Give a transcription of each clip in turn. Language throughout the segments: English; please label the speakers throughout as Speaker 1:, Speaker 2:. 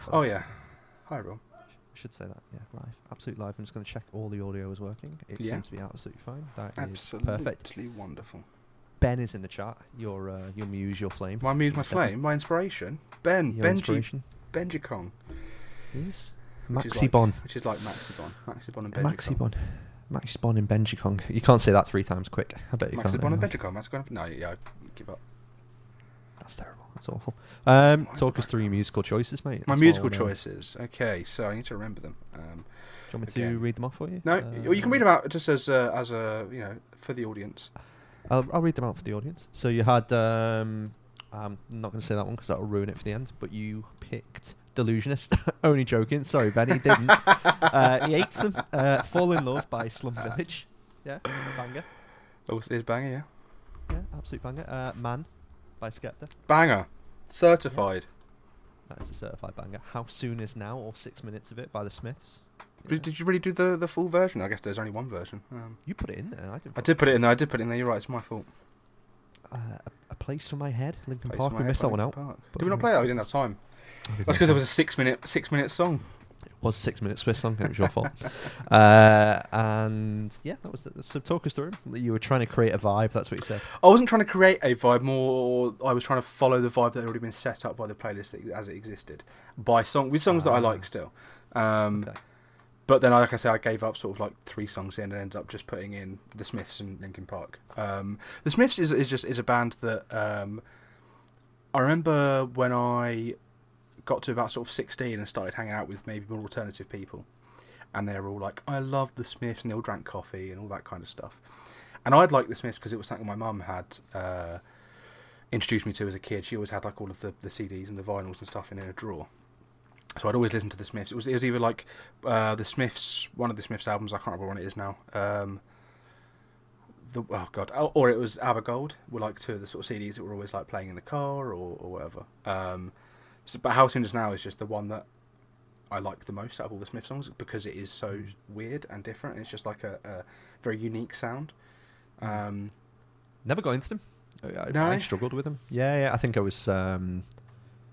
Speaker 1: mention
Speaker 2: Oh yeah. Hi everyone.
Speaker 1: I should say that. Yeah, live. Absolutely live. I'm just going to check all the audio is working. It
Speaker 2: Yeah.
Speaker 1: seems to be absolutely fine. That is
Speaker 2: Absolutely
Speaker 1: perfect.
Speaker 2: wonderful.
Speaker 1: Ben is in the chat. Your uh, your muse, your flame.
Speaker 2: My muse, my flame, my inspiration. Ben,
Speaker 1: Your
Speaker 2: Benji,
Speaker 1: inspiration.
Speaker 2: Benji Kong,
Speaker 1: Yes. Maxi Bon.
Speaker 2: which is like Maxibon, Maxibon and Benji
Speaker 1: Maxi Bon. Maxi Bon and Benji Kong. You can't say that three times quick. I bet you can't.
Speaker 2: Maxi Maxibon and. Benji Kong. Maxibon. No, yeah, I give up.
Speaker 1: That's terrible. That's awful. Um, talk us through your musical choices, mate.
Speaker 2: My
Speaker 1: That's
Speaker 2: musical
Speaker 1: I
Speaker 2: choices. Okay, so I need to remember them. Um,
Speaker 1: Do you want me to
Speaker 2: Again.
Speaker 1: read them off for you?
Speaker 2: no, or you can read them out just as a, as a you know for the audience.
Speaker 1: I'll, I'll read them out for the audience. So you had. Um, I'm not going to say that one because that'll ruin it for the end. But you picked Delusionist. Only joking. Sorry, Ben. He didn't. uh, he hates them. Uh, Fall in Love by Slum Village. Yeah, banger.
Speaker 2: Oh, it is banger, yeah.
Speaker 1: Yeah, absolute banger. Uh, Man by Skepta.
Speaker 2: Banger, certified.
Speaker 1: That is a certified banger. How Soon Is Now or Six Minutes of It by The Smiths.
Speaker 2: Did, did you really do the the full version? I guess there's only one version. Um,
Speaker 1: You put it in there. I didn't.
Speaker 2: I did put it in there. I did put it in there. You're right. It's my fault.
Speaker 1: Uh, a, a Place for My Head, Linkin
Speaker 2: Place
Speaker 1: Park.
Speaker 2: my
Speaker 1: We
Speaker 2: head
Speaker 1: missed that one out.
Speaker 2: Park.
Speaker 1: But
Speaker 2: Did we not play that? We didn't have time. That's because it was a six minute six minute song.
Speaker 1: Was six minute Swiss song. It was your fault. Uh, and yeah, that was it. So talk us through. You were trying to create a vibe. That's what you said.
Speaker 2: I wasn't trying to create a vibe. More, I was trying to follow the vibe that had already been set up by the playlist that, as it existed by song with songs that I
Speaker 1: Ah.
Speaker 2: like still. Um,
Speaker 1: Okay.
Speaker 2: But then, like I said, I gave up sort of like three songs in and ended up just putting in the Smiths and Linkin Park. Um, the Smiths is, is just is a band that um, I remember when I got to about sort of sixteen and started hanging out with maybe more alternative people, and they were all like, "I love the Smiths," and they all drank coffee and all that kind of stuff. And I'd like the Smiths because it was something my mum had uh, introduced me to as a kid. She always had like all of the, the CDs and the vinyls and stuff in, in a drawer. So I'd always listen to the Smiths. It was it was either like uh, the Smiths, one of the Smiths albums. I can't remember what it is now. Um, the oh god, oh, or it was ABBA Gold. Were like two of the sort of CDs that were always like playing in the car or, or whatever. Um, so, but How Soon Is Now is just the one that I like the most out of all the Smith songs because it is so weird and different. It's just like a, a very unique sound. Um,
Speaker 1: Never got into them. I,
Speaker 2: No?
Speaker 1: I struggled with them. Yeah, yeah. I think I was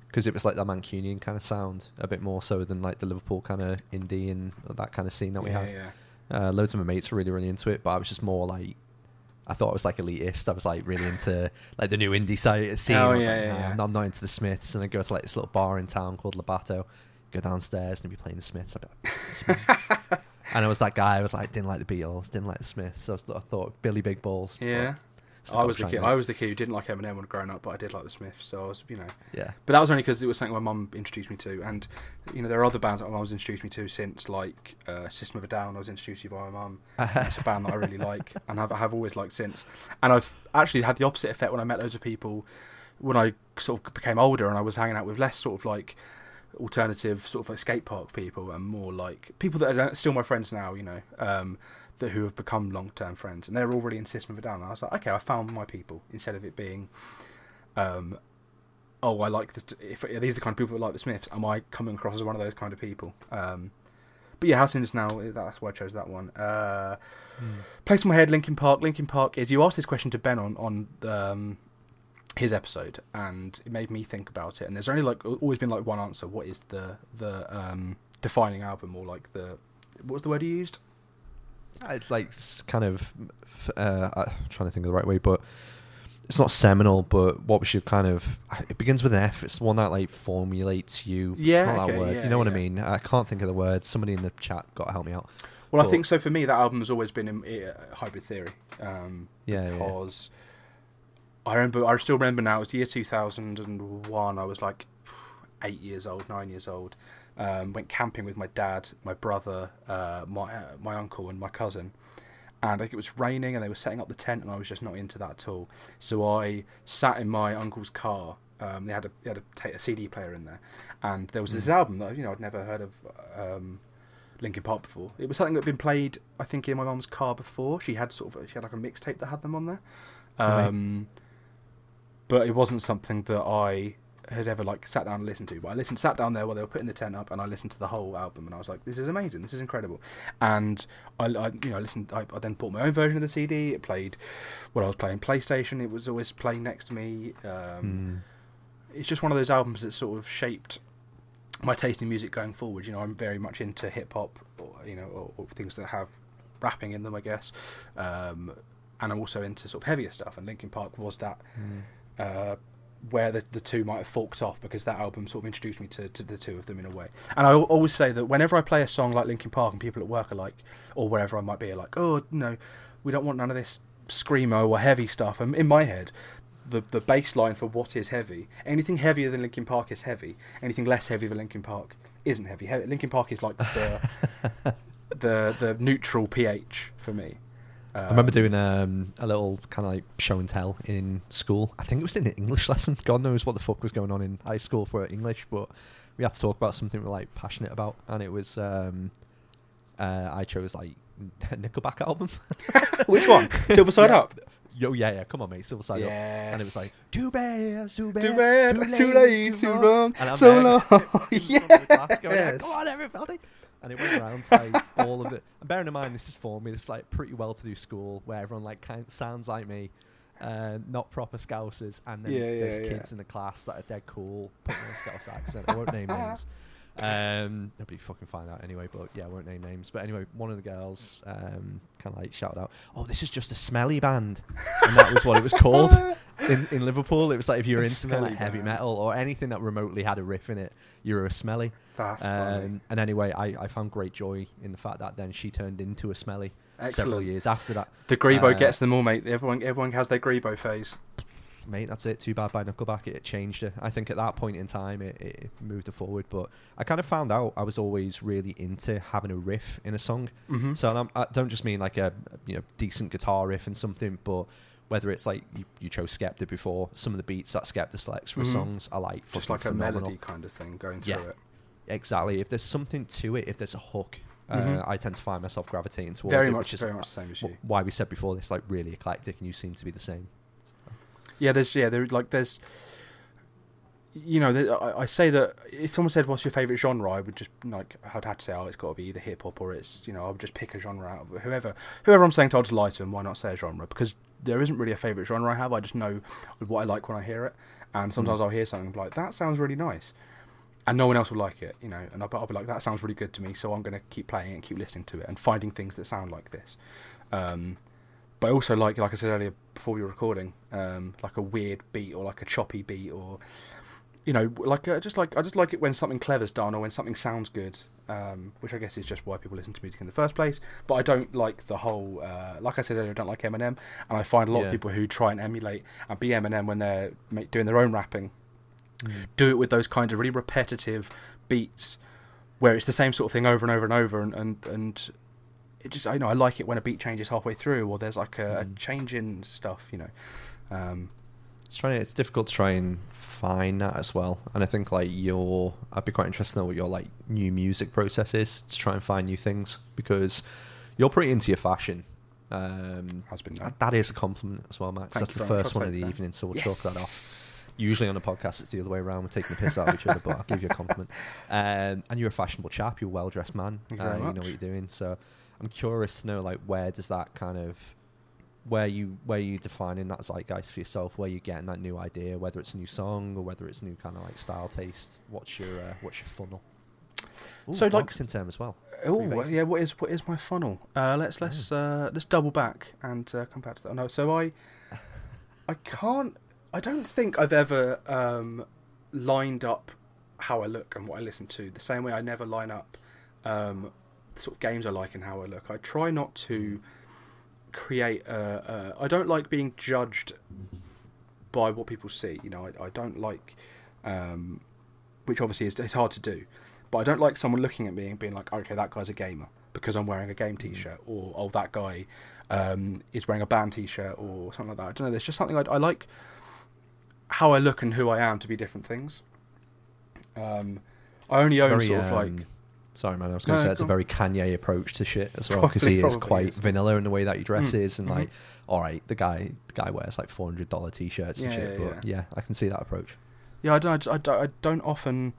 Speaker 1: because it was like the Mancunian kind of sound, a bit more so than like the Liverpool kind of indie and that kind of scene that we
Speaker 2: yeah,
Speaker 1: had.
Speaker 2: yeah.
Speaker 1: Uh, loads of my mates were really, really into it, but I was just more like, I thought I was like elitist. I was like really into like the new indie side scene.
Speaker 2: Oh,
Speaker 1: I was
Speaker 2: yeah,
Speaker 1: like,
Speaker 2: yeah,
Speaker 1: nah,
Speaker 2: yeah.
Speaker 1: I'm, not, into the Smiths. And I go to like this little bar in town called Le Bateau, go downstairs and be playing the Smiths. I'd be like, Smiths. and I was that guy. I was like, didn't like the Beatles, didn't like the Smiths. So I, was, I thought Billy Big Balls.
Speaker 2: Yeah. I was the kid. I was the kid who didn't like Eminem when growing up, but I did like the Smiths. So I was, you know,
Speaker 1: Yeah.
Speaker 2: But that was only because it was something my mum introduced me to, and you know there are other bands that my mum's introduced me to since, like uh, System of a Down. I was introduced to by my mum. it's a band that I really like, and have have always liked since. And I've actually had the opposite effect when I met loads of people when I sort of became older, and I was hanging out with less sort of like alternative sort of like skate park people, and more like people that are still my friends now. You know. Um, that who have become long term friends, and they're all really in System of a Down. And I was like, okay, I found my people instead of it being, um, oh, I like the if are these are the kind of people that like the Smiths, am I coming across as one of those kind of people? Um, but yeah, How Soon Is Now, that's why I chose that one. Uh, Place in my head, Linkin Park. Linkin Park is, you asked this question to Ben on, on um, his episode, and it made me think about it. And there's only like always been like one answer. What is the, the um, defining album, or like the, what was the word you used?
Speaker 1: It's like kind of, uh, I'm trying to think of the right way, but it's not seminal. But what we should kind of, it begins with an F. It's the one that like formulates you.
Speaker 2: Yeah,
Speaker 1: it's not
Speaker 2: okay,
Speaker 1: that word.
Speaker 2: yeah,
Speaker 1: you know what I mean? I can't think of the word. Somebody in the chat got to help me out.
Speaker 2: Well, I think so. For me, that album has always been in, uh, Hybrid Theory. Um,
Speaker 1: Yeah, yeah.
Speaker 2: because I remember, I still remember now. It was the year two thousand and one. I was like eight years old, nine years old. Um, went camping with my dad, my brother, uh, my uh, my uncle, and my cousin. And I think it was raining, and they were setting up the tent, and I was just not into that at all. So I sat in my uncle's car. Um, they had a they had a, a CD player in there, and there was this album that you know I'd never heard of. Um, Linkin Park before. It was something that had been played, I think, in my mum's car before. She had sort of she had like a mixtape that had them on there.
Speaker 1: Right.
Speaker 2: Um, But it wasn't something that I had ever like sat down and listened to. But I listened, sat down there while they were putting the tent up, and I listened to the whole album, and I was like, "This is amazing! This is incredible!" And I, I you know, listened. I, I then bought my own version of the CD. It played when I was playing PlayStation. It was always playing next to me. Um,
Speaker 1: Mm.
Speaker 2: it's just one of those albums that sort of shaped my taste in music going forward. You know, I'm very much into hip hop, or you know, or, or, things that have rapping in them, I guess. Um, and I'm also into sort of heavier stuff. And Linkin Park was that. Mm. Uh, where the, the two might have forked off because that album sort of introduced me to, to the two of them in a way. And I always say that whenever I play a song like Linkin Park and people at work are like, or wherever I might be, are like, oh, no, we don't want none of this screamo or heavy stuff. And in my head, the the baseline for what is heavy. Anything heavier than Linkin Park is heavy. Anything less heavy than Linkin Park isn't heavy. He- Linkin Park is like the the the neutral pH for me.
Speaker 1: Um, I remember doing um, a little kind of like show and tell in school. I think it was in an English lesson. God knows what the fuck was going on in high school for English, but we had to talk about something we are like passionate about, and it was um, uh, I chose like Nickelback album.
Speaker 2: Which one? Silver Side
Speaker 1: yeah.
Speaker 2: Up.
Speaker 1: Yo, yeah, yeah, come on, mate, Silver Side
Speaker 2: yes.
Speaker 1: Up. And it was like, too bad, too bad,
Speaker 2: too, bad, too, late, too, late, too,
Speaker 1: too
Speaker 2: long, so long.
Speaker 1: Going, Come on, everybody. And it went around to like all of it. And bearing in mind, this is for me, this like pretty well-to-do school where everyone like kind of sounds like me, uh, not proper Scousers, and then
Speaker 2: yeah,
Speaker 1: there's
Speaker 2: yeah,
Speaker 1: kids
Speaker 2: yeah.
Speaker 1: in the class that are dead cool, putting on a Scouse accent. I won't name names. Um, nobody fucking find out anyway, but yeah, I won't name names. But anyway, one of the girls um, kind of like shouted out, "Oh, this is just a smelly band," and that was what it was called in, in Liverpool. It was like if you were into like heavy metal or anything that remotely had a riff in it, you were a smelly.
Speaker 2: That's um, funny.
Speaker 1: And anyway, I, I found great joy in the fact that then she turned into a smelly Excellent. several years after that.
Speaker 2: The Grebo uh, gets them all, mate. Everyone everyone has their Grebo phase
Speaker 1: mate, that's it. Too bad by Nickelback. It, it changed it. I think at that point in time, it, it moved it forward. But I kind of found out I was always really into having a riff in a song.
Speaker 2: Mm-hmm.
Speaker 1: So I'm, I don't just mean like a you know decent guitar riff and something, but whether it's like you, you chose Skepta before, some of the beats that Skepta selects for mm-hmm. songs are like
Speaker 2: just like
Speaker 1: phenomenal.
Speaker 2: a melody kind of thing going through
Speaker 1: yeah,
Speaker 2: it.
Speaker 1: Exactly. If there's something to it, if there's a hook, mm-hmm. uh, I tend to find myself gravitating towards
Speaker 2: very
Speaker 1: it.
Speaker 2: Much,
Speaker 1: which is
Speaker 2: very much the same as you.
Speaker 1: Why we said before this, like really eclectic, and you seem to be the same.
Speaker 2: Yeah, there's yeah, there like there's you know, I, I, say that if someone said, "What's your favorite genre?" I would just like I'd have to say, "Oh, it's got to be either hip hop or it's you know I would just pick a genre out of whoever whoever I'm saying to. I'll just lie to them. Why not say a genre? Because there isn't really a favorite genre I have. I just know what I like when I hear it, and sometimes mm. I'll hear something like that sounds really nice, and no one else will like it, you know, and I'll, I'll be like that sounds really good to me, so I'm going to keep playing it and keep listening to it and finding things that sound like this. Um, but also like, like I said earlier before we were recording, um, like a weird beat or like a choppy beat or, you know, like uh, just like I just like it when something clever's done or when something sounds good, um, which I guess is just why people listen to music in the first place. But I don't like the whole, uh, like I said earlier, I don't like Eminem, and I find a lot yeah. of people who try and emulate and be Eminem when they're doing their own rapping, mm. do it with those kinds of really repetitive beats where it's the same sort of thing over and over and over and and, and it just I know I like it when a beat changes halfway through or there's like a, mm. a change in stuff, you know. Um,
Speaker 1: it's trying. It's difficult to try and find that as well, and I think like your I'd be quite interested to know what your like new music process is to try and find new things because you're pretty into your fashion. Um,
Speaker 2: Has been
Speaker 1: that, that is a compliment as well, Max. Thank That's the first one of the evening, so we'll yes. chalk that off. Usually on a podcast, it's the other way around. We're taking the piss out of each other, but I'll give you a compliment. Um, and you're a fashionable chap. You're a well dressed man.
Speaker 2: Uh, you
Speaker 1: know what you're doing. So I'm curious to know like where does that kind of where you where you defining that zeitgeist for yourself, where you're getting that new idea, whether it's a new song or whether it's new kind of like style taste. What's your uh, what's your funnel? Ooh, so like in term as well.
Speaker 2: Oh yeah, what is what is my funnel? Uh, let's let's uh, let's double back and uh, come back to that. No, so I I can't. I don't think I've ever um, lined up how I look and what I listen to the same way I never line up um, sort of games I like and how I look. I try not to create. A, a, I don't like being judged by what people see. You know, I, I don't like, um, which obviously is it's hard to do, but I don't like someone looking at me and being like, okay, that guy's a gamer because I'm wearing a game mm. T-shirt, or oh, that guy um, is wearing a band T-shirt or something like that. I don't know. There's just something I, I like how I look and who I am to be different things. Um, I only it's own very, sort of like
Speaker 1: Sorry, man. I was going to no, say it's a very Kanye approach to shit as well because he is quite is. vanilla in the way that he dresses mm. and mm-hmm. like, all right, the guy the guy wears like four hundred dollar t-shirts and shit. Yeah, but yeah. yeah, I can see that approach.
Speaker 2: Yeah, I don't, I don't, I don't often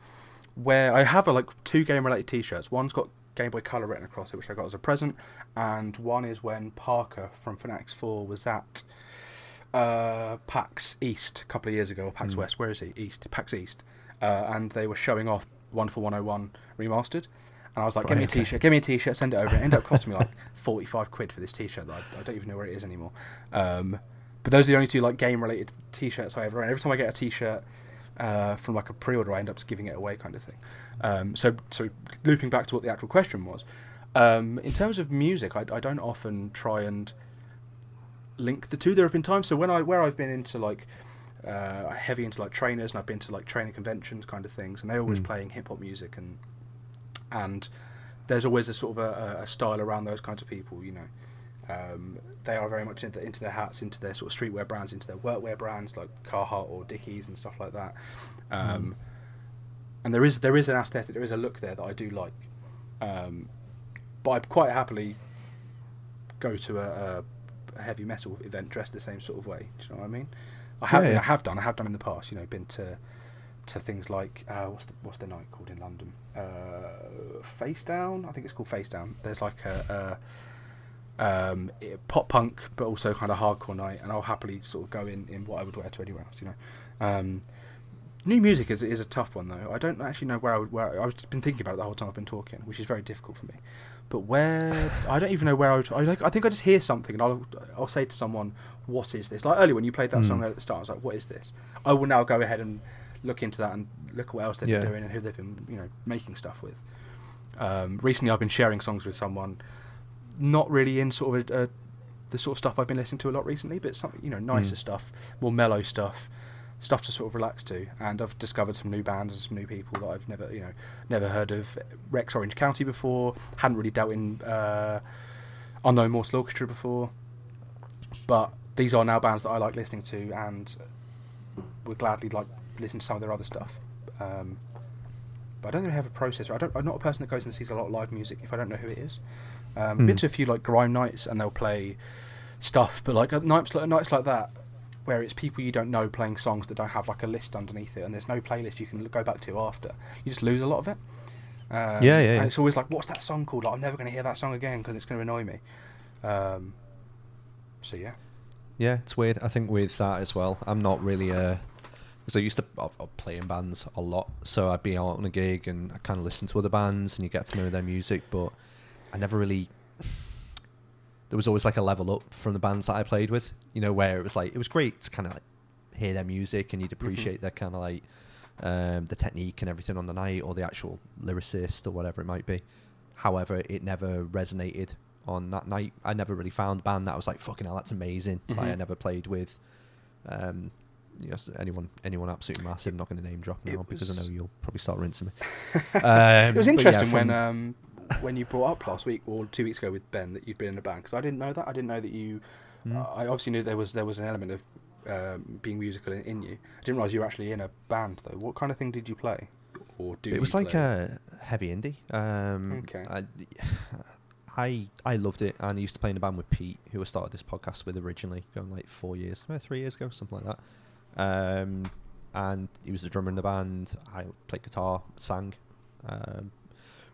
Speaker 2: wear. I have a, like two game related t-shirts. One's got Game Boy Color written across it, which I got as a present, and one is when Parker from Fanatics Four was at uh, PAX East a couple of years ago, or PAX
Speaker 1: Mm.
Speaker 2: West. Where is he? East, PAX East, uh, and they were showing off Wonderful 101 remastered. And I was like, "Give me a
Speaker 1: Right, okay.
Speaker 2: T-shirt, give me a T-shirt, send it over." It ended up costing me like forty-five quid for this T-shirt that I, I don't even know where it is anymore. Um, but those are the only two like game-related T-shirts I ever own. Every time I get a T-shirt uh, from like a pre-order, I end up just giving it away, kind of thing. Um, so, so looping back to what the actual question was, um, in terms of music, I, I don't often try and link the two. There have been times so when I where I've been into like uh, heavy into like trainers and I've been to like training conventions kind of things, and they're always
Speaker 1: Mm.
Speaker 2: playing hip hop music and and there's always a sort of a, a style around those kinds of people. You know, um, they are very much into, into their hats, into their sort of streetwear brands, into their workwear brands like Carhartt or Dickies and stuff like that. Um, And there is there is an aesthetic, there is a look there that I do like. Um, but I'd quite happily go to a, a, a heavy metal event dressed the same sort of way. Do you know what I mean? I have
Speaker 1: Yeah, yeah.
Speaker 2: I have done I have done in the past. You know, been to to things like uh, what's the what's the night called in London? Uh, Face Down, I think it's called Face Down. There's like a, a um, pop punk, but also kind of hardcore night, and I'll happily sort of go in in what I would wear to anywhere else. You know, um, new music is is a tough one though. I don't actually know where I would where I've just been thinking about it the whole time I've been talking, which is very difficult for me. But where I don't even know where I would. I, like, I think I just hear something and I'll I'll say to someone, "What is this?" Like earlier when you played that
Speaker 1: Mm.
Speaker 2: song at the start, I was like, "What is this?" I will now go ahead and look into that and look what else they've
Speaker 1: Yeah.
Speaker 2: been doing and who they've been you know making stuff with. Um, recently, I've been sharing songs with someone, not really in sort of a, a, the sort of stuff I've been listening to a lot recently, but some you know nicer
Speaker 1: Mm.
Speaker 2: stuff, more mellow stuff, stuff to sort of relax to. And I've discovered some new bands and some new people that I've never you know never heard of Rex Orange County before. Hadn't really dealt in uh, Unknown Mortal Orchestra before, but these are now bands that I like listening to and would gladly like listen to some of their other stuff. Um, but I don't really have a processor. I don't. I'm not a person that goes and sees a lot of live music if I don't know who it is. Um, I've been to a few like grime nights and they'll play stuff, but like nights like nights like that where it's people you don't know playing songs that don't have like a list underneath it and there's no playlist you can go back to after. You just lose a lot of it. Um,
Speaker 1: Yeah, yeah,
Speaker 2: And it's always like, what's that song called? Like, I'm never going to hear that song again because it's going to annoy me. Um, so yeah.
Speaker 1: Yeah, it's weird. I think with that as well, I'm not really a because I used to I, I play in bands a lot, so I'd be out on a gig and I kind of listen to other bands and you get to know their music, but I never really. There was always like a level up from the bands that I played with, you know, where it was like it was great to kind of like hear their music and you'd appreciate their kind of like um, the technique and everything on the night or the actual lyricist or whatever it might be. However, it never resonated on that night. I never really found a band that was like fucking hell, that's amazing. Like I never played with, um, you know, s- anyone anyone absolutely massive. I'm not going to name drop now because I know you'll probably start rinsing me. Um,
Speaker 2: it was
Speaker 1: but yeah,
Speaker 2: interesting when um, when you brought up last week or two weeks ago with Ben that you'd been in a band because I didn't know that. I didn't know that you.
Speaker 1: Mm.
Speaker 2: I obviously knew there was there was an element of um, being musical in, in you. I didn't realize you were actually in a band though. What kind of thing did you play, or do?
Speaker 1: it was like a heavy indie. Um,
Speaker 2: Okay.
Speaker 1: I, I I loved it, and I used to play in a band with Pete, who I started this podcast with originally, going like four years, three years ago, something like that. Um, and he was the drummer in the band. I played guitar, sang, um,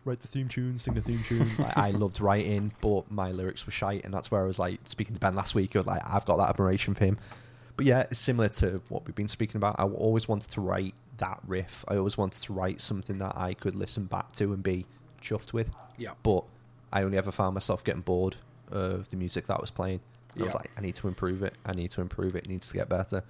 Speaker 1: write the theme tune, sing the theme tune. like, I loved writing, but my lyrics were shite, and that's where I was like speaking to Ben last week. Was like, I've got that admiration for him. But yeah, it's similar to what we've been speaking about. I always wanted to write that riff. I always wanted to write something that I could listen back to and be chuffed with.
Speaker 2: yeah.
Speaker 1: But I only ever found myself getting bored of the music that I was playing. And I was like, I need to improve it. I need to improve it. It needs to get better.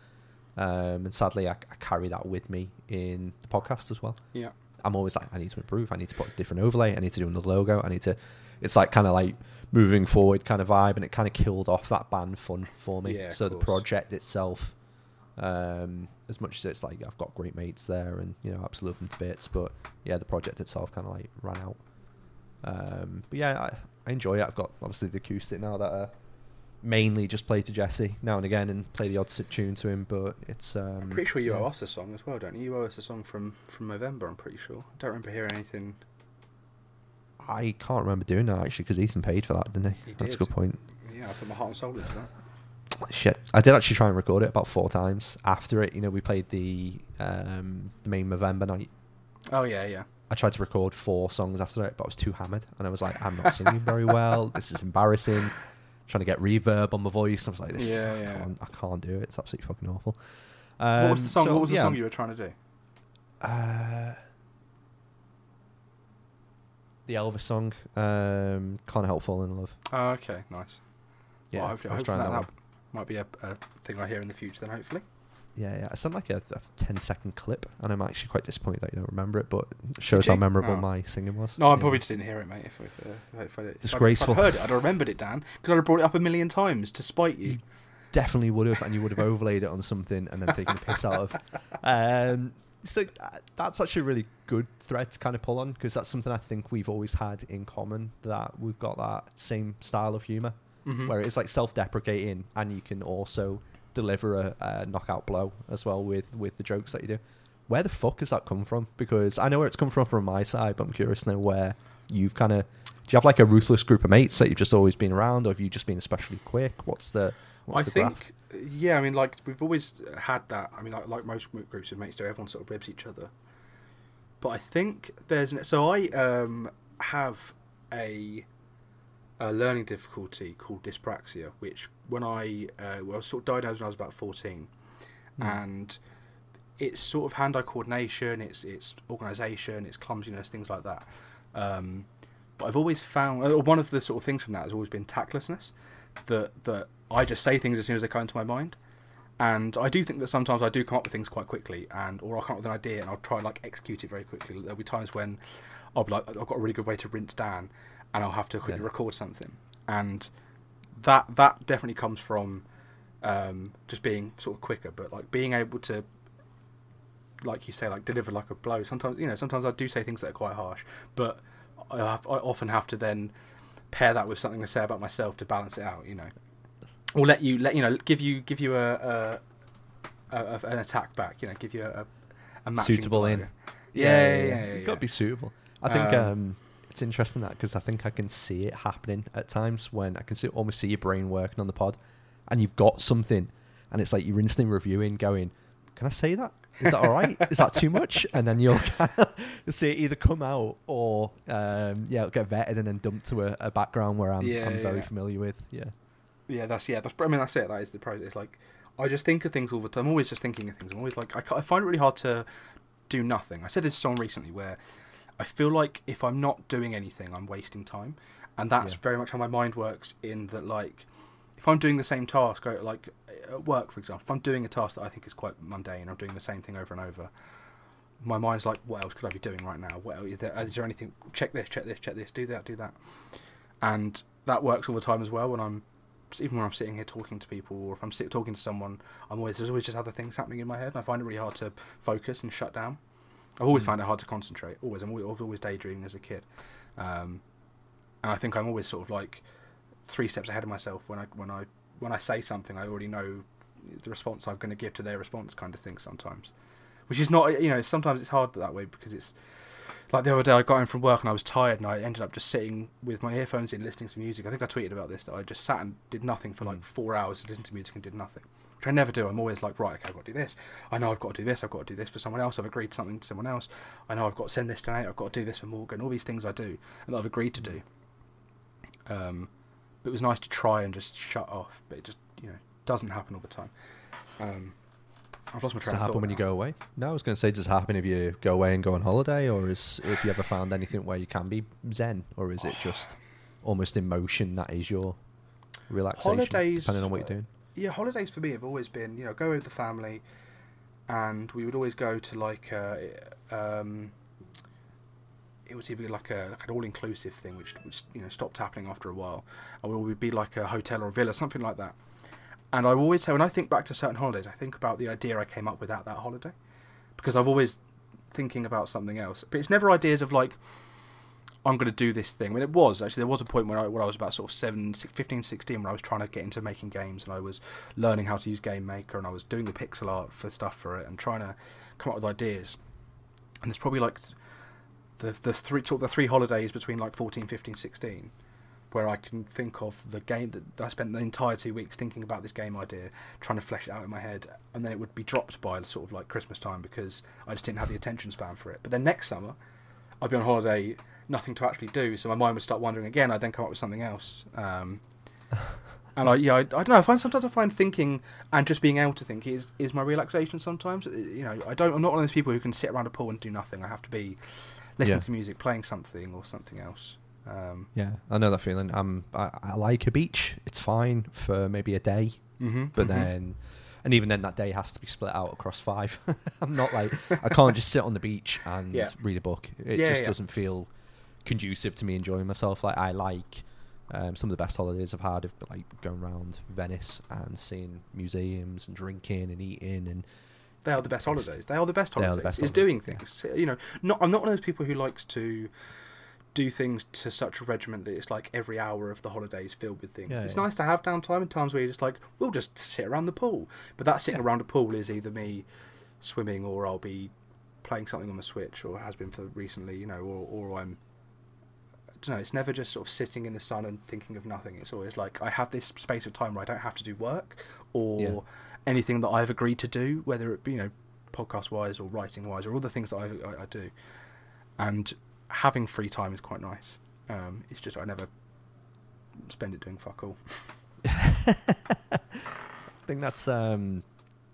Speaker 1: Um, and sadly, I, I carry that with me in the podcast as well.
Speaker 2: Yeah.
Speaker 1: I'm always like, I need to improve. I need to put a different overlay. I need to do another logo. I need to. It's like kind of like moving forward kind of vibe, and it kind of killed off that band fun for me.
Speaker 2: Yeah,
Speaker 1: so the project itself, um, as much as it's like I've got great mates there, and you know, I absolutely love them to bits, but yeah, the project itself kind of like ran out. Um, but yeah, I, I enjoy it. I've got obviously the acoustic now that uh, mainly just play to Jesse now and again and play the odd tune to him, but it's. Um,
Speaker 2: I'm pretty sure you
Speaker 1: yeah.
Speaker 2: owe us a song as well, don't you? You owe us a song from from November. I'm pretty sure. I don't remember hearing anything.
Speaker 1: I can't remember doing that actually because Ethan paid for that, didn't he?
Speaker 2: He
Speaker 1: That's a good point.
Speaker 2: Yeah, I put my heart and soul into that.
Speaker 1: Shit, I did actually try and record it about four times. After it, you know, we played the um, the main November night.
Speaker 2: Oh yeah, yeah.
Speaker 1: I tried to record four songs after it, but I was too hammered, and I was like, I'm not singing very well. This is embarrassing. Trying to get reverb on my voice. I was like, this
Speaker 2: Yeah,
Speaker 1: I,
Speaker 2: yeah.
Speaker 1: Can't, I can't do it. It's absolutely fucking awful.
Speaker 2: what was the
Speaker 1: Um,
Speaker 2: song?
Speaker 1: so,
Speaker 2: what was the
Speaker 1: yeah,
Speaker 2: song you were trying to do?
Speaker 1: Uh, the Elvis song, um, "Can't Help Falling in Love."
Speaker 2: Oh, okay, nice.
Speaker 1: Yeah,
Speaker 2: well, hopefully,
Speaker 1: I was
Speaker 2: hopefully
Speaker 1: trying
Speaker 2: that,
Speaker 1: that
Speaker 2: that might be a, a thing I hear in the future. Then hopefully.
Speaker 1: Yeah, yeah. I sent like a, a 10 second clip, and I'm actually quite disappointed that you don't remember it, but it shows how memorable
Speaker 2: Oh.
Speaker 1: my singing was.
Speaker 2: No, I
Speaker 1: Yeah.
Speaker 2: probably just didn't hear it, mate. If, if, uh, if, I- if, I-
Speaker 1: Disgraceful.
Speaker 2: If I'd heard it, I'd have remembered it, Dan, because I'd have brought it up a million times to spite you.
Speaker 1: You definitely would have, and you would have overlaid it on something and then taken the piss out of. Um, so uh, that's actually a really good thread to kind of pull on because that's something I think we've always had in common that we've got that same style of humor
Speaker 2: Mhm.
Speaker 1: where it's like self-deprecating and you can also deliver a, a knockout blow as well with with the jokes that you do. Where the fuck has that come from? Because I know where it's come from from my side, but I'm curious to know where you've kind of. Do you have like a ruthless group of mates that you've just always been around, or have you just been especially quick? What's the what's
Speaker 2: I
Speaker 1: the
Speaker 2: think,
Speaker 1: graft?
Speaker 2: yeah, I mean, like we've always had that. I mean, like, like most groups of mates do, everyone sort of ribs each other. But I think there's an, so I um, have a, a learning difficulty called dyspraxia, which when I uh, well, sort of diagnosed when I was about fourteen,
Speaker 1: Hmm.
Speaker 2: and it's sort of hand-eye coordination, it's it's organisation, it's clumsiness, things like that. Um, but I've always found uh, one of the sort of things from that has always been tactlessness. That that I just say things as soon as they come into my mind, and I do think that sometimes I do come up with things quite quickly, and or I'll come up with an idea and I'll try and like execute it very quickly. There'll be times when I'll be like, I've got a really good way to rinse Dan, and I'll have to quickly
Speaker 1: Yeah.
Speaker 2: record something, and that that definitely comes from um, just being sort of quicker, but like being able to, like you say, like deliver like a blow. Sometimes you know, sometimes I do say things that are quite harsh, but I, have, I often have to then pair that with something to say about myself to balance it out. You know, or let you let you know give you give you a, a, a, an attack back. You know, give you a, a matching
Speaker 1: Suitable
Speaker 2: blow.
Speaker 1: in.
Speaker 2: Yeah, yeah, yeah. yeah,
Speaker 1: You've got to be suitable. I think
Speaker 2: Um,
Speaker 1: um, it's interesting that because I think I can see it happening at times when I can see, almost see your brain working on the pod, and you've got something, and it's like you're instantly reviewing, going, "Can I say that? Is that all right? Is that too much?" And then you'll you'll see it either come out or um, yeah, it'll get vetted and then dumped to a, a background where I'm
Speaker 2: Yeah,
Speaker 1: I'm very
Speaker 2: yeah.
Speaker 1: familiar with. Yeah,
Speaker 2: Yeah, that's yeah. That's, I mean, that's it. That is the process. Like, I just think of things all the time. I'm always just thinking of things. I'm always like, I, I find it really hard to do nothing. I said this song recently where I feel like if I'm not doing anything, I'm wasting time, and that's
Speaker 1: Yeah.
Speaker 2: very much how my mind works. In that, like, if I'm doing the same task, I- like at work, for example, if I'm doing a task that I think is quite mundane, I'm doing the same thing over and over. My mind's like, what else could I be doing right now? What else, is, there, is there anything? Check this, check this, check this. Do that, do that. And that works all the time as well. When I'm even when I'm sitting here talking to people, or if I'm sit, talking to someone, I'm always there's always just other things happening in my head, and I find it really hard to focus and shut down. I've always
Speaker 1: Mm.
Speaker 2: found it hard to concentrate. Always, I'm always, I've always daydreaming as a kid, um, and I think I'm always sort of like three steps ahead of myself when I when I when I say something. I already know the response I'm going to give to their response, kind of thing. Sometimes, which is not you know sometimes it's hard that way because it's like the other day I got in from work and I was tired and I ended up just sitting with my earphones in listening to music. I think I tweeted about this that I just sat and did nothing for like
Speaker 1: Mm.
Speaker 2: four hours listened to music and did nothing. Which I never do. I'm always like, right, okay, I've got to do this. I know I've got to do this. I've got to do this for someone else. I've agreed something to someone else. I know I've got to send this to Nate. I've got to do this for Morgan. All these things I do and that I've agreed to do. Um, but it was nice to try and just shut off, but it just you know doesn't happen all the time. Um, I've lost my
Speaker 1: does
Speaker 2: train
Speaker 1: it happen when you go away? No, I was going to say, does it happen if you go away and go on holiday, or is if you ever found anything where you can be zen, or is it just almost emotion that is your relaxation,
Speaker 2: Holidays,
Speaker 1: depending on what you're doing?
Speaker 2: Yeah, holidays for me have always been, you know, go with the family, and we would always go to like, uh, um, it was either like a like an all inclusive thing, which which you know stopped happening after a while, or it would be like a hotel or a villa, something like that. And I always say when I think back to certain holidays, I think about the idea I came up with at that holiday, because I've always thinking about something else. But it's never ideas of like. I'm going to do this thing. I mean, it was actually there was a point when I when I was about sort of 7, 6, 15, 16 when I was trying to get into making games and I was learning how to use Game Maker and I was doing the pixel art for stuff for it and trying to come up with ideas. And there's probably like the the three the three holidays between like 14, 15, 16 where I can think of the game that I spent the entire two weeks thinking about this game idea, trying to flesh it out in my head, and then it would be dropped by sort of like Christmas time because I just didn't have the attention span for it. But then next summer, I'd be on holiday, nothing to actually do, so my mind would start wandering again. I'd then come up with something else. Um, and I yeah I, I don't know. I find sometimes I find thinking and just being able to think is is my relaxation. Sometimes you know I don't. I'm not one of those people who can sit around a pool and do nothing. I have to be listening
Speaker 1: Yeah.
Speaker 2: to music, playing something or something else. Um,
Speaker 1: Yeah, I know that feeling. Um, I, I like a beach. It's fine for maybe a day,
Speaker 2: mm-hmm,
Speaker 1: but then, and even then, that day has to be split out across five. I'm not like I can't just sit on the beach and
Speaker 2: Yeah.
Speaker 1: read a book. It
Speaker 2: Yeah,
Speaker 1: just doesn't feel conducive to me enjoying myself. Like I like um, some of the best holidays I've had, have been, like going around Venice and seeing museums and drinking and eating and
Speaker 2: They are the best holidays. They are the best
Speaker 1: They are
Speaker 2: holidays.
Speaker 1: the best
Speaker 2: Is
Speaker 1: holidays,
Speaker 2: doing
Speaker 1: yeah.
Speaker 2: things. You know, not I'm not one of those people who likes to do things to such a regiment that it's like every hour of the holiday is filled with things.
Speaker 1: Yeah,
Speaker 2: it's
Speaker 1: yeah.
Speaker 2: nice to have downtime and times where you're just like, we'll just sit around the pool. But that sitting
Speaker 1: Yeah.
Speaker 2: around a pool is either me swimming or I'll be playing something on the Switch or has been for recently, you know, or, or I'm don't know, it's never just sort of sitting in the sun and thinking of nothing. It's always like I have this space of time where I don't have to do work or
Speaker 1: Yeah.
Speaker 2: anything that I've agreed to do, whether it be you know podcast wise or writing wise or all the things that I, I, I do. And having free time is quite nice. Um, it's just I never spend it doing fuck all.
Speaker 1: I think that's. Um,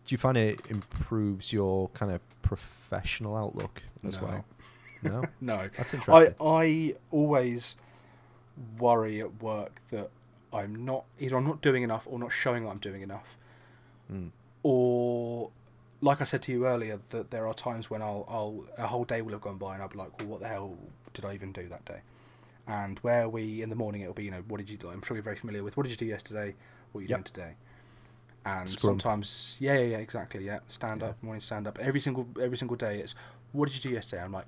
Speaker 1: do you find it improves your kind of professional outlook as
Speaker 2: No.
Speaker 1: well? No,
Speaker 2: No,
Speaker 1: that's
Speaker 2: I
Speaker 1: interesting.
Speaker 2: I always worry at work that I'm not either I'm not doing enough or not showing that I'm doing enough.
Speaker 1: Mm.
Speaker 2: or like I said to you earlier, that there are times when I'll, I'll a whole day will have gone by and I'll be like, well, what the hell did I even do that day? And where we in the morning, it'll be, you know, what did you do? I'm sure you're very familiar with what did you do yesterday? What are you
Speaker 1: Yep.
Speaker 2: doing today? And
Speaker 1: Scrum.
Speaker 2: sometimes, yeah, yeah, yeah, exactly, yeah, stand
Speaker 1: Yeah.
Speaker 2: up, morning stand up. Every single every single day, it's what did you do yesterday? I'm like,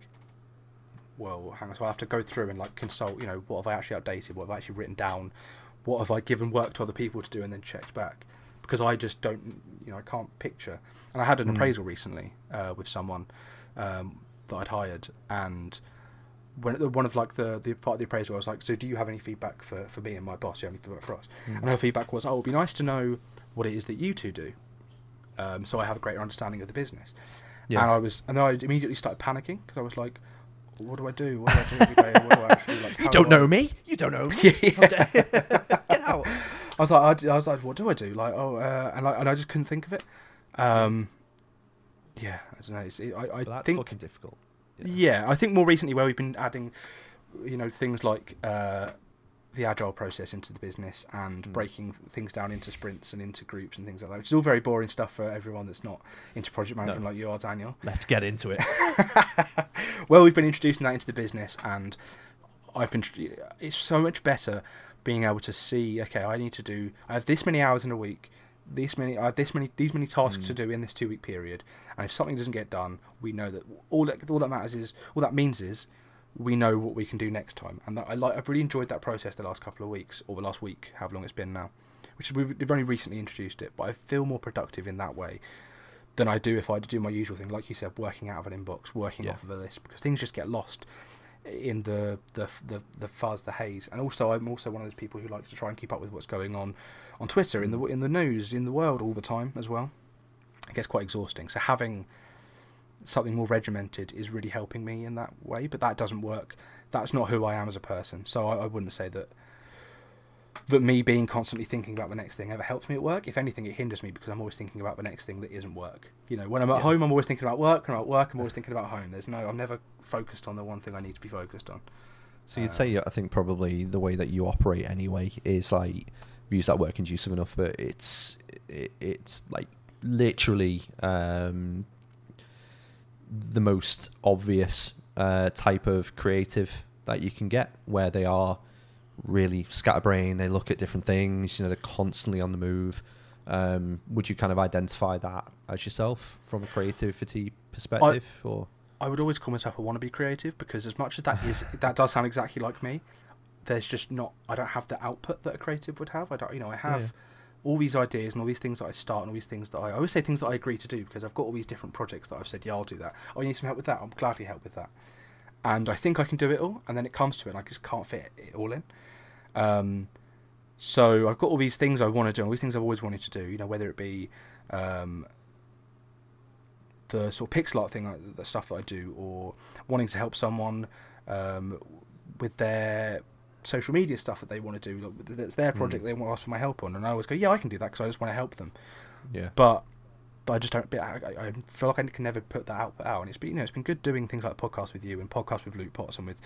Speaker 2: well, hang on. So I have to go through and like consult. You know, what have I actually updated? What have I actually written down? What have I given work to other people to do and then checked back? Because I just don't, you know, I can't picture. And I had an
Speaker 1: Mm.
Speaker 2: appraisal recently uh, with someone um, that I'd hired, and when one of like the the part of the appraisal, I was like, "So do you have any feedback for for me and my boss? You have any feedback for us?"
Speaker 1: Mm.
Speaker 2: And her feedback was, "Oh, it'd be nice to know what it is that you two do, um, so I have a greater understanding of the business."
Speaker 1: Yeah.
Speaker 2: And I was, and then I immediately started panicking because I was like, "What do I do? What do I do every day? What do I actually like?
Speaker 1: You don't
Speaker 2: do I-"
Speaker 1: know me. You don't know me.
Speaker 2: Yeah.
Speaker 1: Get out.
Speaker 2: I was like, I, I was like, what do I do? Like, oh, uh, and I and I just couldn't think of it. Um, yeah, I don't know. It's, it, I, I
Speaker 1: But that's
Speaker 2: think,
Speaker 1: fucking difficult.
Speaker 2: yeah, I think more recently where we've been adding, you know, things like uh, the agile process into the business and
Speaker 1: Mm.
Speaker 2: breaking things down into sprints and into groups and things like that, which is all very boring stuff for everyone that's not into project management
Speaker 1: No.
Speaker 2: like you are, Daniel.
Speaker 1: Let's get into it.
Speaker 2: well, we've been introducing that into the business, and I've been. It's so much better being able to see. Okay, I need to do. I have this many hours in a week. This many. I have this many. These many tasks
Speaker 1: Mm.
Speaker 2: to do in this two week period. And if something doesn't get done, we know that all that all that matters is all that means is we know what we can do next time. And that, I like. I've really enjoyed that process the last couple of weeks or the last week, how long it's been now. Which we've, we've only recently introduced it, but I feel more productive in that way than I do if I do my usual thing, like you said, working out of an inbox, working
Speaker 1: Yeah.
Speaker 2: off of a list, because things just get lost in the, the the the fuzz, the haze. And also, I'm also one of those people who likes to try and keep up with what's going on on Twitter, in the mm. in the news, in the world all the time as well. It gets quite exhausting. So having something more regimented is really helping me in that way. But that doesn't work. That's not who I am as a person. So I, I wouldn't say that that me being constantly thinking about the next thing ever helps me at work. If anything, it hinders me because I'm always thinking about the next thing that isn't work. You know, when I'm at
Speaker 1: Yeah.
Speaker 2: home, I'm always thinking about work, and at work, I'm always thinking about home. There's no, I'm never focused on the one thing I need to be focused on.
Speaker 1: So you'd
Speaker 2: Uh,
Speaker 1: say, I think probably the way that you operate anyway is like use that word conducive enough, but it's it, it's like literally um, the most obvious uh, type of creative that you can get, where they are really scatterbrained. They look at different things. You know, they're constantly on the move. Um, would you kind of identify that as yourself from a creativity perspective, or
Speaker 2: I would always call myself a wannabe creative because as much as that is that does sound exactly like me, there's just not I don't have the output that a creative would have. I don't you know I have
Speaker 1: Yeah.
Speaker 2: All these ideas and all these things that I start and all these things that I, I always say things that I agree to do because I've got all these different projects that I've said yeah I'll do that. Oh you need some help with that? I'll gladly help with that. And I think I can do it all and then it comes to it and I just can't fit it all in. Um, so I've got all these things I want to do, all these things I've always wanted to do. You know, whether it be um, the sort of pixel art thing, the stuff that I do, or wanting to help someone um, with their social media stuff that they want to do. Like, that's their project.
Speaker 1: Mm.
Speaker 2: They want to ask for my help on, and I always go, yeah, I can do that because I just want to help them.
Speaker 1: Yeah.
Speaker 2: But but I just don't. I, I feel like I can never put that output out, and it's been you know it's been good doing things like podcasts with you and podcasts with Luke Potts and with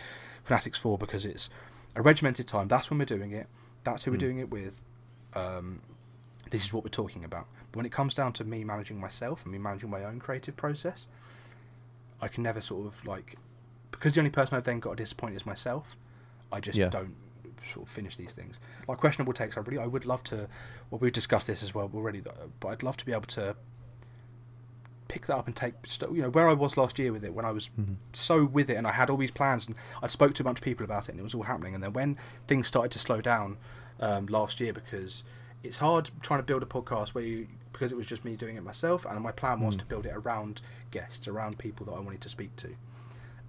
Speaker 2: Fanatics Four because it's a regimented time. That's when we're doing it. That's who we're
Speaker 1: Mm.
Speaker 2: doing it with. Um, this is what we're talking about. But when it comes down to me managing myself and me managing my own creative process, I can never sort of like because the only person I've then got to disappoint is myself. I just
Speaker 1: Yeah.
Speaker 2: don't sort of finish these things. Like questionable takes, I really I would love to. Well, we've discussed this as well already, but I'd love to be able to pick that up and take you know where I was last year with it when I was
Speaker 1: Mhm.
Speaker 2: so with it and I had all these plans and I spoke to a bunch of people about it and it was all happening and then when things started to slow down um, last year because it's hard trying to build a podcast where you because it was just me doing it myself and my plan was
Speaker 1: Mm.
Speaker 2: to build it around guests around people that I wanted to speak to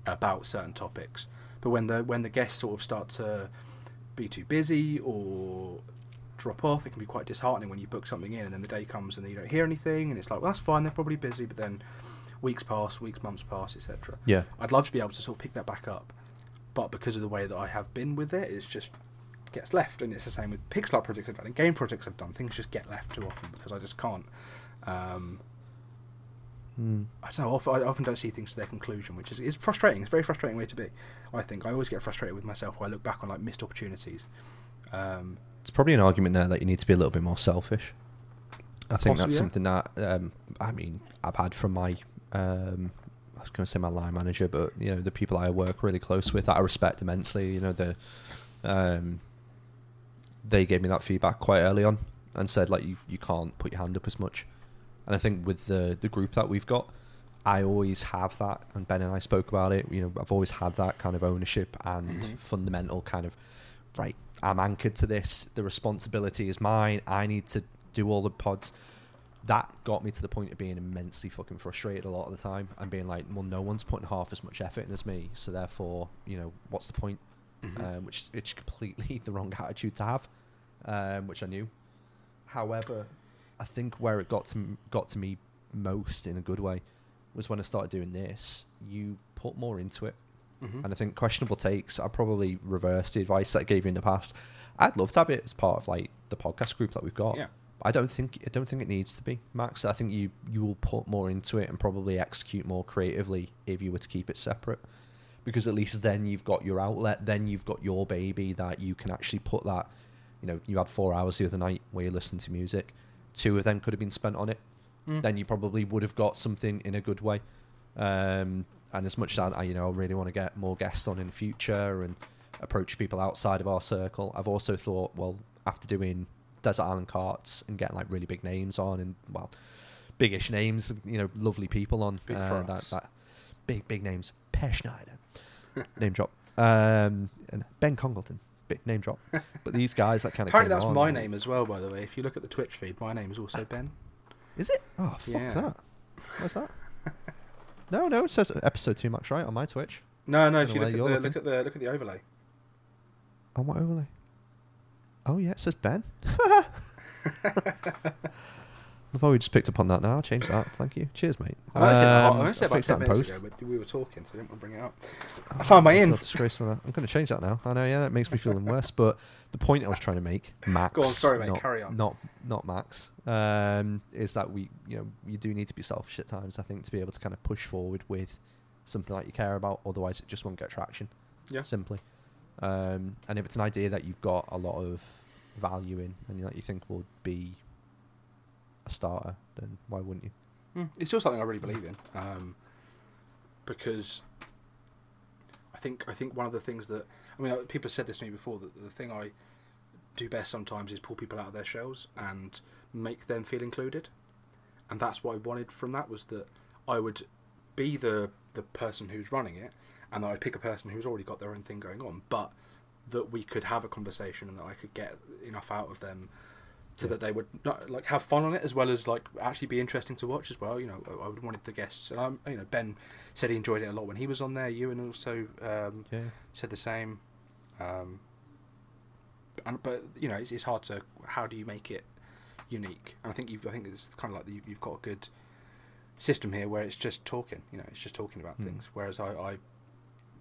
Speaker 2: about certain topics but when the when the guests sort of start to be too busy or drop off it can be quite disheartening when you book something in and then the day comes and then you don't hear anything and it's like well that's fine they're probably busy but then weeks pass weeks months pass etc
Speaker 1: Yeah.
Speaker 2: I'd love to be able to sort of pick that back up, but because of the way that I have been with it, it's just gets left, and it's the same with pixel art projects I've done and game projects I've done. Things just get left too often because I just can't. Um,
Speaker 1: Mm.
Speaker 2: I don't know. Often, I often don't see things to their conclusion, which is, is frustrating. It's a very frustrating way to be. I think I always get frustrated with myself when I look back on like missed opportunities. Um,
Speaker 1: It's probably an argument there that you need to be a little bit more selfish. I think
Speaker 2: Possibly,
Speaker 1: that's
Speaker 2: yeah.
Speaker 1: something that um, I mean I've had from my um, I was going to say my line manager, but you know the people I work really close with that I respect immensely. You know the um, they gave me that feedback quite early on and said like you you can't put your hand up as much. And I think with the the group that we've got, I always have that, and Ben and I spoke about it. You know, I've always had that kind of ownership and
Speaker 2: Mhm.
Speaker 1: fundamental kind of right. I'm anchored to this. The responsibility is mine. I need to do all the pods. That got me to the point of being immensely fucking frustrated a lot of the time and being like, well, no one's putting half as much effort in as me, so therefore, you know, what's the point?
Speaker 2: Mhm.
Speaker 1: Um, which is it's completely the wrong attitude to have, um, which I knew. However, I think where it got to m- got to me most in a good way was when I started doing this. You put more into it,
Speaker 2: Mhm.
Speaker 1: and I think questionable takes. I probably reversed the advice that I gave you in the past. I'd love to have it as part of like the podcast group that we've got.
Speaker 2: Yeah.
Speaker 1: I don't think I don't think it needs to be Max. I think you you will put more into it and probably execute more creatively if you were to keep it separate, because at least then you've got your outlet. Then you've got your baby that you can actually put that. You know, you had four hours the other night where you listened to music. Two of them could have been spent on it.
Speaker 2: Mm.
Speaker 1: Then you probably would have got something in a good way. Um, and as much as I, you know, I really want to get more guests on in the future and approach people outside of our circle, I've also thought, well, after doing Desert Island Carts and getting like really big names on and well, biggish names, you know, lovely people on
Speaker 2: Big
Speaker 1: uh, that, that big big names, Per Schneider, name drop, um, and Ben Congleton, big name drop. But these guys that kind of
Speaker 2: Apparently, that's my name as well. By the way, if you look at the Twitch feed, my name is also Ben.
Speaker 1: Is it? Oh fuck
Speaker 2: Yeah.
Speaker 1: that! What's that? no, no, it says episode too much right on my Twitch.
Speaker 2: No, no. If you look at the look at the look at the overlay.
Speaker 1: On what overlay? Oh yeah, it says Ben. I've already just picked up on that now. I'll change that. Thank you. Cheers, mate.
Speaker 2: I said, I
Speaker 1: Um,
Speaker 2: said about
Speaker 1: fix
Speaker 2: ten
Speaker 1: that in
Speaker 2: minutes
Speaker 1: post.
Speaker 2: ago, but we were talking, so I didn't want to bring it up.
Speaker 1: Oh,
Speaker 2: I found my
Speaker 1: I
Speaker 2: in.
Speaker 1: disgraceful now. I'm going to change that now. I know, yeah, that makes me feel worse. But the point I was trying to make, Max,
Speaker 2: Go on, sorry, mate,
Speaker 1: not,
Speaker 2: carry on.
Speaker 1: not not Max, um, is that we, you know, you do need to be selfish at times. I think to be able to kind of push forward with something that you care about. Otherwise, it just won't get traction.
Speaker 2: Yeah.
Speaker 1: Simply. Um, and if it's an idea that you've got a lot of value in and that you think will be a starter, then why wouldn't you?
Speaker 2: Mm, It's still something I really believe in, um, because I think I think one of the things that I mean, people have said this to me before that the thing I do best sometimes is pull people out of their shells and make them feel included, and that's what I wanted from that was that I would be the the person who's running it, and that I'd pick a person who's already got their own thing going on, but that we could have a conversation and that I could get enough out of them so
Speaker 1: Yeah.
Speaker 2: that they would not, like have fun on it as well as like actually be interesting to watch as well. You know, I wanted the guests. And um, you know, Ben said he enjoyed it a lot when he was on there. You and also um,
Speaker 1: Yeah.
Speaker 2: said the same. Um, and but you know, it's, it's hard to how do you make it unique? And I think you I think it's kind of like the, you've got a good system here where it's just talking. You know, it's just talking about
Speaker 1: Mm.
Speaker 2: things. Whereas I, I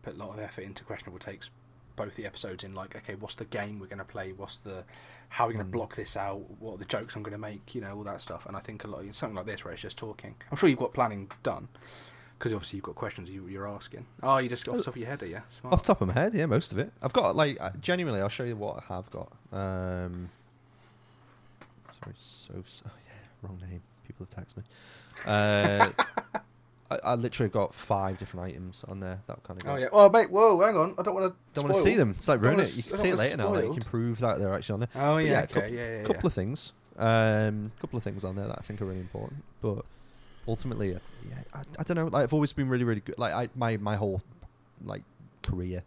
Speaker 2: put a lot of effort into questionable takes both the episodes in like, okay, what's the game we're going to play? What's the how are we going to
Speaker 1: Mm.
Speaker 2: block this out? What are the jokes I'm going to make? You know, all that stuff. And I think a lot of something like this where it's just talking. I'm sure you've got planning done because obviously you've got questions you, you're asking. Oh, you just off the top of your head, are you? Smart.
Speaker 1: Off the top of my head, yeah, most of it. I've got like uh, genuinely. I'll show you what I have got. Um, sorry, so, so yeah, wrong name. People have texted me. Uh, I, I literally got five different items on there that kind of.
Speaker 2: Oh yeah. Oh mate, whoa, hang on. I don't want to.
Speaker 1: Don't want to see them. It's like ruin it. You can see it later now. Like, you can prove that they're actually on there.
Speaker 2: Oh yeah.
Speaker 1: a
Speaker 2: okay.
Speaker 1: couple,
Speaker 2: yeah. Yeah.
Speaker 1: couple
Speaker 2: yeah.
Speaker 1: of things. Um, couple of things on there that I think are really important. But ultimately, I th- yeah, I, I don't know. Like I've always been really, really good. Like I, my my whole like career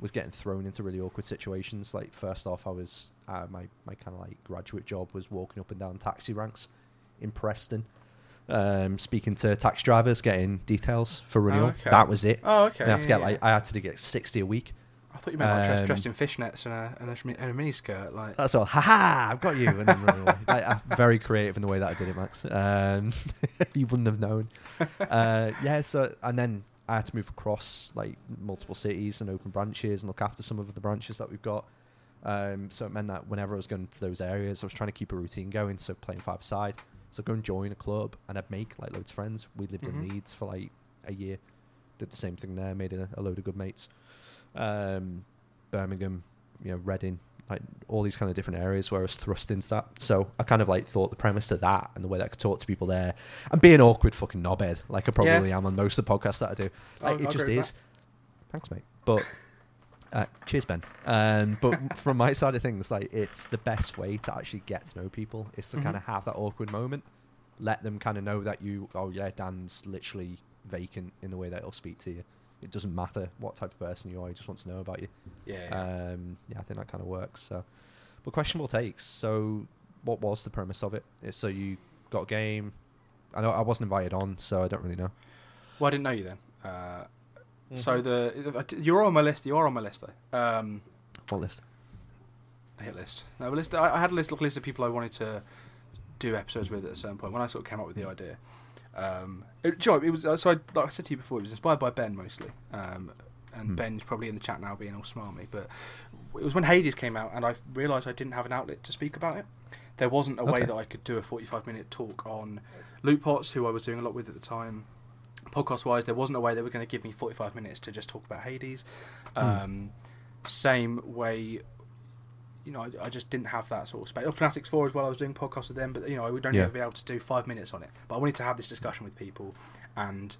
Speaker 1: was getting thrown into really awkward situations. Like first off, I was uh, my my kind of like graduate job was walking up and down taxi ranks in Preston, um, speaking to taxi drivers, getting details for renewal.
Speaker 2: okay.
Speaker 1: That was it.
Speaker 2: Oh okay.
Speaker 1: I had to get
Speaker 2: yeah.
Speaker 1: like I had to get sixty a week.
Speaker 2: I thought you meant like dressed,
Speaker 1: um,
Speaker 2: dressed in fishnets and a and a, and a mini skirt. Like.
Speaker 1: That's all. Ha ha! I've got you. And then away. Like, I'm very creative in the way that I did it, Max. Um, you wouldn't have known. Uh, yeah. So and then I had to move across like multiple cities and open branches and look after some of the branches that we've got. Um, so it meant that whenever I was going to those areas, I was trying to keep a routine going. So playing five side. So go and join a club, and I'd make like loads of friends. We lived
Speaker 2: Mhm.
Speaker 1: in Leeds for like a year. Did the same thing there. Made a, a load of good mates. Um, Birmingham, you know, Reading, like all these kind of different areas where I was thrust into that. So I kind of like thought the premise of that and the way that I could talk to people there and be an awkward fucking knobhead, like I probably am on most of the podcasts that I do.
Speaker 2: I'll-
Speaker 1: it
Speaker 2: I'll
Speaker 1: just is. Thanks, mate. But uh, cheers, Ben. Um, but from my side of things, like it's the best way to actually get to know people is to
Speaker 2: Mhm.
Speaker 1: kind of have that awkward moment, let them kind of know that you, oh yeah, Dan's literally vacant in the way that he'll speak to you. It doesn't matter what type of person you are; he just wants to know about you.
Speaker 2: Yeah. yeah.
Speaker 1: Um, yeah, I think that kind of works. So, but questionable takes. So, what was the premise of it? Uh, So you got a game. I know I wasn't invited on, so I don't really know.
Speaker 2: well, I didn't know you then. Uh,
Speaker 1: Mm-hmm.
Speaker 2: So the you're on my list. You are on my list though. Um,
Speaker 1: What list?
Speaker 2: a hit list. No, a list. I I had a list, list of people I wanted to do episodes with at a certain point. When I sort of came up with the idea, um, it, you know, it was uh, so. I, like I said to you before, it was inspired by Ben mostly. Um, and
Speaker 1: Hmm.
Speaker 2: Ben's probably in the chat now, being all smarmy. But it was when Hades came out, and I realised I didn't have an outlet to speak about it. There wasn't a way that I could do a forty-five minute talk on Loot Pots, who I was doing a lot with at the time. Podcast wise, there wasn't a way they were going to give me forty-five minutes to just talk about Hades.
Speaker 1: Hmm.
Speaker 2: Um, same way you know, I, I just didn't have that sort of space. Oh, Fanatics 4 as well, I was doing podcasts with them, but, you know, I would only
Speaker 1: Yeah.
Speaker 2: ever be able to do five minutes on it. But I wanted to have this discussion with people, and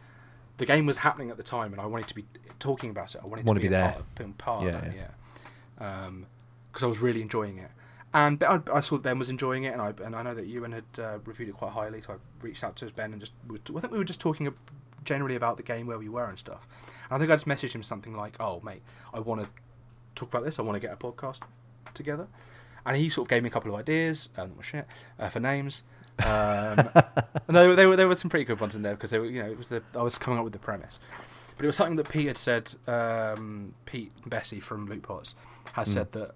Speaker 2: the game was happening at the time, and I wanted to be talking about it. I wanted
Speaker 1: Wanna
Speaker 2: to be,
Speaker 1: be there.
Speaker 2: part, of, part
Speaker 1: Yeah,
Speaker 2: of that,
Speaker 1: yeah.
Speaker 2: Because I was really enjoying it. And I, I saw that Ben was enjoying it, and I and I know that Ewan had uh, reviewed it quite highly, so I reached out to Ben and just I think we were just talking generally about the game where we were and stuff. And I think I just messaged him something like, "Oh, mate, I want to talk about this. I want to get a podcast together." And he sort of gave me a couple of ideas, um, shit, uh, for names. Um, and they were, were there were some pretty good ones in there because they were you know it was the I was coming up with the premise, but it was something that Pete had said. Um, Pete Bessie from Loot Pots has
Speaker 1: Mm.
Speaker 2: said that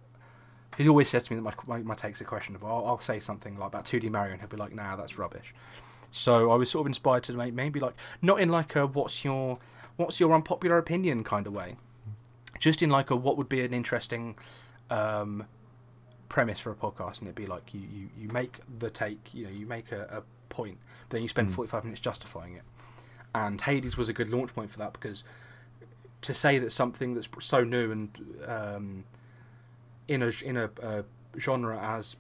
Speaker 2: he always says to me that my my, my takes are questionable. I'll, I'll say something like about 2D Mario and he'll be like, "Nah, that's rubbish." So I was sort of inspired to make maybe like not in like a what's your what's your unpopular opinion kind of way, just in like a what would be an interesting um, premise for a podcast, and it'd be like you, you, you make the take, you know, you make a, a point, but then you spend
Speaker 1: Mm.
Speaker 2: 45 minutes justifying it. And Hades was a good launch point for that because to say that something that's so new and um, in a in a, uh genre as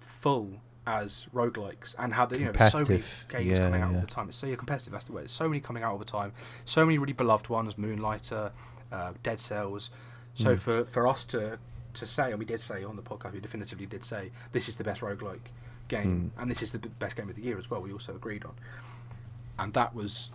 Speaker 2: full as roguelikes and how the, you know there's so many games
Speaker 1: Yeah,
Speaker 2: coming out all the time. It's so yeah, competitive. That's the word. There's so many coming out all the time. So many really beloved ones. Moonlighter, uh, Dead Cells. So
Speaker 1: Mm.
Speaker 2: for for us to to say, and we did say on the podcast, we definitively did say this is the best roguelike game, and this is the best game of the year as well. We also agreed on, and that was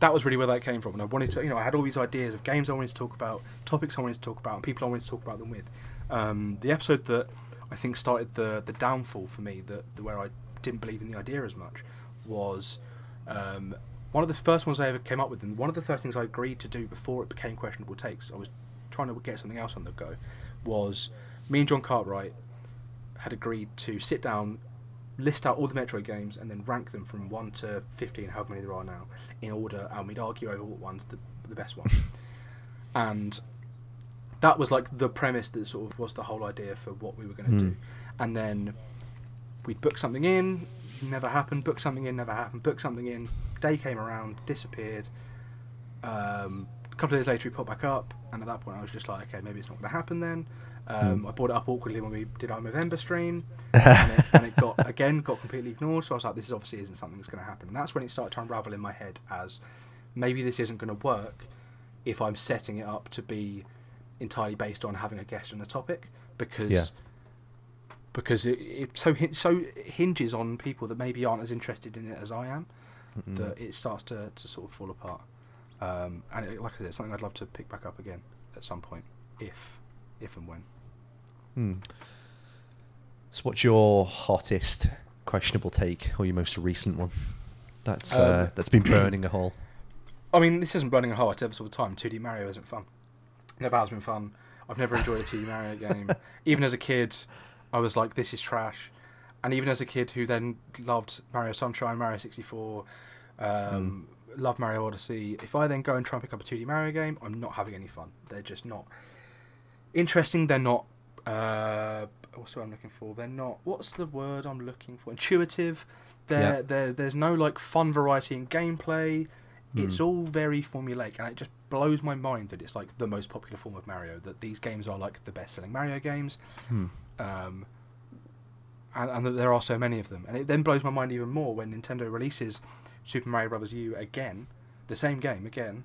Speaker 2: that was really where that came from. And I wanted to, you know, I had all these ideas of games I wanted to talk about, topics I wanted to talk about, and people I wanted to talk about them with. Um, the episode that I think started the the downfall for me, that the, where I didn't believe in the idea as much, was um, one of the first ones I ever came up with, and one of the first things I agreed to do before it became questionable takes. I was trying to get something else on the go. Was me and John Cartwright had agreed to sit down, list out all the Metroid games, and then rank them from one to fifteen, however many there are now, in order, and we'd argue over what one's the the best one. and that was like the premise that sort of was the whole idea for what we were going to
Speaker 1: Hmm.
Speaker 2: do. And then we'd book something in, never happened. Book something in, never happened. Book something in. Day came around, disappeared. Um, a couple of days later, we popped back up, and at that point, I was just like, okay, maybe it's not going to happen then. Um,
Speaker 1: Hmm.
Speaker 2: I brought it up awkwardly when we did our November stream, and, it, and it got again got completely ignored. So I was like, this obviously isn't something that's going to happen. And that's when it started to unravel in my head as maybe this isn't going to work if I'm setting it up to be entirely based on having a guest on a topic because
Speaker 1: Yeah.
Speaker 2: because it, it so hin- so hinges on people that maybe aren't as interested in it as I am
Speaker 1: Mm-mm.
Speaker 2: that it starts to, to sort of fall apart. Um, and it, like I said, it's something I'd love to pick back up again at some point, if if and when.
Speaker 1: Hmm. So, what's your hottest questionable take, or your most recent one? That's uh,
Speaker 2: Um,
Speaker 1: that's been burning a hole.
Speaker 2: I mean, this isn't burning a hole. I say this all the time. 2D Mario isn't fun. Never has been fun. I've never enjoyed a 2D Mario game. Even as a kid, I was like, this is trash. And even as a kid who then loved Mario Sunshine, Mario 64, um, loved Mario Odyssey, if I then go and try and pick up a 2D Mario game, I'm not having any fun. They're just not interesting. They're not. Uh, what's the word I'm looking for? They're not. What's the word I'm looking for? Intuitive. They're, they're, there's no like fun variety in gameplay. It's
Speaker 1: Hmm.
Speaker 2: all very formulaic, and it just blows my mind that it's like the most popular form of Mario. That these games are like the best-selling Mario games,
Speaker 1: Hmm.
Speaker 2: um, and, and that there are so many of them. And it then blows my mind even more when Nintendo releases Super Mario Bros. U again, the same game again,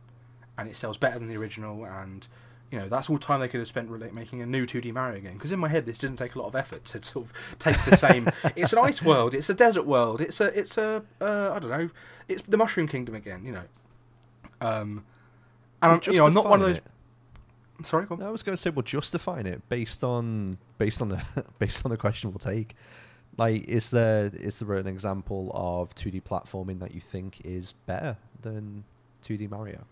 Speaker 2: and it sells better than the original. And you know that's all time they could have spent making a new 2D Mario game. Because in my head, this doesn't take a lot of effort to sort of take the same. it's an ice world. It's a desert world. It's a it's a uh, I don't know. It's the Mushroom Kingdom again. You know. Um, and I'm, you know, I'm not one of those.
Speaker 1: Justifying
Speaker 2: Sorry, go on.
Speaker 1: I was going to say, well, justifying it based on based on the based on a questionable take. Like, is there is there an example of 2D platforming that you think is better than 2D Mario?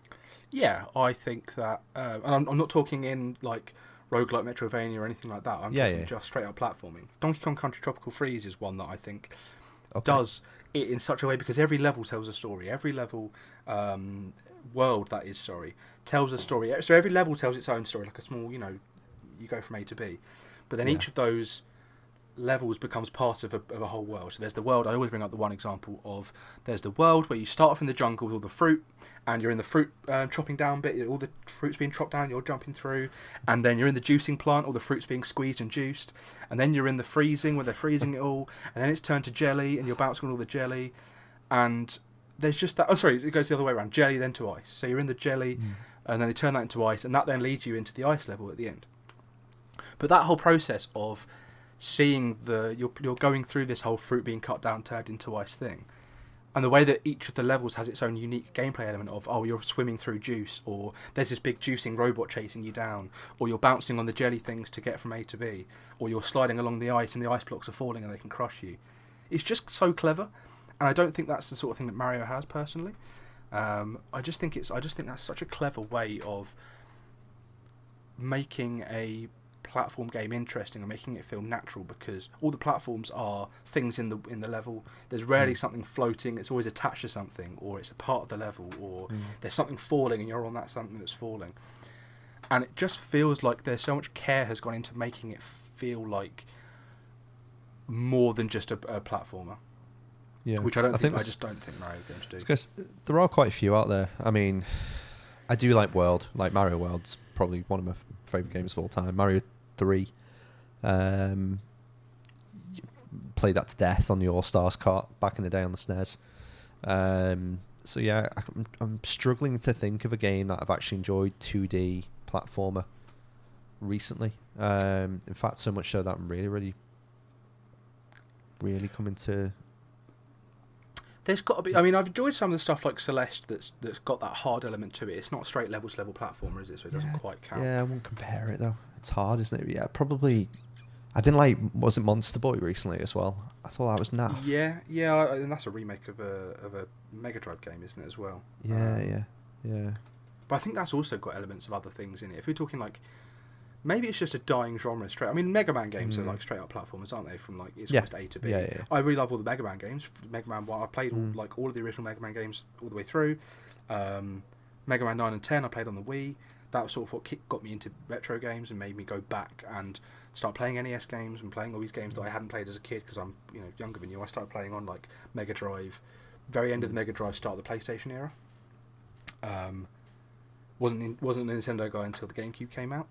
Speaker 2: Yeah, I think that, uh, and I'm, I'm not talking in like roguelike Metroidvania or anything like that. I'm
Speaker 1: Yeah,
Speaker 2: talking
Speaker 1: yeah.
Speaker 2: just straight up platforming. Donkey Kong Country Tropical Freeze is one that I think
Speaker 1: Okay.
Speaker 2: does it in such a way because every level tells a story. Every level, um, world that is sorry, tells a story. So every level tells its own story, like a small, you know, you go from A to B, but then
Speaker 1: Yeah.
Speaker 2: each of those levels becomes part of a, of a whole world. So there's the world. I always bring up the one example of there's the world where you start off in the jungle with all the fruit, and you're in the fruit um, chopping down bit. All the fruits being chopped down, you're jumping through, and then you're in the juicing plant, all the fruits being squeezed and juiced, and then you're in the freezing where they're freezing it all, and then it's turned to jelly, and you're bouncing on all the jelly, and there's just that. Oh, sorry, it goes the other way around. Jelly then to ice. So you're in the jelly,
Speaker 1: Mm.
Speaker 2: and then they turn that into ice, and that then leads you into the ice level at the end. But that whole process of seeing the you're you're going through this whole fruit being cut down, turned into ice thing, and the way that each of the levels has its own unique gameplay element of oh you're swimming through juice, or there's this big juicing robot chasing you down, or you're bouncing on the jelly things to get from A to B, or you're sliding along the ice and the ice blocks are falling and they can crush you. It's just so clever, and I don't think that's the sort of thing that Mario has personally. Um, I just think it's I just think that's such a clever way of making a platform game interesting and making it feel natural because all the platforms are things in the in the level. There's rarely
Speaker 1: Mm.
Speaker 2: something floating. It's always attached to something, or it's a part of the level, or
Speaker 1: Mm.
Speaker 2: there's something falling and you're on that something that's falling. And it just feels like there's so much care has gone into making it feel like more than just a, a platformer,
Speaker 1: Yeah,
Speaker 2: which I don't think, I just don't think Mario games do.
Speaker 1: Because there are quite a few out there. I mean, I do like World. Like Mario World's probably one of my favorite games of all time. Mario Three, um, played that to death on the All Stars cart back in the day on the SNES. Um, so yeah, I, I'm struggling to think of a game that I've actually enjoyed 2D platformer recently. Um, in fact, so much so that I'm really, really, really coming to
Speaker 2: There's got to be. I mean, I've enjoyed some of the stuff like Celeste that's that's got that hard element to it. It's not straight levels level platformer, is it? So it doesn't
Speaker 1: Yeah.
Speaker 2: quite count.
Speaker 1: Yeah, I won't compare it though. It's hard, isn't it? Yeah, probably. I didn't like. Was it Monster Boy recently as well? I thought that was naff.
Speaker 2: Yeah, yeah, and that's a remake of a of a Mega Drive game, isn't it as well?
Speaker 1: Yeah,
Speaker 2: Um,
Speaker 1: yeah, yeah.
Speaker 2: But I think that's also got elements of other things in it. If we're talking like, maybe it's just a dying genre straight. I mean, Mega Man games are
Speaker 1: Mm.
Speaker 2: like straight up platformers, aren't they? From like it's
Speaker 1: Yeah.
Speaker 2: almost A to B.
Speaker 1: Yeah, yeah, yeah.
Speaker 2: I really love all the Mega Man games. Mega Man One, I played all
Speaker 1: Mm.
Speaker 2: like all of the original Mega Man games all the way through. Um, Mega Man Nine and Ten, I played on the Wii. that was sort of what got me into retro games and made me go back and start playing NES games and playing all these games that I hadn't played as a kid because I'm you know younger than you. I started playing on like Mega Drive, very end of the Mega Drive, start of the PlayStation era. Um, wasn't in, wasn't a Nintendo guy until the GameCube came out.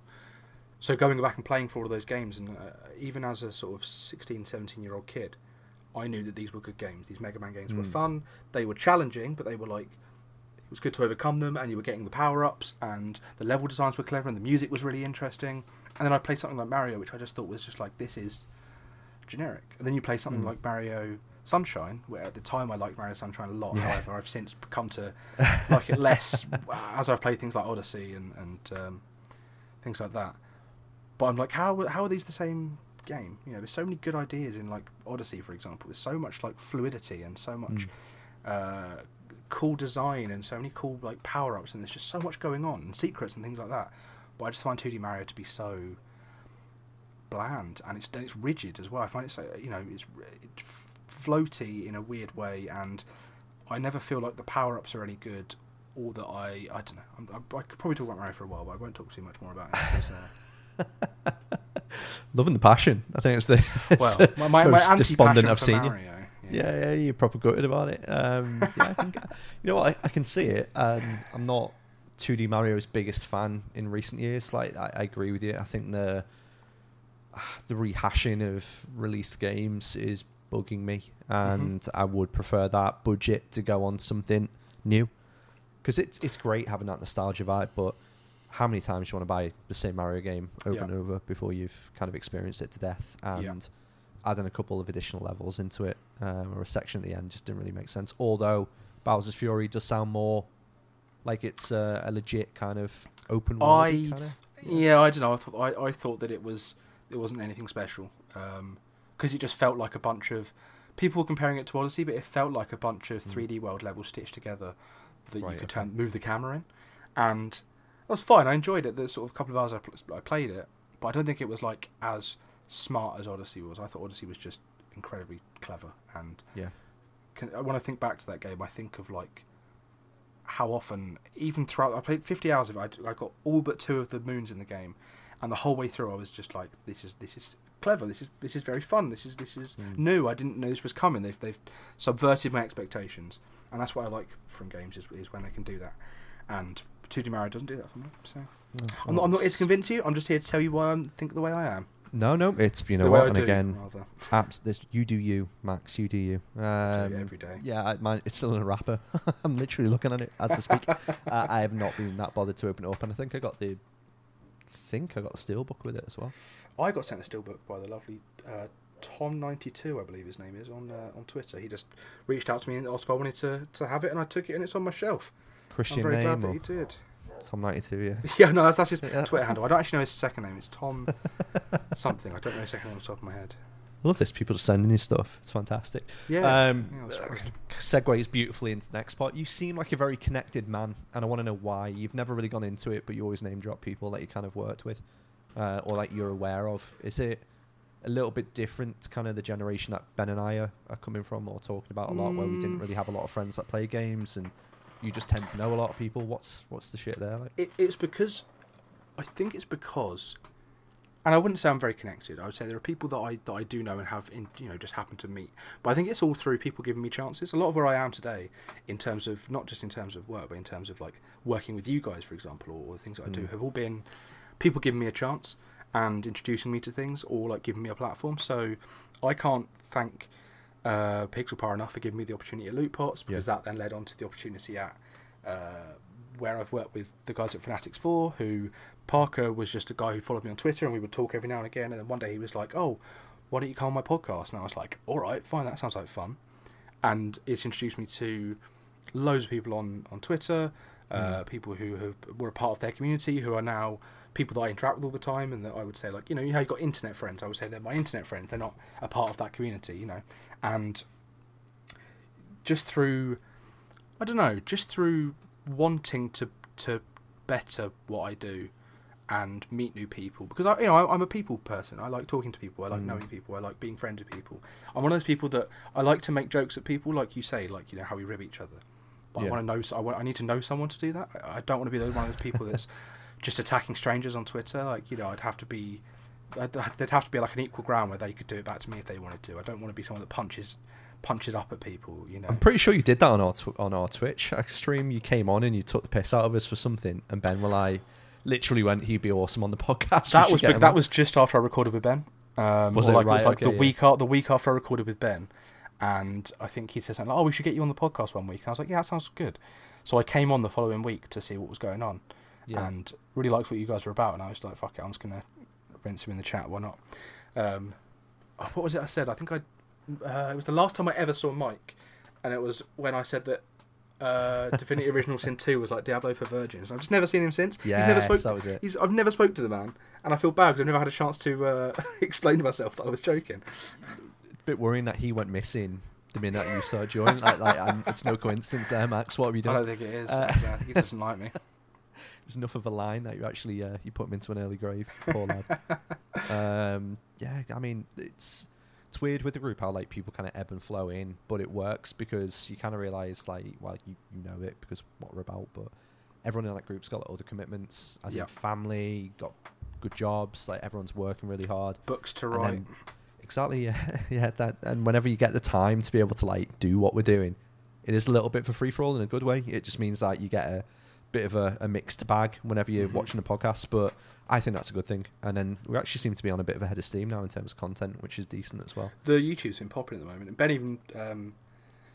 Speaker 2: So going back and playing for all of those games, and uh, even as a sort of 16, 17 year old kid, I knew that these were good games. These Mega Man games were
Speaker 1: Mm.
Speaker 2: fun. They were challenging, but they were like it was good to overcome them, and you were getting the power ups, and the level designs were clever, and the music was really interesting. And then I played something like Mario, which I just thought was just like this is generic. And then you play something
Speaker 1: Mm.
Speaker 2: like Mario Sunshine, where at the time I liked Mario Sunshine a lot.
Speaker 1: Yeah.
Speaker 2: However, I've since come to like it less as I've played things like Odyssey and and um, things like that. But I'm like, how how are these the same game? You know, there's so many good ideas in like Odyssey, for example. There's so much like fluidity and so much
Speaker 1: Mm.
Speaker 2: uh, cool design and so many cool like power ups, and there's just so much going on and secrets and things like that. But I just find 2D Mario to be so bland and it's and it's rigid as well. I find it so you know it's, it's floaty in a weird way, and I never feel like the power ups are any good. Or that I, I don't know. I'm, I, I could probably talk about Mario for a while, but I won't talk too much more about it. Because, uh,
Speaker 1: Loving the passion. I think it's the
Speaker 2: well, my, my, my
Speaker 1: most
Speaker 2: anti-passion
Speaker 1: despondent I've seen you.
Speaker 2: Mario.
Speaker 1: Yeah, yeah, you're proper gutted about it. Um, yeah, can, you know what? I, I can see it. Um, I'm not 2D Mario's biggest fan in recent years. Like, I, I agree with you. I think the the rehashing of released games is bugging me, and I would prefer that budget to go on something new. Because it's it's great having that nostalgia vibe, but how many times you want to buy the same Mario game over
Speaker 2: Yeah.
Speaker 1: and over before you've kind of experienced it to death? And
Speaker 2: Yeah.
Speaker 1: adding a couple of additional levels into it um, or a section at the end just didn't really make sense. Although Bowser's Fury does sound more like it's uh, a legit kind of open world.
Speaker 2: I
Speaker 1: kind of.
Speaker 2: yeah, I don't know. I thought I, I thought that it was it wasn't anything special because it just felt like a bunch of people were comparing it to Odyssey, but it felt like a bunch of
Speaker 1: Mm.
Speaker 2: 3D world levels stitched together that
Speaker 1: Right,
Speaker 2: you could
Speaker 1: okay.
Speaker 2: turn move the camera in, and that was fine. I enjoyed it. The sort of couple of hours I, pl- I played it, but I don't think it was like as smart as Odyssey was. I thought Odyssey was just incredibly clever and
Speaker 1: Yeah.
Speaker 2: can, when I think back to that game, I think of like how often, even throughout, I played 50 hours of it. I, I got all but two of the moons in the game, and the whole way through, I was just like, "This is this is clever. This is this is very fun. This is this is
Speaker 1: Mm.
Speaker 2: new. I didn't know this was coming. They've they've subverted my expectations, and that's what I like from games is, is when they can do that. And 2D Mario doesn't do that for me. So
Speaker 1: No,
Speaker 2: I'm not, I'm not here to convince you. I'm just here to tell you why I think the way I am.
Speaker 1: No, no, it's you know
Speaker 2: the
Speaker 1: what,
Speaker 2: I
Speaker 1: and
Speaker 2: do,
Speaker 1: again,
Speaker 2: rather.
Speaker 1: apps. This you do you, Max. You do you.
Speaker 2: do
Speaker 1: Um,
Speaker 2: it every day.
Speaker 1: Yeah, I, mine, it's still in a wrapper. I'm literally looking at it as I speak. uh, I have not been that bothered to open it up, and I think I got the. think I got the steelbook with it as well.
Speaker 2: I got sent a steelbook by the lovely uh, Tom92, I believe his name is, on uh, on Twitter. He just reached out to me and asked if I wanted to, to have it, and I took it, and it's on my shelf.
Speaker 1: Christian
Speaker 2: I'm very
Speaker 1: name
Speaker 2: glad that he did.
Speaker 1: Tom ninety two. Yeah.
Speaker 2: Yeah, no, that's, that's his
Speaker 1: Yeah.
Speaker 2: Twitter handle. I don't actually know his second name. It's Tom something. I don't know his second name off the top of my head.
Speaker 1: I love this. People just sending you stuff. It's fantastic.
Speaker 2: Yeah.
Speaker 1: Um,
Speaker 2: yeah,
Speaker 1: segues beautifully into the next part. You seem like a very connected man, and I want to know why. You've never really gone into it, but you always name drop people that you kind of worked with, uh, or like you're aware of. Is it a little bit different, to kind of the generation that Ben and I are, are coming from, or talking about a lot, where we didn't
Speaker 2: Mm.
Speaker 1: really have a lot of friends that play games, and you just tend to know a lot of people? What's what's the shit there? Like?
Speaker 2: It, it's because I think it's because, and I wouldn't say I'm very connected. I would say there are people that I that I do know and have in you know just happen to meet. But I think it's all through people giving me chances. A lot of where I am today, in terms of not just in terms of work, but in terms of like working with you guys, for example, or, or the things that I do,
Speaker 1: Mm.
Speaker 2: have all been people giving me a chance and introducing me to things, or like giving me a platform. So I can't thank uh, Pixel Power enough for giving me the opportunity at Loot Pots because that then led on to the opportunity at uh, where I've worked with the guys at Fanatics 4, who Parker was just a guy who followed me on Twitter and we would talk every now and again. And then one day he was like, Oh, why don't you come on my podcast? And I was like, All right, fine, that sounds like fun. And it's introduced me to loads of people on, on Twitter, uh, people who have, were a part of their community, who are now people that I interact with all the time. And that I would say, like, you know, you know, you've got internet friends. I would say they're my internet friends. They're not a part of that community, you know. And just through I don't know, just through wanting to to better what I do and meet new people because I you know I, I'm a people person. I like talking to people. I like
Speaker 1: Mm.
Speaker 2: knowing people. I like being friends with people. I'm one of those people that I like to make jokes at people, like you say, like you know how we rib each other. But I want to know. I want. I need to know someone to do that. I, I don't want to be one of those people that's just attacking strangers on Twitter. Like you know, I'd have to be. I'd, there'd have to be like an equal ground where they could do it back to me if they wanted to. I don't want to be someone that punches punches up at people. You know.
Speaker 1: I'm pretty sure you did that on our tw- on our Twitch stream. You came on and you took the piss out of us for something, and Ben will I literally went, "He'd be awesome on the podcast."
Speaker 2: That was that was just after I recorded with Ben. Um,
Speaker 1: was it
Speaker 2: like,
Speaker 1: right?
Speaker 2: it was like
Speaker 1: okay,
Speaker 2: the
Speaker 1: yeah.
Speaker 2: week the week after I recorded with Ben, and I think he said something like, "Oh, we should get you on the podcast one week." And I was like, "Yeah, that sounds good." So I came on the following week to see what was going on,
Speaker 1: Yeah.
Speaker 2: and really liked what you guys were about. And I was like, "Fuck it, I'm just gonna rinse him in the chat. Why not?" Um, oh, what was it I said? I think I uh, it was the last time I ever saw Mike, and it was when I said that uh, Divinity Original Sin Two was like Diablo for virgins. I've just never seen him since. Yeah, he's never spoke.
Speaker 1: that was it.
Speaker 2: He's, I've never spoke to the man, and I feel bad because I've never had a chance to uh, explain to myself that I was joking.
Speaker 1: A bit worrying that he went missing the minute you started joining. like, like um, it's no coincidence there, Max. What have you
Speaker 2: doing?
Speaker 1: I
Speaker 2: don't think it is.
Speaker 1: Uh,
Speaker 2: yeah, he doesn't like me.
Speaker 1: Was enough of a line that you actually uh, you put him into an early grave. Poor lad. um, yeah, I mean it's it's weird with the group how like people kind of ebb and flow in, but it works because you kind of realize like well you, you know it because what we're about, but everyone in that group's got like, other commitments, as
Speaker 2: Yeah.
Speaker 1: in family, got good jobs, like everyone's working really hard.
Speaker 2: Books to write.
Speaker 1: then- exactly, yeah, yeah. That and whenever you get the time to be able to like do what we're doing, it is a little bit for free for all in a good way. It just means that you get a bit of a, a mixed bag whenever you're
Speaker 2: Mhm.
Speaker 1: watching a podcast, but I think that's a good thing. And then we actually seem to be on a bit of a head of steam now in terms of content, which is decent as well.
Speaker 2: the YouTube's been popular at the moment, and Ben even um,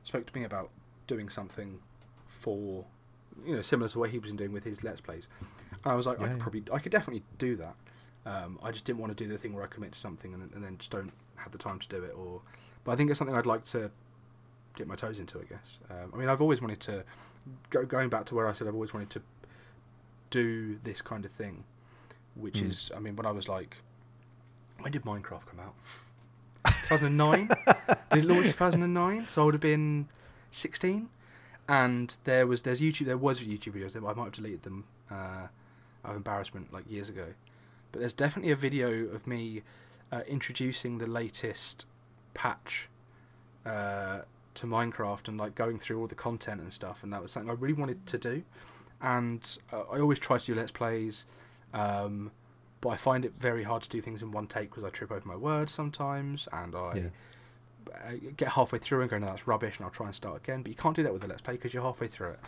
Speaker 2: spoke to me about doing something for you know similar to what he was doing with his Let's Plays. And I was like, I could
Speaker 1: yeah.
Speaker 2: probably, I could definitely do that. Um, I just didn't want to do the thing where I commit to something and, and then just don't have the time to do it. Or, but I think it's something I'd like to dip my toes into. I guess. Um, I mean, I've always wanted to. Go, going back to where I said I've always wanted to do this kind of thing, which
Speaker 1: Mm.
Speaker 2: is, I mean, when I was like, when did Minecraft come out? 2009. did it launch 2009? So I would have been 16. And there was there's YouTube there was YouTube videos. I might have deleted them uh, out of embarrassment like years ago. But there's definitely a video of me uh, introducing the latest patch uh, to Minecraft and like going through all the content and stuff. And that was something I really wanted to do. And uh, I always try to do let's plays, um, but I find it very hard to do things in one take because I trip over my words sometimes, and I
Speaker 1: Yeah.
Speaker 2: uh, get halfway through and go, "No, that's rubbish," and I'll try and start again. But you can't do that with a let's play because you're halfway through it.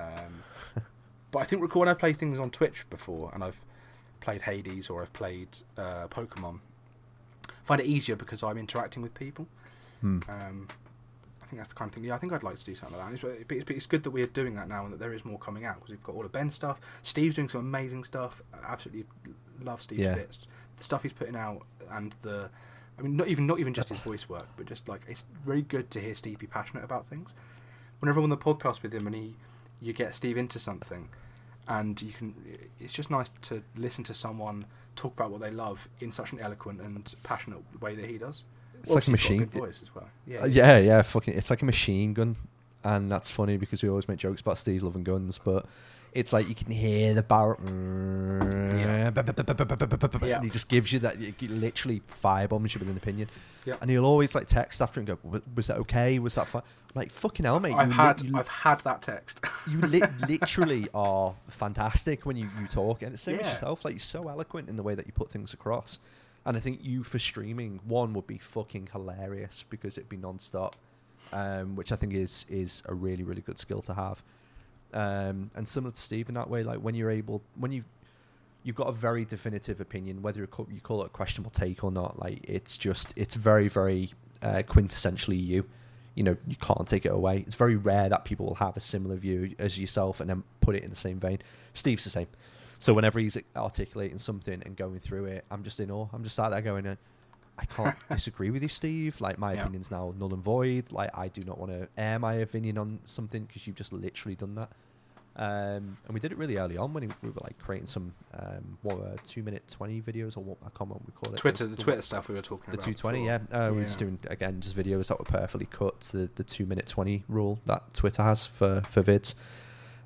Speaker 2: Um, but I think record when I play things on Twitch before, and I've played Hades or I've played uh, Pokemon. I find it easier because I'm interacting with people.
Speaker 1: Hmm.
Speaker 2: Um, think that's the kind of thing. Yeah, I think I'd like to do something like that. It's, it's, it's good that we're doing that now and that there is more coming out because we've got all of Ben's stuff. Steve's doing some amazing stuff. I absolutely love Steve's
Speaker 1: Yeah.
Speaker 2: bits. The stuff he's putting out and the, I mean, not even not even just his voice work, but just like it's very good to hear Steve be passionate about things. Whenever I'm on the podcast with him and he, you get Steve into something, and you can, it's just nice to listen to someone talk about what they love in such an eloquent and passionate way that he does.
Speaker 1: It's like a machine.
Speaker 2: voice as well. Yeah,
Speaker 1: yeah, yeah, fucking. It's like a machine gun, and that's funny because we always make jokes about Steve loving guns, but it's like you can hear the barrel.
Speaker 2: Yeah.
Speaker 1: Yeah. And he just gives you that. He literally firebombs you with an opinion.
Speaker 2: Yeah.
Speaker 1: And he'll always like text after and go, "Was- "Was that okay? Was that fine?" Like, "Fucking hell, mate!
Speaker 2: I've had
Speaker 1: li-
Speaker 2: I've had that text.
Speaker 1: you li- literally are fantastic when you, you talk, and it's same as yourself. Like you're so eloquent in the way that you put things across. And I think you for streaming one would be fucking hilarious because it'd be non-stop, um, which I think is is a really really good skill to have. Um, and similar to Steve in that way, like when you're able when you you've got a very definitive opinion, whether you call, you call it a questionable take or not. Like it's just it's very very uh, quintessentially you. You know you can't take it away. It's very rare that people will have a similar view as yourself and then put it in the same vein. Steve's the same. So whenever he's articulating something and going through it, I'm just in awe. I'm just sat there going, uh, I can't disagree with you, Steve. Like my
Speaker 2: Yeah.
Speaker 1: opinion's now null and void. Like I do not want to air my opinion on something because you've just literally done that. Um, and we did it really early on when we were like creating some um, what were two minute twenty videos or what I can't remember what we call it.
Speaker 2: Twitter, the
Speaker 1: the,
Speaker 2: Twitter stuff we were talking about.
Speaker 1: the two twenty. Yeah, uh, we were just doing again just videos that were perfectly cut to the, the two minute twenty rule that Twitter has for for vids.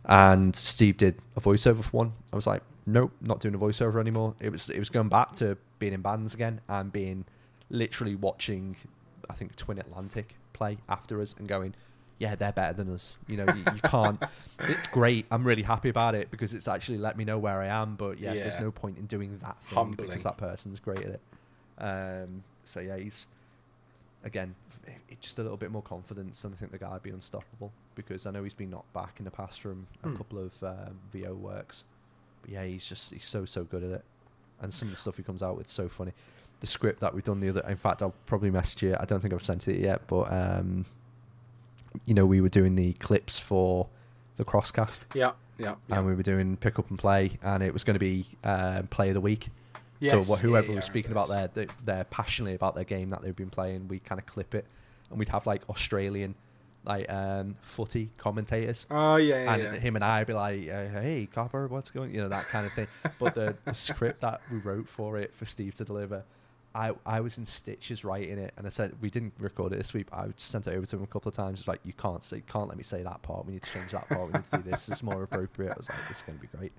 Speaker 1: And Steve did a voiceover for one. I was like, nope, not doing a voiceover anymore. It was it was going back to being in bands again and being literally watching, I think Twin Atlantic play after us and going, yeah, they're better than us. You know, you, you can't. it's great. I'm really happy about it because it's actually let me know where I am. But yeah, there's no point in doing that thing
Speaker 2: Humbling.
Speaker 1: because that person's great at it. Um, so yeah, he's again it- just a little bit more confidence, and I think the guy would be unstoppable because I know he's been knocked back in the past from a
Speaker 2: Hmm.
Speaker 1: couple of um, VO works. But yeah, he's just he's so so good at it, and some of the stuff he comes out with is so funny. The script that we've done the other, in fact, I'll probably message you. I don't think I've sent it yet, but um, you know, we were doing the clips for the crosscast,
Speaker 2: Yeah, yeah, yeah.
Speaker 1: and we were doing pick up and play, and it was going to be um, play of the week. So
Speaker 2: Yes,
Speaker 1: what,
Speaker 2: yeah,
Speaker 1: whoever
Speaker 2: yeah,
Speaker 1: was speaking about their, their passionately about their game that they've been playing, we kind of clip it, and we'd have like Australian, like um, footy commentators,
Speaker 2: Oh yeah, yeah,
Speaker 1: and
Speaker 2: yeah.
Speaker 1: him and I be like, "Hey, Copper, what's going?" You know that kind of thing. but the, the script that we wrote for it for Steve to deliver, I I was in stitches writing it, and I said we didn't record it this week. But I sent it over to him a couple of times. It's like you can't say, can't let me say that part. We need to change that part. We need to do this. It's more appropriate. I was like, it's going to be great.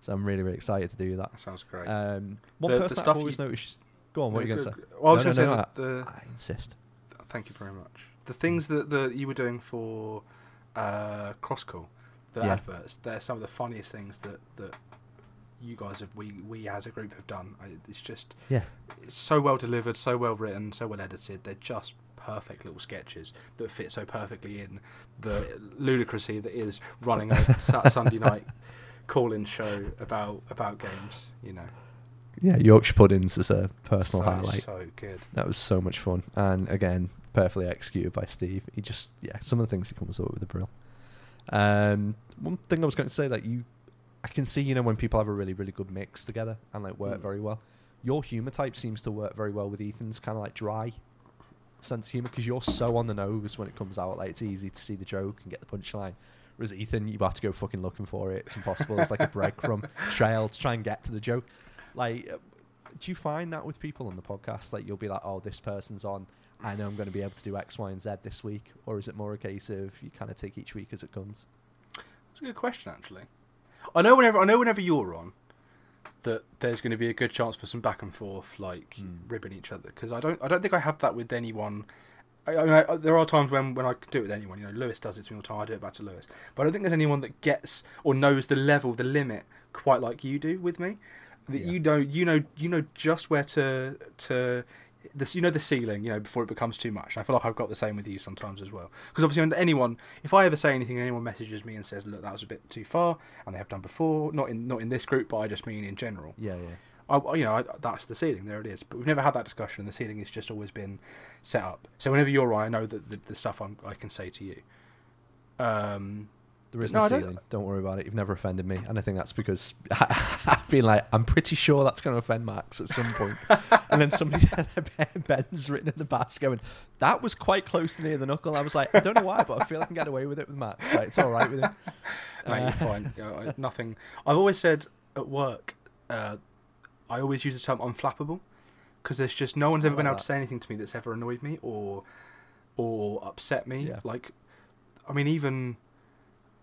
Speaker 1: So I'm really really excited to do that.
Speaker 2: That sounds great.
Speaker 1: Um, one
Speaker 2: The- the
Speaker 1: person
Speaker 2: stuff
Speaker 1: I've always
Speaker 2: you-
Speaker 1: noticed. Go on, what are you going to say?
Speaker 2: Well, I was
Speaker 1: No,
Speaker 2: going to
Speaker 1: no,
Speaker 2: say
Speaker 1: no,
Speaker 2: that the,
Speaker 1: I insist.
Speaker 2: Thank you very much. The things that, that you were doing for uh, Crosscall, the
Speaker 1: Yeah.
Speaker 2: adverts, they're some of the funniest things that, that you guys have, we, we as a group have done. I, it's just
Speaker 1: Yeah.
Speaker 2: it's so well delivered, so well written, so well edited. They're just perfect little sketches that fit so perfectly in the ludicrousy that is running a Sunday night call-in show about about games. You know,
Speaker 1: Yeah, Yorkshire puddings is a personal
Speaker 2: so,
Speaker 1: highlight.
Speaker 2: So good.
Speaker 1: That was so much fun, and again, perfectly executed by Steve. He just, yeah, some of the things he comes up with are brilliant. Um, one thing I was going to say that you, I can see, you know, when people have a really, really good mix together and like work
Speaker 2: Mm.
Speaker 1: very well. Your humor type seems to work very well with Ethan's kind of like dry sense of humor because you're so on the nose when it comes out. Like it's easy to see the joke and get the punchline. Whereas Ethan, you have to go fucking looking for it. It's impossible. It's like a breadcrumb trail to try and get to the joke. Like, uh, do you find that with people on the podcast? Like, you'll be like, "Oh, this person's on. I know I'm going to be able to do X, Y, and Z this week," or is it more a case of you kind of take each week as it comes?
Speaker 2: It's a good question, actually. I know whenever I know whenever you're on, that there's going to be a good chance for some back and forth, like
Speaker 1: Mm.
Speaker 2: ribbing each other. Because I don't, I don't think I have that with anyone. I, I mean, I, there are times when, when I can do it with anyone. You know, Lewis does it to me all the time. I do it back to Lewis. But I don't think there's anyone that gets or knows the level, the limit, quite like you do with me. That
Speaker 1: Yeah.
Speaker 2: you know, you know, you know just where to to. This, you know the ceiling, you know, before it becomes too much. And I feel like I've got the same with you sometimes as well. Because obviously, anyone, if I ever say anything, and anyone messages me and says, "Look, that was a bit too far," and they have done before, not in not in this group, but I just mean in general.
Speaker 1: Yeah, yeah.
Speaker 2: I, you know, I, that's the ceiling. There it is. But we've never had that discussion. And the ceiling has just always been set up. So whenever you're right, I know that the, the stuff I'm, I can say to you. Um,
Speaker 1: There is
Speaker 2: No, I don't-
Speaker 1: ceiling. Don't worry about it. You've never offended me, and I think that's because I've been like, I'm pretty sure that's going to offend Max at some point. and then somebody, Ben's written in the basket going, "That was quite close near the knuckle." I was like, I don't know why, but I feel I can get away with it with Max. Like, it's all right with him.
Speaker 2: mate,
Speaker 1: Uh,
Speaker 2: you're fine. You know, nothing. I've always said at work, uh, I always use the term unflappable because there's just no one's ever been able
Speaker 1: that.
Speaker 2: to say anything to me that's ever annoyed me or or upset me.
Speaker 1: Yeah.
Speaker 2: Like, I mean, even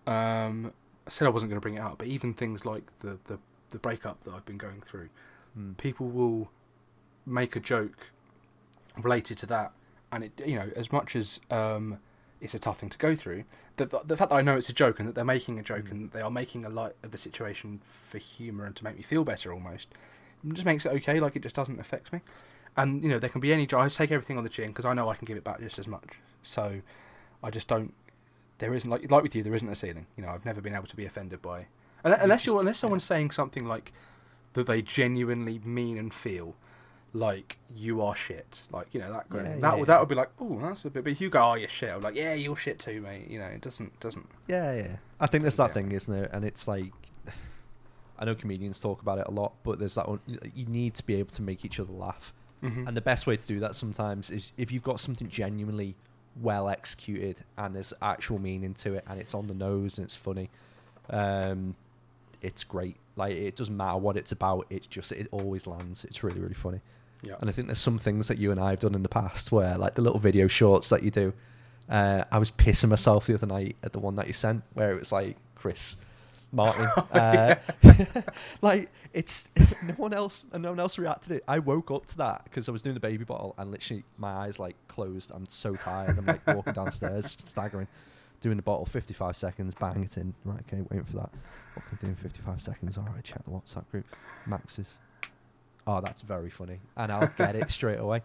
Speaker 2: um, I said I wasn't going to bring it up, but even things like the, the the breakup that I've been going through,
Speaker 1: Hmm.
Speaker 2: people will make a joke related to that, and it you know as much as um, it's a tough thing to go through, the, the the fact that I know it's a joke and that they're making a joke
Speaker 1: Mm.
Speaker 2: and they are making a light of the situation for humour and to make me feel better almost, it just makes it okay. Like it just doesn't affect me, and you know there can be any. I take everything on the chin because I know I can give it back just as much. So I just don't. There isn't like like with you. There isn't a ceiling. You know I've never been able to be offended by, unless, you're unless
Speaker 1: yeah.
Speaker 2: someone's saying something like that they genuinely mean and feel like you are shit. Like you know that
Speaker 1: Yeah,
Speaker 2: that
Speaker 1: yeah,
Speaker 2: would that would be like oh that's a bit. But if you go oh you're shit, I'm like yeah you're shit too, mate. You know it doesn't doesn't.
Speaker 1: Yeah, yeah. I think there's that
Speaker 2: Yeah.
Speaker 1: thing, isn't there? And it's like, I know comedians talk about it a lot, but there's that one. You need to be able to make each other laugh.
Speaker 2: Mhm.
Speaker 1: And the best way to do that sometimes is if you've got something genuinely well executed and there's actual meaning to it and it's on the nose and it's funny, um, it's great. Like it doesn't matter what it's about. It just it always lands. It's really really funny.
Speaker 2: yeah.
Speaker 1: And I think there's some things that you and I have done in the past where, like the little video shorts that you do. Uh, I was pissing myself the other night at the one that you sent, where it was like Chris Martin.
Speaker 2: Oh,
Speaker 1: uh, like it's no one else, and no one else reacted it. I woke up to that because I was doing the baby bottle, and literally my eyes like closed. I'm so tired. I'm like walking downstairs, staggering. doing the bottle, 55 seconds, bang it in. Right, okay, waiting for that. What can I do in 55 seconds? All right, check the WhatsApp group. Max's. Oh, that's very funny, and I'll get it straight away.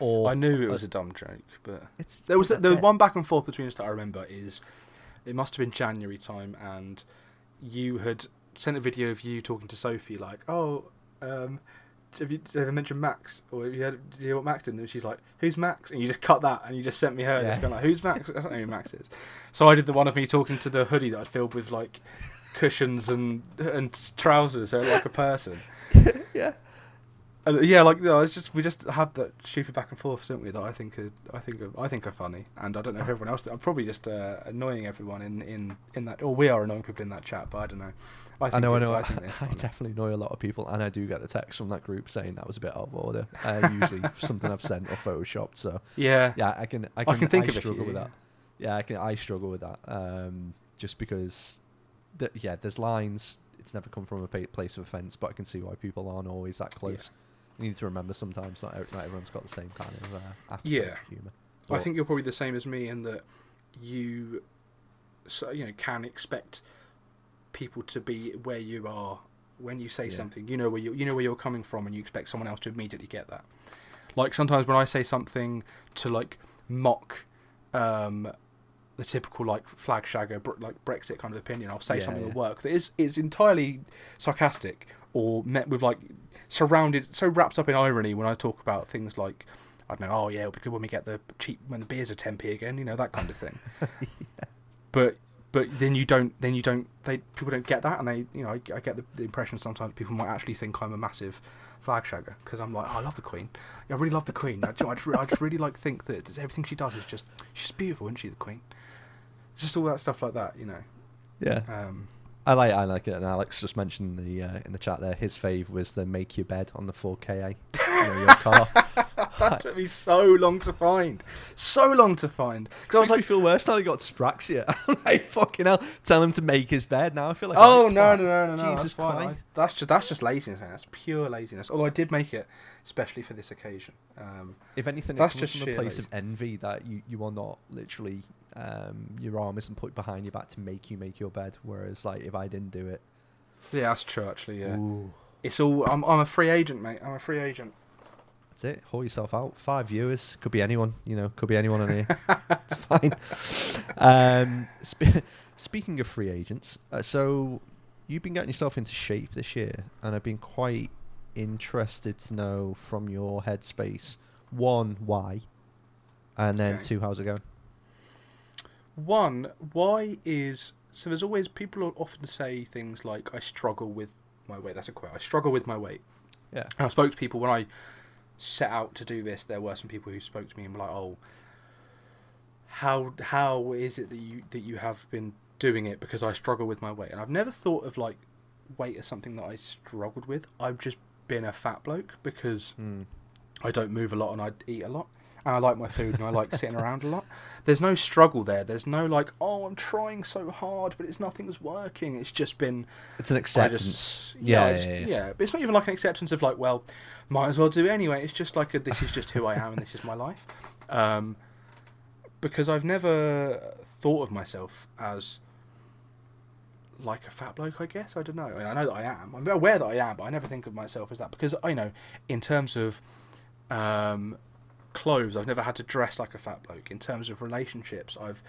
Speaker 1: Or
Speaker 2: I knew it was a dumb joke, but
Speaker 1: it's
Speaker 2: there was
Speaker 1: that
Speaker 2: there was
Speaker 1: bit-
Speaker 2: one back and forth between us that I remember. Is it must have been January time, and you had sent a video of you talking to Sophie, like, "Oh, um, have you ever mentioned Max? Or have you, had, do you know what Max did?" And she's like, "Who's Max?" And you just cut that, and you just sent me her,
Speaker 1: Yeah.
Speaker 2: just going like, "Who's Max?" I don't know who Max is. So I did the one of me talking to the hoodie that I'd filled with like cushions and and trousers, so like a person.
Speaker 1: yeah.
Speaker 2: And, yeah, like no, it's just we just have that stupid back and forth, don't we? That I think are, I think are, I think are funny, and I don't know if everyone else. I'm probably just uh, annoying everyone in, in, in that, or we are annoying people in that chat, but I don't know. I,
Speaker 1: I know, I know.
Speaker 2: I
Speaker 1: I, definitely annoy a lot of people, and I do get the text from that group saying that was a bit out of order. Uh, usually something I've sent or photoshopped. So
Speaker 2: yeah,
Speaker 1: yeah, I can. I can, I
Speaker 2: can think of a
Speaker 1: struggle with that. Yeah, I can. I struggle with that. Um, just because, th- yeah, there's lines. It's never come from a place of offence, but I can see why people aren't always that close. You need to remember sometimes not, not everyone's got the same kind of uh, appetite
Speaker 2: Yeah.
Speaker 1: for humour.
Speaker 2: I think you're probably the same as me in that you, so, you know, can expect people to be where you are when you say
Speaker 1: Yeah.
Speaker 2: something. You know where you you know where you're coming from, and you expect someone else to immediately get that. Like sometimes when I say something to like mock um, the typical like flag shagger br- like Brexit kind of opinion, I'll say
Speaker 1: Yeah,
Speaker 2: something
Speaker 1: yeah.
Speaker 2: at work that is is entirely sarcastic or met with like surrounded so wrapped up in irony when I talk about things like I don't know, oh yeah, it'll be good when we get the cheap when the beers are ten p again, you know that kind of thing. But but then you don't then you don't they people don't get that and they you know I, I get the, the impression sometimes people might actually think I'm a massive flag shagger because I'm like oh, I love the Queen, I really love the Queen. I, I, just, I just really like think that everything she does is just she's beautiful, isn't she, the Queen? Just all that stuff like that, you know.
Speaker 1: yeah,
Speaker 2: Um,
Speaker 1: I like I like it. And Alex just mentioned the uh, in the chat there. His fave was the make your bed on the 4KA. you know, your car.
Speaker 2: that took me so long to find, so long to find. Because I was like,
Speaker 1: feel worse now. He got Spraxia. like fucking hell, tell him to make his bed. Now I feel like
Speaker 2: oh no, no, no, no, no,
Speaker 1: Jesus
Speaker 2: that's.
Speaker 1: Christ.
Speaker 2: I- that's just that's just laziness. Man. That's pure laziness. Although I did make it especially for this occasion. Um,
Speaker 1: If anything,
Speaker 2: That's
Speaker 1: it comes
Speaker 2: just
Speaker 1: from a place of envy that you, you are not literally um, your arm isn't put behind your back to make you make your bed. Whereas like if I didn't do it,
Speaker 2: yeah, that's true. Actually, yeah.
Speaker 1: ooh,
Speaker 2: It's all. I'm, I'm a free agent, mate. I'm a free agent.
Speaker 1: that's it. Haul yourself out. Five viewers could be anyone. You know, could be anyone on here. it's fine. Um, spe- speaking of free agents, uh, so you've been getting yourself into shape this year, and I've been quite interested to know from your headspace one why, and then
Speaker 2: Okay.
Speaker 1: two how's it going.
Speaker 2: One, why is so? There's always people often say things like, "I struggle with my weight." That's a quote. I struggle with my weight.
Speaker 1: Yeah.
Speaker 2: And I spoke to people when I set out to do this. There were some people who spoke to me and were like, "Oh, how how is it that you that you have been doing it?" Because I struggle with my weight, and I've never thought of like weight as something that I struggled with. I've just been a fat bloke because
Speaker 1: Hmm.
Speaker 2: I don't move a lot and I eat a lot. And I like my food and I like sitting around a lot. There's no struggle there. There's no like, oh, I'm trying so hard, but it's nothing's working. It's just been
Speaker 1: It's an acceptance.
Speaker 2: just-
Speaker 1: yeah, yeah,
Speaker 2: just-
Speaker 1: yeah,
Speaker 2: yeah. But it's not even like an acceptance of like, well, might as well do it anyway. It's just like a, this is just who I am and this is my life. Um, because I've never thought of myself as like a fat bloke. I guess I don't know. I, mean, I know that I am. I'm aware that I am, but I never think of myself as that because I know in terms of um, clothes, I've never had to dress like a fat bloke. In terms of relationships, I've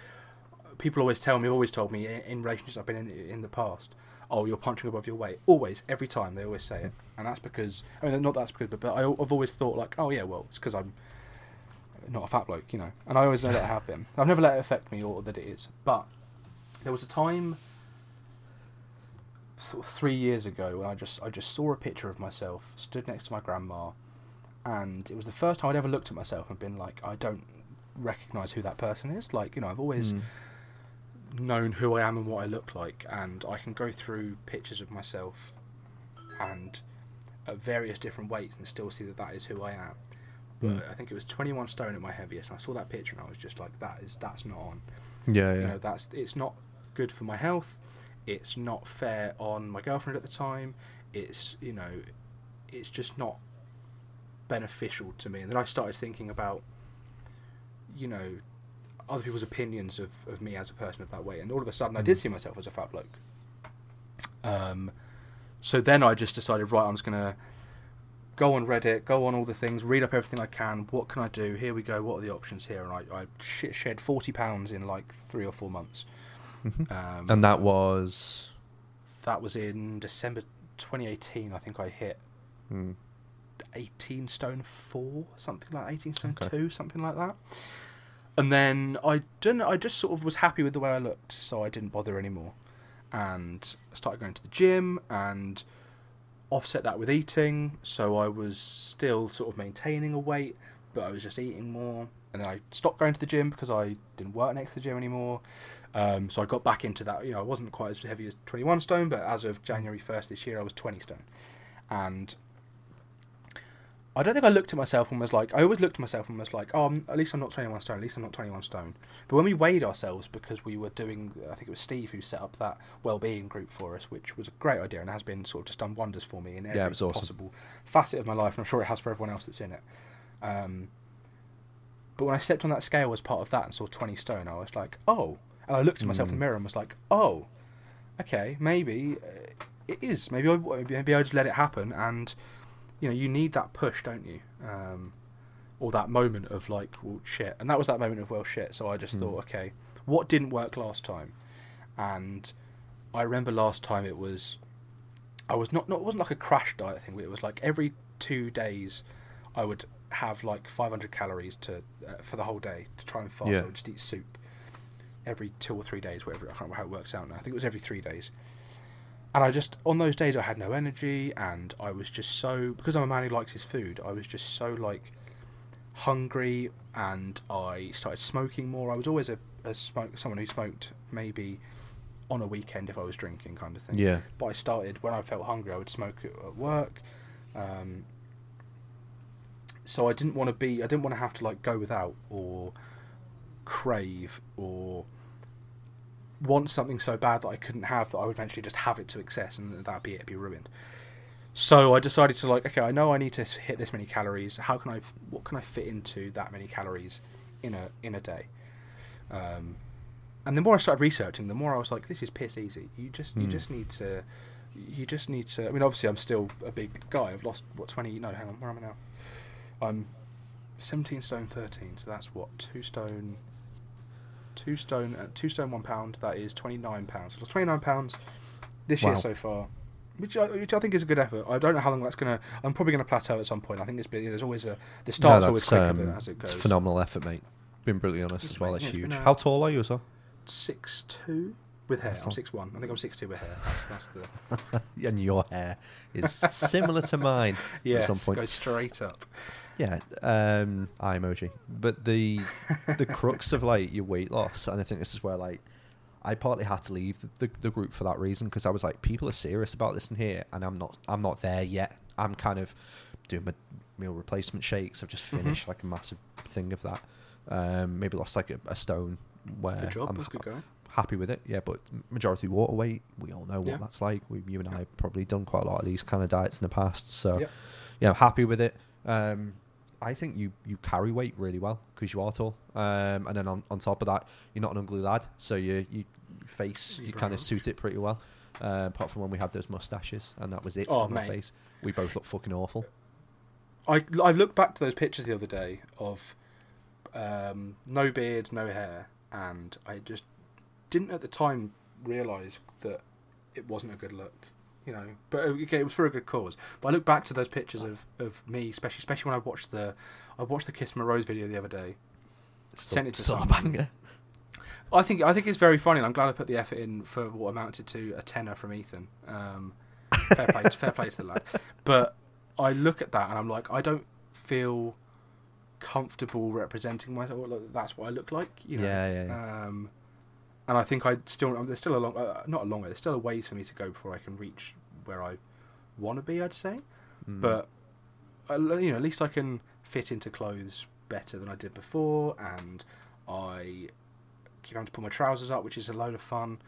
Speaker 2: people always tell me, always told me in, relationships I've been in in the past. Oh, you're punching above your weight. Always, every time they always say it, and that's because I mean, not that's because, but, but I, I've always thought like, oh yeah, well, it's because I'm not a fat bloke, you know. And I always know that have been. I've never let it affect me or that it is. But there was a time, sort of three years ago, when I just I just saw a picture of myself, stood next to my grandma, and it was the first time I'd ever looked at myself and been like, I don't recognise who that person is. Like, you know, I've always
Speaker 1: Hmm.
Speaker 2: known who I am and what I look like, and I can go through pictures of myself and at various different weights and still see that that is who I am. But
Speaker 1: Mm.
Speaker 2: I think it was 21 stone at my heaviest, and I saw that picture and I was just like, that is that's not on.
Speaker 1: Yeah,
Speaker 2: You know, that's it's not good for my health. It's not fair on my girlfriend at the time. It's you know, it's just not beneficial to me. And then I started thinking about, you know, other people's opinions of, of me as a person of that way. And all of a sudden, I did see myself as a fat bloke. Um, so then I just decided, right, I'm just gonna go on Reddit, go on all the things, read up everything I can. What can I do? Here we go. What are the options here? And I, I sh- shed forty pounds in like three or four months.
Speaker 1: Mhm.
Speaker 2: Um,
Speaker 1: And that was.
Speaker 2: that was in December 2018. I think I hit
Speaker 1: Mm,
Speaker 2: 18 stone 4 something like 18 stone
Speaker 1: Okay.
Speaker 2: 2 something like that. And then i didn't i just sort of was happy with the way i looked so i didn't bother anymore. And I started going to the gym and offset that with eating so i was still sort of maintaining a weight but i was just eating more. And then i stopped going to the gym because i didn't work next to the gym anymore. Um, so i got back into that you know i wasn't quite as heavy as 21 stone but as of january 1st this year i was 20 stone. And I don't think I looked at myself and was like, I always looked at myself and was like, oh, I'm, at least I'm not 21 stone, at least I'm not 21 stone. But when we weighed ourselves, because we were doing, I think it was Steve who set up that well-being group for us, which was a great idea and has been sort of just done wonders for me in every
Speaker 1: Yeah, awesome.
Speaker 2: possible facet of my life, and I'm sure it has for everyone else that's in it. Um, but when I stepped on that scale as part of that and saw 20 stone, I was like, oh. And I looked at myself in the
Speaker 1: Mm.
Speaker 2: mirror and was like, oh, okay, maybe uh, it is. Maybe I, maybe I just let it happen and you know, you need that push, don't you? Um, or that moment of like, well, shit. And that was that moment of, well, shit. So I just
Speaker 1: Hmm.
Speaker 2: thought, okay, what didn't work last time? And I remember last time it was, I was not, not it wasn't like a crash diet thing. But it was like every two days, I would have like 500 calories to uh, for the whole day to try and fast.
Speaker 1: Yeah.
Speaker 2: I would just eat soup every two or three days, whatever. I can't remember how it works out now. I think it was every three days and I just on those days I had no energy and I was just so because I'm a man who likes his food I was just so like hungry and I started smoking more. I was always a, a smoke someone who smoked maybe on a weekend if I was drinking kind of thing.
Speaker 1: Yeah.
Speaker 2: but I started when I felt hungry I would smoke at, at work. Um, so I didn't want to be I didn't want to have to like go without or crave or want something so bad that I couldn't have that I would eventually just have it to excess and that'd be it, it'd be ruined. So I decided to like, okay, I know I need to hit this many calories. How can I? What can I fit into that many calories in a in a day? Um, and the more I started researching, the more I was like, this is piss easy. You just you
Speaker 1: Hmm.
Speaker 2: just need to, you just need to. I mean, obviously, I'm still a big guy. I've lost what twenty? No, hang on, where am I now? I'm seventeen stone thirteen. So that's what two stone two stone uh, two stone one pound that is 29 pounds. So that's 29 pounds this year so far which I, which I think is a good effort. I don't know how long that's gonna i'm probably gonna plateau at some point. I think it's been there's always a the start's always
Speaker 1: that's,
Speaker 2: quicker
Speaker 1: um,
Speaker 2: as it
Speaker 1: it's
Speaker 2: goes.
Speaker 1: phenomenal effort, mate. Being brutally honest
Speaker 2: Thanks,
Speaker 1: as well, it's
Speaker 2: Yeah, it's
Speaker 1: huge. How tall are you as well?
Speaker 2: six two with hair.
Speaker 1: That's
Speaker 2: i'm six one. I think i'm six two with hair. That's, that's the
Speaker 1: and your hair is similar to mine
Speaker 2: yeah
Speaker 1: at some point.
Speaker 2: go straight up
Speaker 1: Yeah, um, eye emoji. But the the crux of like your weight loss, and I think this is where like I partly had to leave the, the, the group for that reason because I was like, people are serious about this in here, and I'm not. I'm not there yet. I'm kind of doing my meal replacement shakes. I've just
Speaker 2: Mhm.
Speaker 1: finished like a massive thing of that. Um, maybe lost like a, a stone. Where
Speaker 2: good job
Speaker 1: I'm ha-
Speaker 2: good
Speaker 1: happy with it. Yeah, but majority water weight, we all know what
Speaker 2: Yeah.
Speaker 1: that's like. We, you and I have probably done quite a lot of these kind of diets in the past. So yeah, I'm happy with it. Um, I think you, you carry weight really well because you are tall. Um, and then on, on top of that, you're not an ugly lad, so you you face
Speaker 2: you
Speaker 1: kind of suit it pretty well. Uh, apart from when we had those mustaches, and that was it
Speaker 2: Oh,
Speaker 1: on my
Speaker 2: mate.
Speaker 1: face. We both look fucking awful.
Speaker 2: I I looked back to those pictures the other day of um, no beard, no hair, and I just didn't at the time realise that it wasn't a good look. You know, but uh, okay, it was for a good cause. But I look back to those pictures of, of me, especially especially when I watched the I watched the Kiss My Rose video the other day.
Speaker 1: Still,
Speaker 2: Send it to
Speaker 1: still banger.
Speaker 2: I think I think it's very funny, and I'm glad I put the effort in for what amounted to a tenner from Ethan. Um, fair play, fair play to the lad. But I look at that and I'm like, I don't feel comfortable representing myself. like, That's what I look like, you know.
Speaker 1: Yeah, yeah, yeah.
Speaker 2: Um, and I think I still there's still a long, uh, not a long way. There's still a ways for me to go before I can reach where I want to be. I'd say,
Speaker 1: Mm.
Speaker 2: but I, you know, at least I can fit into clothes better than I did before, and I keep having to pull my trousers up, which is a load of fun.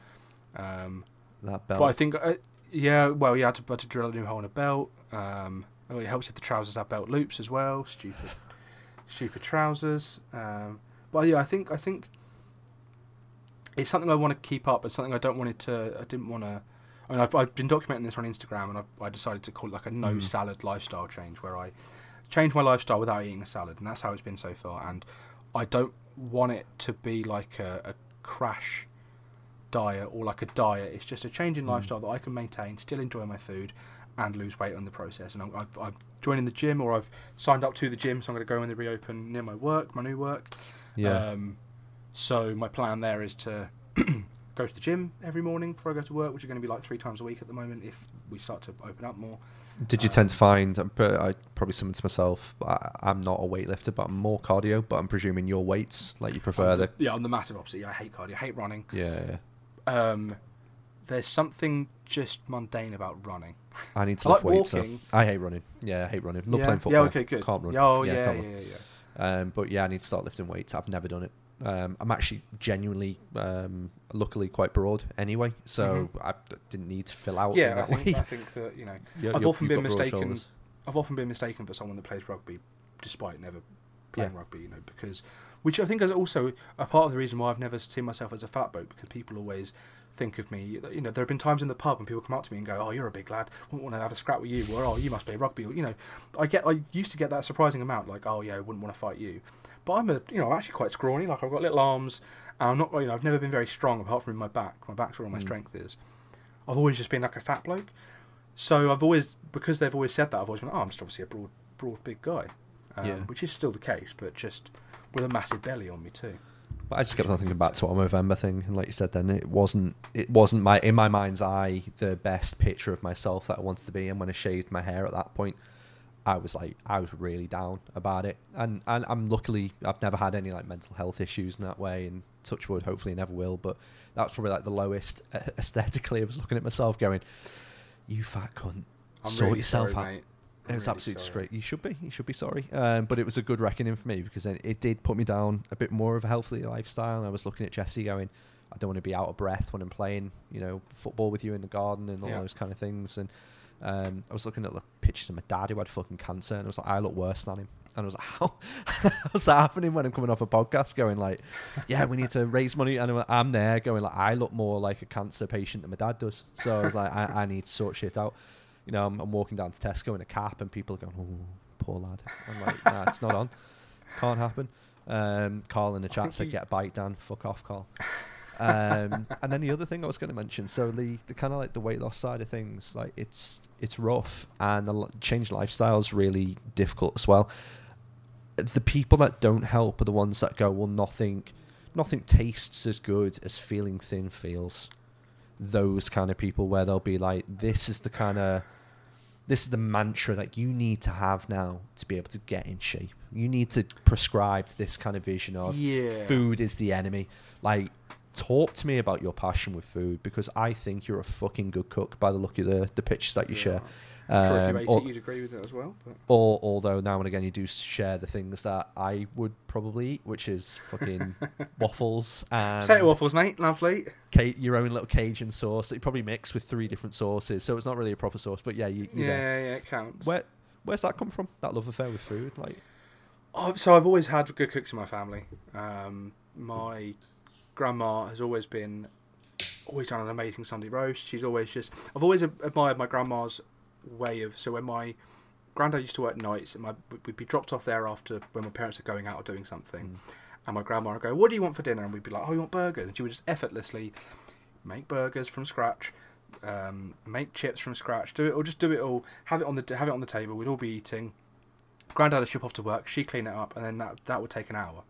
Speaker 2: Um,
Speaker 1: that belt.
Speaker 2: but I think, uh, yeah, well, yeah, I had to, I had to drill a new hole in a belt. Um, oh, it helps if the trousers have belt loops as well. Stupid, stupid trousers. Um, but yeah, I think I think it's something I want to keep up, but something I don't want it to. I didn't want to. I mean, I've, I've been documenting this on Instagram, and I've, I decided to call it like a no
Speaker 1: Mm.
Speaker 2: salad lifestyle change, where I change my lifestyle without eating a salad, and that's how it's been so far. And I don't want it to be like a, a crash diet or like a diet. It's just a change in
Speaker 1: Mm.
Speaker 2: lifestyle that I can maintain, still enjoy my food, and lose weight on the process. And I'm, I've, I'm joining the gym, or I've signed up to the gym, so I'm going to go when they reopen near my work, my new work.
Speaker 1: Yeah.
Speaker 2: Um, so my plan there is to go to the gym every morning before I go to work, which are going to be like three times a week at the moment. If we start to open up more,
Speaker 1: Did you
Speaker 2: um,
Speaker 1: tend to find? but I probably similar to myself. I, I'm not a weightlifter, but I'm more cardio. But I'm presuming your weights, like you prefer
Speaker 2: I'm
Speaker 1: the.
Speaker 2: yeah, I'm the massive opposite. Yeah, I hate cardio, I hate running.
Speaker 1: Yeah, yeah.
Speaker 2: Um, there's something just mundane about running.
Speaker 1: I need to
Speaker 2: I
Speaker 1: lift
Speaker 2: like
Speaker 1: weights. So. I hate running. Yeah, I hate running. Love
Speaker 2: yeah.
Speaker 1: playing football.
Speaker 2: Yeah, okay, good.
Speaker 1: Can't run.
Speaker 2: Oh, yeah, yeah, yeah, yeah.
Speaker 1: Um, but yeah, I need to start lifting weights. I've never done it. Um, I'm actually genuinely, um, luckily, quite broad anyway, so I didn't need to fill out.
Speaker 2: Yeah, I think. I think that you know
Speaker 1: You're-
Speaker 2: I've
Speaker 1: you're-
Speaker 2: often been mistaken- I've often been mistaken for someone that plays rugby, despite never playing
Speaker 1: Yeah.
Speaker 2: rugby. You know, because which I think is also a part of the reason why I've never seen myself as a fat bloke. Because people always think of me. You know, there have been times in the pub when people come up to me and go, "Oh, you're a big lad. Wouldn't want to have a scrap with you," or "Oh, you must play rugby." Or, you know, I get. I used to get that surprising amount, like, "Oh, yeah, I wouldn't want to fight you." But I'm a, you know, I'm actually quite scrawny. Like I've got little arms. And I'm not, you know, I've never been very strong apart from in my back. My back's where all my
Speaker 1: Mm.
Speaker 2: strength is. I've always just been like a fat bloke. So I've always, because they've always said that, I've always been, oh, I'm just obviously a broad, broad, big guy, um,
Speaker 1: Yeah.
Speaker 2: which is still the case, but just with a massive belly on me too.
Speaker 1: But I just kept on thinking back to our November thing, and like you said, then it wasn't it wasn't my in my mind's eye the best picture of myself that I wanted to be. And when I shaved my hair at that point, I was like I was really down about it. And and I'm luckily I've never had any like mental health issues in that way, and touch wood, hopefully never will. But that's probably like the lowest aesthetically. I was looking at myself going, "You fat cunt,
Speaker 2: I'm
Speaker 1: sort
Speaker 2: really
Speaker 1: yourself
Speaker 2: sorry,
Speaker 1: out."
Speaker 2: mate.
Speaker 1: It was
Speaker 2: really
Speaker 1: absolute straight. You should be. You should be sorry. Um, but it was a good reckoning for me because it, it did put me down a bit more of a healthy lifestyle. And I was looking at Jesse going, I don't want to be out of breath when I'm playing, you know, football with you in the garden and all
Speaker 2: Yeah.
Speaker 1: those kind of things. And um, I was looking at the pictures of my dad who had fucking cancer, and I was like, I look worse than him. And I was like, how? How's that happening when I'm coming off a podcast going like, yeah, we need to raise money? And I'm- there going like, I look more like a cancer patient than my dad does. So I was like, I, I need to sort shit out. You know, I'm, I'm walking down to Tesco in a cap, and people are going, "Oh, poor lad." I'm like, "Nah, it's not on. Can't happen." Um, Carl in the chat said, "Get a bite, Dan. Fuck off, Carl." Um, and then the other thing I was going to mention, so the, the kind of like the weight loss side of things, like it's it's rough, and the change lifestyle is really difficult as well. The people that don't help are the ones that go, "Well, nothing, nothing tastes as good as feeling thin feels." Those kind of people where they'll be like, "This is the kind of this is the mantra that you need to have now to be able to get in shape. You need to prescribe this kind of vision of
Speaker 2: Yeah.
Speaker 1: food is the enemy. Like, talk to me about your passion with food because I think you're a fucking good cook by the look of the, the pictures that you share.
Speaker 2: I'm sure if
Speaker 1: Um,
Speaker 2: you ate
Speaker 1: or-
Speaker 2: it, you'd agree with it as well. But
Speaker 1: or, although now and again you do share the things that I would probably eat, which is fucking waffles and
Speaker 2: potato waffles, mate, lovely.
Speaker 1: ca- your own little Cajun sauce that you probably mix with three different sauces. So it's not really a proper sauce, but yeah, you,
Speaker 2: Yeah,
Speaker 1: there.
Speaker 2: yeah, it counts.
Speaker 1: Where where's that come from? That love affair with food, like
Speaker 2: Oh, so I've always had good cooks in my family. Um, my grandma has always been always done an amazing Sunday roast. She's always just I've always admired my grandma's way of so when my granddad used to work nights and my we'd be dropped off there after when my parents are going out or doing something
Speaker 1: Mm.
Speaker 2: and my grandma would go what do you want for dinner and we'd be like oh you want burgers and she would just effortlessly make burgers from scratch um, make chips from scratch do it or just do it all have it on the have it on the table we'd all be eating Granddad would ship off to work, she'd clean it up, and then that that would take an hour.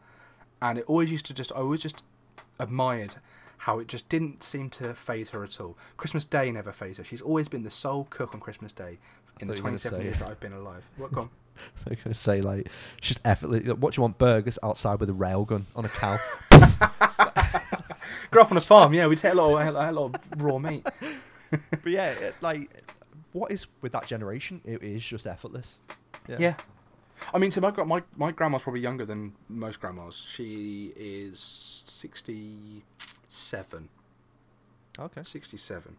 Speaker 2: And it always used to just, I always just admired how it just didn't seem to faze her at all. Christmas Day never fazed her. She's always been the sole cook on Christmas Day in the
Speaker 1: thought you were gonna
Speaker 2: 27
Speaker 1: say-
Speaker 2: years that I've been alive. What gone?
Speaker 1: they're gonna say like she's effortlessly. What do you want? Burgers outside with a railgun on a cow.
Speaker 2: Grew up on a farm, yeah. We take a lot, of, a lot of raw meat.
Speaker 1: but yeah, it, like what is with that generation? It is just effortless.
Speaker 2: Yeah. I mean, so my my my grandma's probably younger than most grandmas. She is 67.
Speaker 1: Okay.
Speaker 2: 67.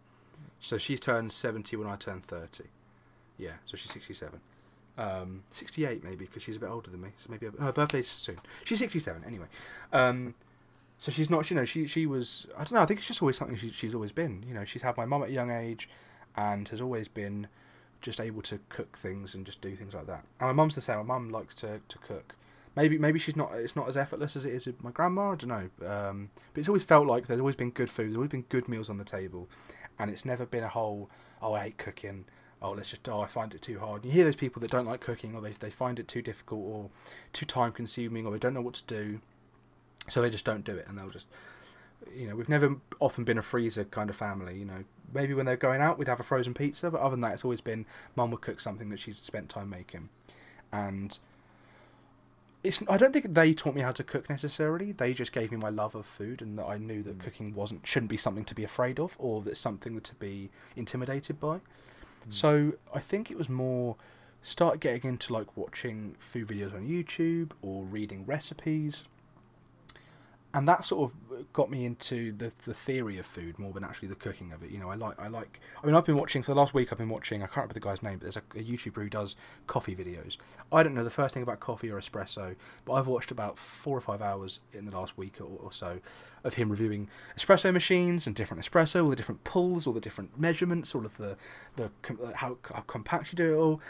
Speaker 2: So she's turned 70 when I turned 30. Yeah, so she's 67. Um, 68 maybe, because she's a bit older than me. So maybe her birthday's soon. She's 67 anyway. Um, So she's not, you know, she she was. I don't know. I think it's just always something she, she's always been. You know, she's had my mum at a young age, and has always been just able to cook things and just do things like that. And my mum's the same. My mum likes to, to cook. Maybe maybe she's not. It's not as effortless as it is with my grandma. I don't know. Um, but it's always felt like there's always been good food. There's always been good meals on the table, and it's never been a whole. Oh, I hate cooking. Oh, let's just. Oh, I find it too hard. You hear those people that don't like cooking, or they they find it too difficult, or too time consuming, or they don't know what to do, so they just don't do it, and they'll just. You know, we've never often been a freezer kind of family. You know, maybe when they're going out, we'd have a frozen pizza, but other than that, it's always been mum would cook something that she's spent time making, and it's. I don't think they taught me how to cook necessarily. They just gave me my love of food, and that I knew that
Speaker 1: Mm.
Speaker 2: cooking wasn't shouldn't be something to be afraid of, or that something to be intimidated by.
Speaker 1: Mm.
Speaker 2: So I think it was more start getting into like watching food videos on YouTube or reading recipes. And that sort of got me into the the theory of food more than actually the cooking of it. You know, I like I like. I mean, I've been watching for the last week. I've been watching. I can't remember the guy's name, but there's a, a YouTuber who does coffee videos. I don't know the first thing about coffee or espresso, but I've watched about four or five hours in the last week or, or so of him reviewing espresso machines and different espresso, all the different pulls, all the different measurements, all of the the uh, how, how compact you do it all.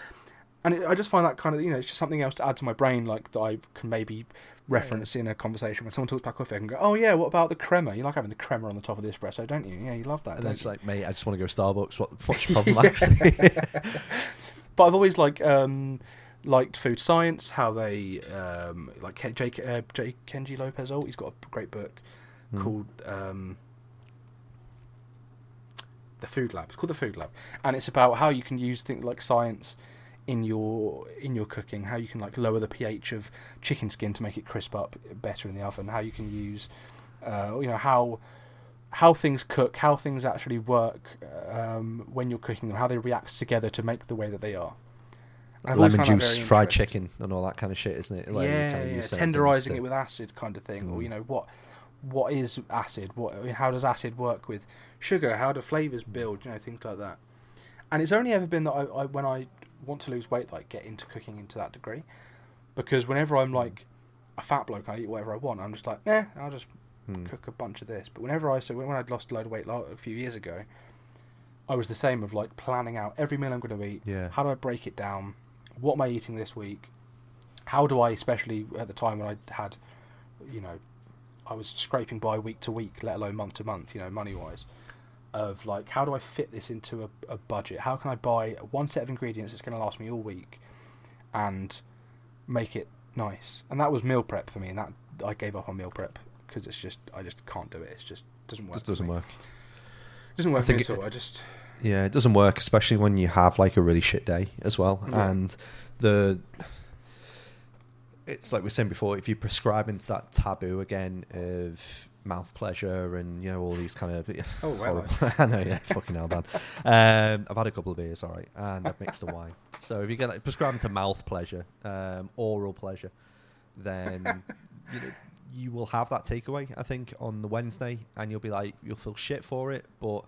Speaker 2: And it, I just find that kind of you know it's just something else to add to my brain, like that I can maybe reference in a conversation when someone talks about coffee. I can go, oh yeah, what about the crema? You like having the crema on the top of the espresso, don't you? Yeah, you love that.
Speaker 1: And then it's like, mate, I just want to go to Starbucks. What, what's your problem, actually?
Speaker 2: But I've always like um, liked food science, how they um, like Ken- J. Uh, J. Kenji Lopez. Oh, he's got a great book
Speaker 1: Hmm.
Speaker 2: called um, the Food Lab. It's called the Food Lab, and it's about how you can use things like science in your in your cooking. How you can like lower the pH of chicken skin to make it crisp up better in the oven. How you can use, uh, you know, how how things cook, how things actually work um, when you're cooking them, how they react together to make the way that they are. And
Speaker 1: Lemon juice, fried chicken, and all that kind of shit, isn't it? Like,
Speaker 2: yeah,
Speaker 1: kinda
Speaker 2: yeah.
Speaker 1: use things
Speaker 2: tenderizing it with acid kind of thing, or
Speaker 1: Mm.
Speaker 2: you know what what is acid? What how does acid work with sugar? How do flavors build? You know things like that. And it's only ever been that I, I when I want to lose weight, that I get into cooking into that degree, because whenever I'm like a fat bloke, I eat whatever I want. I'm just like, eh, I'll just
Speaker 1: Hmm.
Speaker 2: cook a bunch of this. But whenever I so when I'd lost a load of weight a few years ago, I was the same of like planning out every meal I'm going to eat.
Speaker 1: Yeah.
Speaker 2: How do I break it down? What am I eating this week? How do I, especially at the time when I had, you know, I was scraping by week to week, let alone month to month, you know, money wise, of like, how do I fit this into a, a budget? How can I buy one set of ingredients that's going to last me all week and make it nice? And that was meal prep for me, and that I gave up on meal prep because it's just, I just can't do it. It's just doesn't work.
Speaker 1: Just doesn't work.
Speaker 2: Doesn't work
Speaker 1: I think it-
Speaker 2: at all. I just,
Speaker 1: Yeah, it doesn't work, especially when you have like a really shit day as well.
Speaker 2: Yeah.
Speaker 1: And the it's like we were saying before, if you prescribe into that taboo again of mouth pleasure and you know all these kind of
Speaker 2: Oh, well,
Speaker 1: horrible- I know, yeah, fucking hell, Dan. Um, I've had a couple of beers, all right, and I've mixed a wine. So if you get like, prescribing to mouth pleasure, um, oral pleasure, then you know you will have that takeaway. I think on the Wednesday, and you'll be like, you'll feel shit for it, but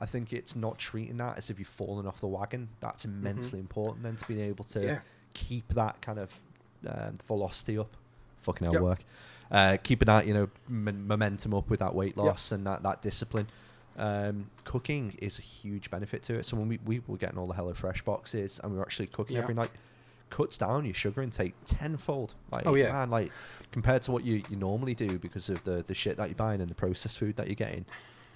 Speaker 1: I think it's not treating that as if you've fallen off the wagon. That's immensely important then to be able to
Speaker 2: Mm-hmm. yeah.
Speaker 1: keep that kind of um, velocity up. Fucking hell,
Speaker 2: Yep.
Speaker 1: work. Uh, keeping that you know m- momentum up with that weight loss and that that discipline. Um, cooking is a huge benefit to it. So when we, we were getting all the HelloFresh boxes and we were actually cooking
Speaker 2: Yeah.
Speaker 1: every night, cuts down your sugar intake tenfold. Like,
Speaker 2: Oh, yeah.
Speaker 1: man, like compared to what you, you normally do because of the the shit that you're buying and the processed food that you're getting.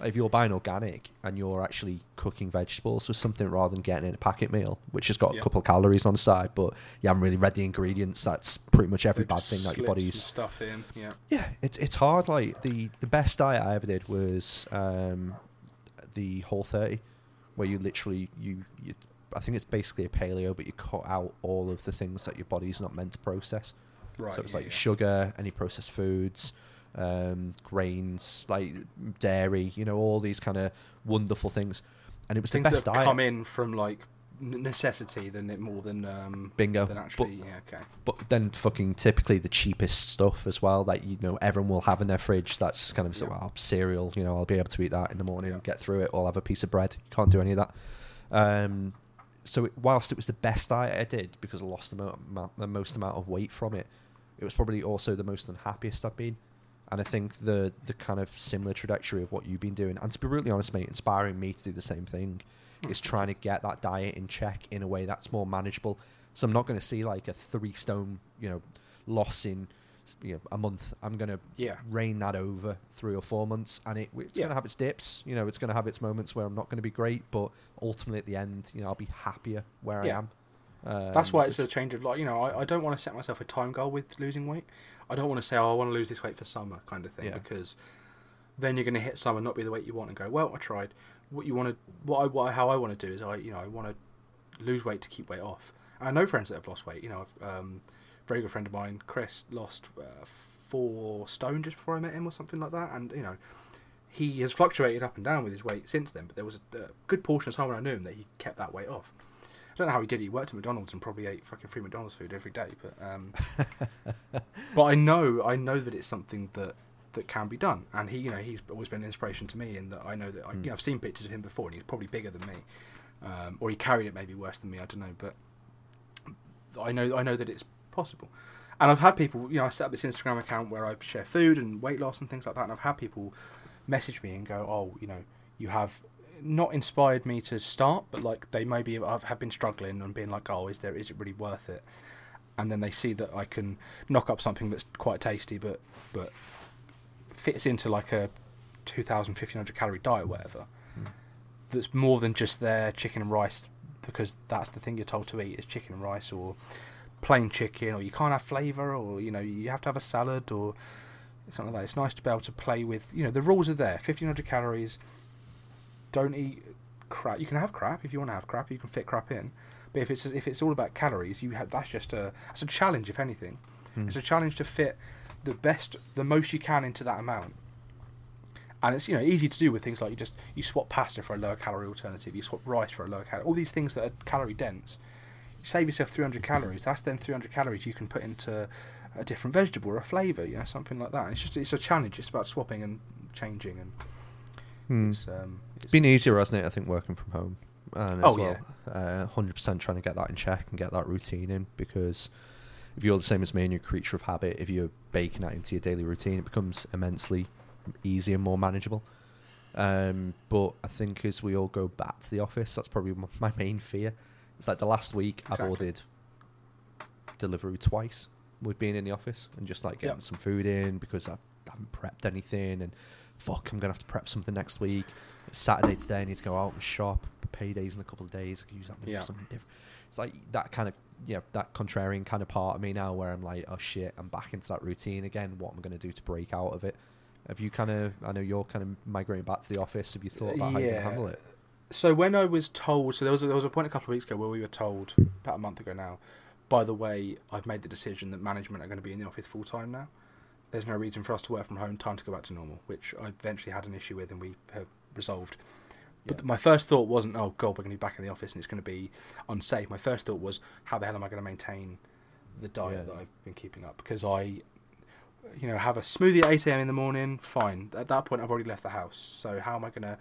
Speaker 1: If you're buying organic and you're actually cooking vegetables with something rather than getting in a packet meal, which has got
Speaker 2: Yeah.
Speaker 1: a couple of calories on the side, but you haven't really read the ingredients, that's pretty much every bad thing that your body's
Speaker 2: stuff in. Yeah.
Speaker 1: yeah, it's it's hard. Like the the best diet I ever did was um, the Whole 30, where you literally you, you I think it's basically a paleo, but you cut out all of the things that your body's not meant to process.
Speaker 2: Right.
Speaker 1: so it's
Speaker 2: yeah,
Speaker 1: like
Speaker 2: yeah.
Speaker 1: sugar, any processed foods, um, grains, like dairy. You know, all these kind of wonderful things. And it was
Speaker 2: things
Speaker 1: the best
Speaker 2: that
Speaker 1: diet.
Speaker 2: come in from like necessity than it more than um
Speaker 1: Bingo.
Speaker 2: than actually yeah okay
Speaker 1: but then fucking typically the cheapest stuff as well that you know everyone will have in their fridge. That's just kind of
Speaker 2: Yeah.
Speaker 1: well, cereal. You know, I'll be able to eat that in the morning,
Speaker 2: Yeah.
Speaker 1: get through it, or I'll have a piece of bread. You can't do any of that. Um, so it, whilst it was the best diet I did because I lost the, mo- amount, the most amount of weight from it, it was probably also the most unhappiest I've been And I think the the kind of similar trajectory of what you've been doing, and to be brutally honest, mate, inspiring me to do the same thing,
Speaker 2: Hmm.
Speaker 1: is trying to get that diet in check in a way that's more manageable. So I'm not going to see like a three stone, you know, loss in you know, a month. I'm going to
Speaker 2: Yeah.
Speaker 1: rein that over three or four months, and it, it's
Speaker 2: Yeah.
Speaker 1: going to have its dips. You know, it's going to have its moments where I'm not going to be great, but ultimately at the end, you know, I'll be happier where
Speaker 2: Yeah.
Speaker 1: I am. Um,
Speaker 2: That's why it's a change of like you know I, I don't want to set myself a time goal with losing weight. I don't want to say oh I want to lose this weight for summer kind of thing
Speaker 1: Yeah.
Speaker 2: because then you're going to hit summer not be the weight you want and go well I tried. What you want to what I what, how I want to do is I you know I want to lose weight to keep weight off. I know friends that have lost weight. You know, I've, um, a very good friend of mine, Chris, lost uh, four stone just before I met him or something like that, and you know. He has fluctuated up and down with his weight since then, but there was a, a good portion of time when I knew him that he kept that weight off. I don't know how he did it. He worked at McDonald's and probably ate fucking free McDonald's food every day. But um, but I know I know that it's something that that can be done. And he you know he's always been an inspiration to me in that I know that I,
Speaker 1: Mm.
Speaker 2: you know I've seen pictures of him before and he's probably bigger than me, um, or he carried it maybe worse than me. I don't know, but I know I know that it's possible. And I've had people, you know, I set up this Instagram account where I share food and weight loss and things like that, and I've had people message me and go, "Oh, you know, you have not inspired me to start, but like they maybe have, have been struggling and being like, oh, is there is it really worth it? And then they see that I can knock up something that's quite tasty, but but fits into like a 2,000, 1,500 calorie diet, whatever.
Speaker 1: Mm.
Speaker 2: That's more than just their chicken and rice, because that's the thing you're told to eat is chicken and rice or plain chicken, or you can't have flavour, or you know you have to have a salad or something like that. It's nice to be able to play with. You know the rules are there. 1,500 calories don't eat crap. You can have crap if you want to have crap. You can fit crap in, but if it's if it's all about calories, you have that's just a that's a challenge. If anything,
Speaker 1: Mm.
Speaker 2: it's a challenge to fit the best, the most you can into that amount. And it's you know easy to do with things like you just you swap pasta for a lower calorie alternative, you swap rice for a lower calorie. All these things that are calorie dense. You save yourself 300 calories. That's then 300 calories you can put into a different vegetable or a flavour, you know, something like that. It's just it's a challenge. It's about swapping and changing and
Speaker 1: Hmm.
Speaker 2: it's, um,
Speaker 1: It's been easier, hasn't it? I think working from home, and as
Speaker 2: Oh,
Speaker 1: well, uh, hundred percent trying to get that in check and get that routine in. Because if you're the same as me and you're a creature of habit, if you're baking that into your daily routine, it becomes immensely easier and more manageable. Um, but I think as we all go back to the office, that's probably my main fear. It's like the last week I've ordered delivery twice with being in the office and just like getting
Speaker 2: Yep.
Speaker 1: some food in because I haven't prepped anything and fuck, I'm gonna have to prep something next week. It's Saturday today, I need to go out and shop. Paydays in a couple of days. I can use that money
Speaker 2: Yeah.
Speaker 1: for something different. It's like that kind of yeah, that contrarian kind of part of me now where I'm like, oh shit, I'm back into that routine again. What am I gonna do to break out of it? Have you kind of? I know you're kind of migrating back to the office. Have you thought about how you're gonna handle it?
Speaker 2: So when I was told, so there was a, there was a point a couple of weeks ago where we were told about a month ago now. By the way, I've made the decision that management are going to be in the office full time now. There's no reason for us to work from home. Time to go back to normal, which I eventually had an issue with, and we have resolved. But
Speaker 1: Yeah.
Speaker 2: my first thought wasn't, oh god, we're going to be back in the office and it's going to be unsafe. My first thought was, how the hell am I going to maintain the diet
Speaker 1: Yeah.
Speaker 2: that I've been keeping up? Because I, you know, have a smoothie at eight am in the morning. Fine. At that point, I've already left the house. So how am I going to?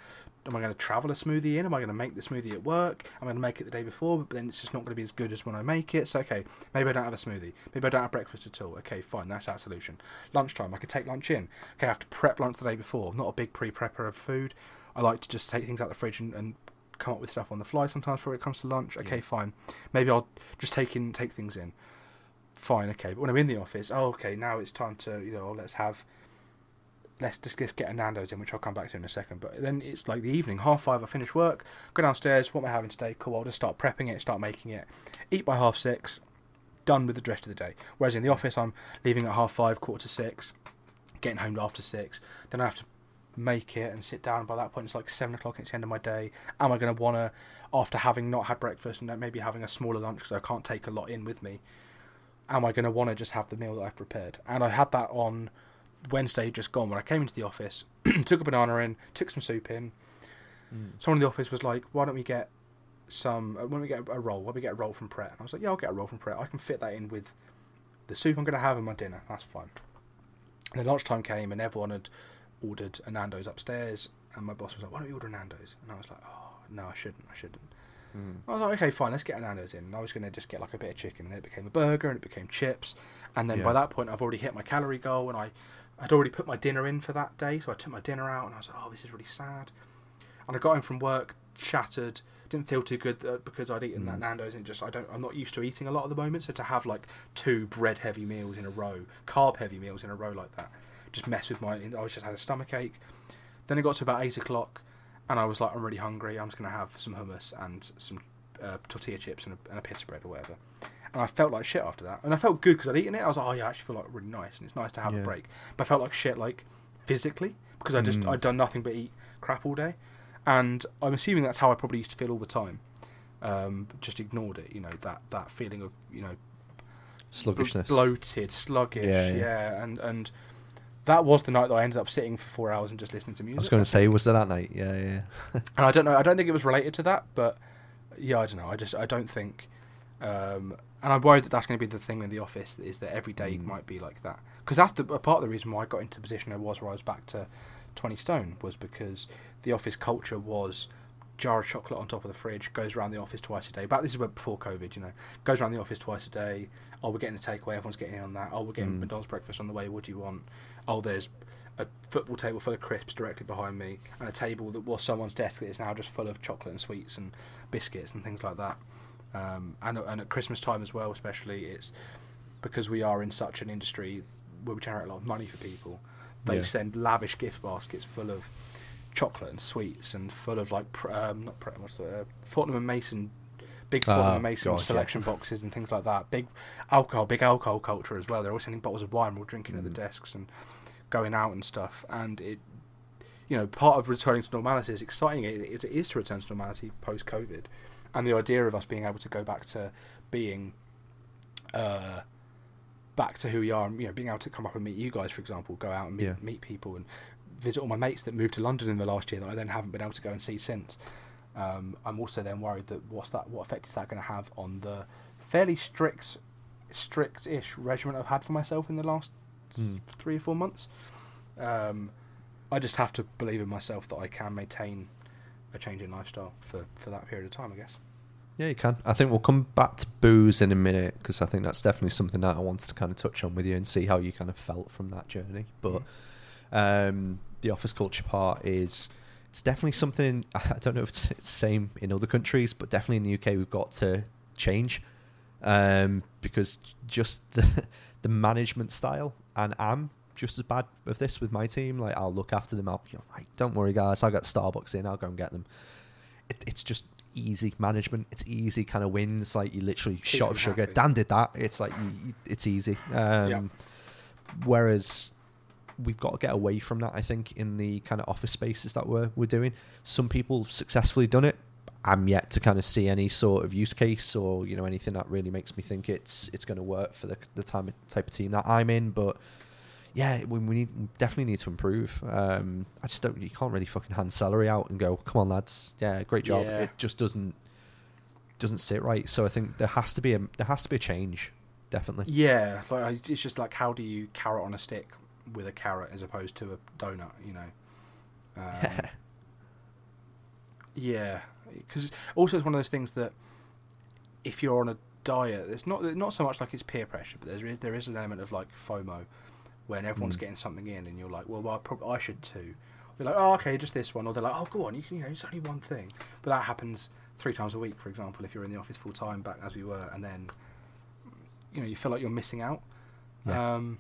Speaker 2: Am I going to travel a smoothie in? Am I going to make the smoothie at work? I'm going to make it the day before? But then it's just not going to be as good as when I make it. So okay, maybe I don't have a smoothie. Maybe I don't have breakfast at all. Okay, fine, that's that solution. Lunchtime, I could take lunch in. Okay, I have to prep lunch the day before. I'm not a big pre-prepper of food. I like to just take things out of the fridge and, and come up with stuff on the fly sometimes before it comes to lunch. Okay,
Speaker 1: Yeah.
Speaker 2: fine. Maybe I'll just take in take things in. Fine, okay. But when I'm in the office, oh okay, now it's time to you know let's have let's just, just get a Nando's in, which I'll come back to in a second. But then it's like the evening, half five. I finish work, go downstairs. What am I having today? Cool. I'll just start prepping it, start making it. Eat by half six. Done with the rest of the day. Whereas in the office, I'm leaving at half five, quarter to six, getting home after six. Then I have to make it and sit down. By that point, it's like seven o'clock. It's the end of my day. Am I going to want to, after having not had breakfast and maybe having a smaller lunch because I can't take a lot in with me? Am I going to want to just have the meal that I've prepared? And I had that on Wednesday just gone when I came into the office, took a banana in, took some soup in.
Speaker 1: Mm.
Speaker 2: Someone in the office was like, "Why don't we get some? Uh, why don't we get a roll? Why don't we get a roll from Pret?" And I was like, "Yeah, I'll get a roll from Pret. I can fit that in with the soup I'm going to have and my dinner. That's fine." And then lunchtime came and everyone had ordered a Nando's upstairs, and my boss was like, "Why don't we order a Nando's?" And I was like, "Oh no, I shouldn't. I shouldn't."
Speaker 1: Mm.
Speaker 2: I was like, okay, fine, let's get a Nando's in. And I was going to just get like a bit of chicken, and then it became a burger, and it became chips. And then by that point, I've already hit my calorie goal, and I I'd already put my dinner in for that day, so I took my dinner out and I was like, oh, this is really sad. And I got home from work shattered, didn't feel too good uh, because I'd eaten that
Speaker 1: Mm.
Speaker 2: Nando's and just I don't I'm not used to eating a lot at the moment. So to have like two bread heavy meals in a row, carb heavy meals in a row like that, just mess with my. I was just had a stomach ache. Then it got to about eight o'clock, and I was like, I'm really hungry. I'm just gonna have some hummus and some uh, tortilla chips and a, and a pita bread or whatever. And I felt like shit after that, and I felt good because I'd eaten it. I was like, oh yeah, I actually feel like really nice, and it's nice to have
Speaker 1: Yeah.
Speaker 2: a break. But I felt like shit, like physically, because I just
Speaker 1: Mm.
Speaker 2: I'd done nothing but eat crap all day, and I'm assuming that's how I probably used to feel all the time. Um, just ignored it, you know that that feeling of you know
Speaker 1: Sluggishness.
Speaker 2: bloated, sluggish,
Speaker 1: Yeah,
Speaker 2: yeah,
Speaker 1: yeah.
Speaker 2: and and that was the night that I ended up sitting for four hours and just listening to music.
Speaker 1: I was going to say, was there that night? Yeah, yeah.
Speaker 2: and I don't know. I don't think it was related to that, but yeah, I don't know. I just I don't think, um, and I'm worried that that's going to be the thing in the office is that every day
Speaker 1: Mm.
Speaker 2: might be like that because that's the a part of the reason why I got into the position I was where I was back to twenty stone was because the office culture was jar of chocolate on top of the fridge goes around the office twice a day. but this is before COVID, you know, goes around the office twice a day. Oh, we're getting a takeaway. Everyone's getting in on that. Oh, we're getting
Speaker 1: Mm.
Speaker 2: McDonald's breakfast on the way. What do you want? Oh, there's a football table full of crisps directly behind me, and a table that was someone's desk that is now just full of chocolate and sweets and biscuits and things like that. Um, and and at Christmas time as well, especially, it's because we are in such an industry where we generate a lot of money for people. They
Speaker 1: Yeah.
Speaker 2: send lavish gift baskets full of chocolate and sweets and full of like um, not pr- what's the uh, Fortnum and Mason. Big Fortnum
Speaker 1: Ah,
Speaker 2: and Mason
Speaker 1: God, yeah.
Speaker 2: selection boxes and things like that. Big alcohol, big alcohol culture as well. They're always sending bottles of wine. We're drinking at the
Speaker 1: Mm.
Speaker 2: desks and going out and stuff. And it, you know, part of returning to normality is exciting. It is, it is to return to normality post COVID, and the idea of us being able to go back to being, uh, back to who we are, and you know, being able to come up and meet you guys, for example, go out and meet,
Speaker 1: Yeah.
Speaker 2: meet people and visit all my mates that moved to London in the last year that I then haven't been able to go and see since. Um, I'm also then worried that what's that? What effect is that going to have on the fairly strict, strict-ish regimen I've had for myself in the last
Speaker 1: Mm.
Speaker 2: three or four months? Um, I just have to believe in myself that I can maintain a change in lifestyle for, for that period of time. I guess.
Speaker 1: Yeah, you can. I think we'll come back to booze in a minute because I think that's definitely something that I wanted to kind of touch on with you and see how you kind of felt from that journey. But um, the office culture part is it's definitely something I don't know if it's, the same in other countries, but definitely in the UK we've got to change um, because just the the management style and I'm just as bad with this with my team. Like I'll look after them. I'll you right, don't worry guys, I'll get Starbucks in. I'll go and get them. It, it's just easy management. It's easy kind of wins. Like you literally
Speaker 2: Keep
Speaker 1: shot of sugar.
Speaker 2: happy.
Speaker 1: Dan did that. It's like you, it's easy. Um,
Speaker 2: Yeah.
Speaker 1: Whereas we've got to get away from that. I think in the kind of office spaces that we're we're doing. Some people successfully done it. I'm yet to kind of see any sort of use case or you know anything that really makes me think it's it's going to work for the the time type of team that I'm in. But yeah, we, we need we definitely need to improve. Um, I just don't. You can't really fucking hand salary out and go, come on lads, yeah, great job.
Speaker 2: Yeah.
Speaker 1: It just doesn't doesn't sit right. So I think there has to be a there has to be a change. Definitely.
Speaker 2: Yeah, like it's just like how do you carrot on a stick with a carrot as opposed to a donut? You know. Um, Yeah, because also it's one of those things that if you're on a diet, it's not not so much like it's peer pressure, but there is there is an element of like FOMO when everyone's
Speaker 1: Mm.
Speaker 2: getting something in, and you're like, well, I, prob- I should too. They're like, oh, okay, just this one, or they're like, oh, go on, you can, you know, it's only one thing, but that happens three times a week, for example, if you're in the office full time, back as we were, and then you know you feel like you're missing out.
Speaker 1: Yeah.
Speaker 2: Um,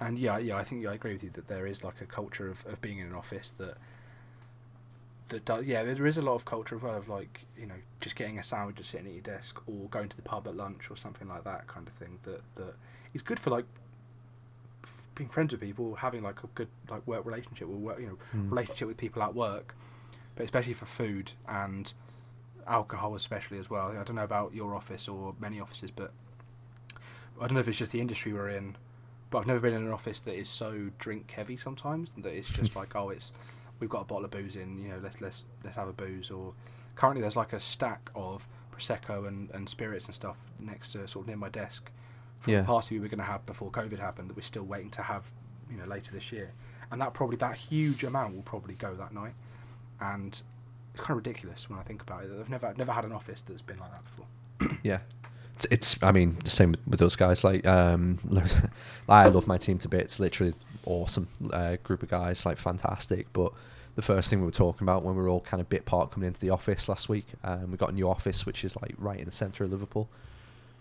Speaker 2: and yeah, yeah, I think yeah, I agree with you that there is like a culture of, of being in an office that that does. Yeah, there is a lot of culture as well of like you know just getting a sandwich and sitting at your desk, or going to the pub at lunch or something like that kind of thing. That that is good for like being friends with people, having like a good like work relationship or work you know
Speaker 1: Mm.
Speaker 2: relationship with people at work, but especially for food and alcohol especially as well. I don't know about your office or many offices, but I don't know if it's just the industry we're in, but I've never been in an office that is so drink heavy sometimes that it's just like oh it's we've got a bottle of booze in you know let's let's let's have a booze or currently there's like a stack of prosecco and, and spirits and stuff next to sort of near my desk
Speaker 1: Yeah.
Speaker 2: party we were going to have before COVID happened that we're still waiting to have you know later this year and that probably that huge amount will probably go that night and it's kind of ridiculous when I think about it I've never never had an office that's been like that before
Speaker 1: Yeah. It's, it's I mean the same with, with those guys like um I love my team to bits. Literally awesome uh, group of guys, like fantastic. But the first thing we were talking about when we were all kind of bit part coming into the office last week, um, we got a new office which is like right in the centre of Liverpool,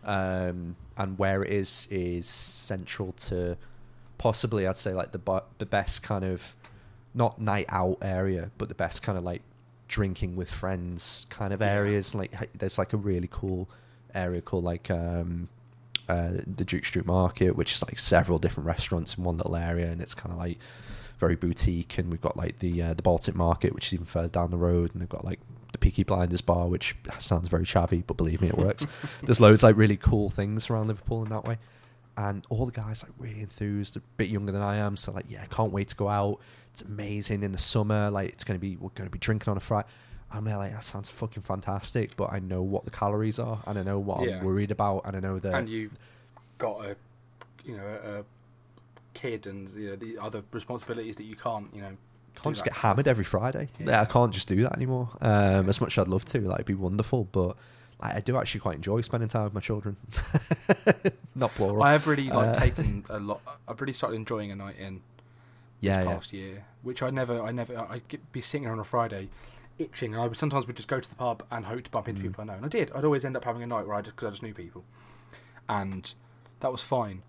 Speaker 1: um, and where it is is central to possibly I'd say like the bu- the best kind of not night out area, but the best kind of like drinking with friends kind of
Speaker 2: Yeah.
Speaker 1: areas. Like there's like a really cool area called like um, uh, the Duke Street Market, which is like several different restaurants in one little area, and it's kind of like very boutique. And we've got like the uh, the Baltic Market, which is even further down the road, and they've got like the Peaky Blinders bar, which sounds very chavvy, but believe me, it works. There's loads like really cool things around Liverpool in that way. And all the guys like really enthused, a bit younger than I am, so like yeah, can't wait to go out. It's amazing in the summer. Like it's gonna be we're gonna be drinking on a Friday. I'm there like that sounds fucking fantastic, but I know what the calories are and I know what
Speaker 2: Yeah.
Speaker 1: I'm worried about and I know that
Speaker 2: and you've got a you know a, a kid and you know the other responsibilities that you can't you know
Speaker 1: can't just get hammered every Friday. Yeah. I can't just do that anymore. Um, as much as I'd love to, like it'd be wonderful, but like, I do actually quite enjoy spending time with my children. Not plural.
Speaker 2: I have really like
Speaker 1: Uh,
Speaker 2: taken a lot. I've really started enjoying a night in
Speaker 1: yeah,
Speaker 2: this
Speaker 1: yeah.
Speaker 2: past year, which I never, I never, I'd get, be sitting there on a Friday, itching. And I would sometimes would just go to the pub and hope to bump into
Speaker 1: Mm.
Speaker 2: people I know, and I did. I'd always end up having a night where I just because I just knew people, and that was fine.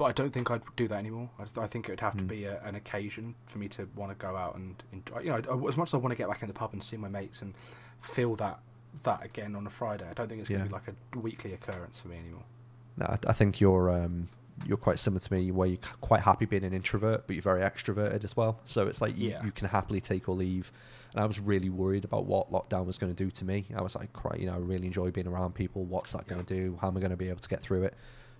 Speaker 2: But I don't think I'd do that anymore. I, I think it would have to
Speaker 1: Mm.
Speaker 2: be a, an occasion for me to want to go out and enjoy. You know, as much as I want to get back in the pub and see my mates and feel that that again on a Friday, I don't think it's going
Speaker 1: Yeah.
Speaker 2: to be like a weekly occurrence for me anymore.
Speaker 1: No, I, I think you're um, you're quite similar to me, where you're quite happy being an introvert, but you're very extroverted as well. So it's like you,
Speaker 2: Yeah.
Speaker 1: you can happily take or leave. And I was really worried about what lockdown was going to do to me. I was like, "Cry- you know, I really enjoy being around people. What's that going to do? How am I going to be able to get through it?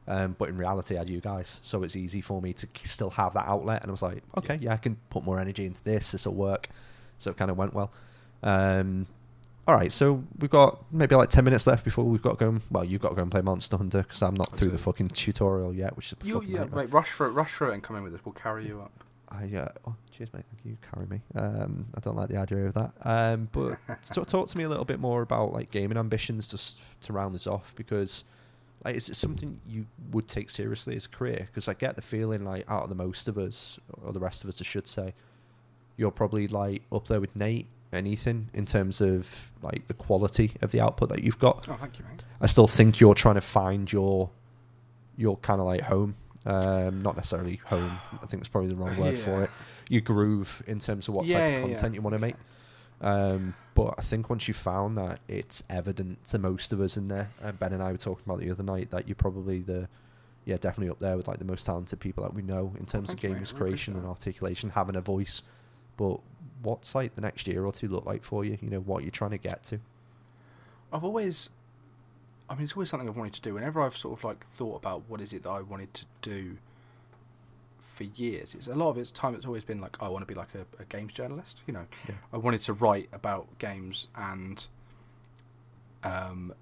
Speaker 1: Um, but in reality, I had you guys, so it's easy for me to still have that outlet. And I was like, okay, yeah, I can put more energy into this. This will work. So it kind of went well. Um, all right, so we've got maybe like ten minutes left before we've got to go. And, well, you've got to go and play Monster Hunter because I'm not through the fucking tutorial yet, which is a
Speaker 2: You,
Speaker 1: fucking
Speaker 2: yeah,
Speaker 1: nightmare.
Speaker 2: mate, rush for it, rush for it, and come in with us. We'll carry you up.
Speaker 1: I uh, oh, cheers, mate. Thank you. Carry me. Um, I don't like the idea of that. Um, but talk, talk to me a little bit more about like gaming ambitions, just to round this off, because like, is it something you would take seriously as a career? Because I get the feeling like out of the most of us, or the rest of us, I should say, you're probably like up there with Nate and Ethan in terms of like the quality of the output that you've got.
Speaker 2: Oh, thank you, mate.
Speaker 1: I still think you're trying to find your your kind of like home. Um, not necessarily home. I think it's probably the wrong word for it. Your groove in terms of what
Speaker 2: Yeah,
Speaker 1: type
Speaker 2: yeah,
Speaker 1: of
Speaker 2: yeah.
Speaker 1: content you want to make. Um, but I think once you found that, it's evident to most of us in there. And Ben and I were talking about the other night that you're probably the yeah definitely up there with like the most talented people that we know in terms of
Speaker 2: you,
Speaker 1: games creation and articulation, having a voice. But what's like the next year or two look like for you? You know what you're trying to get to.
Speaker 2: I've always, I mean, it's always something I've wanted to do. Whenever I've sort of like thought about what is it that I wanted to do for years, it's a lot of its time. It's always been like I want to be like a, a games journalist. You know,
Speaker 1: Yeah.
Speaker 2: I wanted to write about games and, um,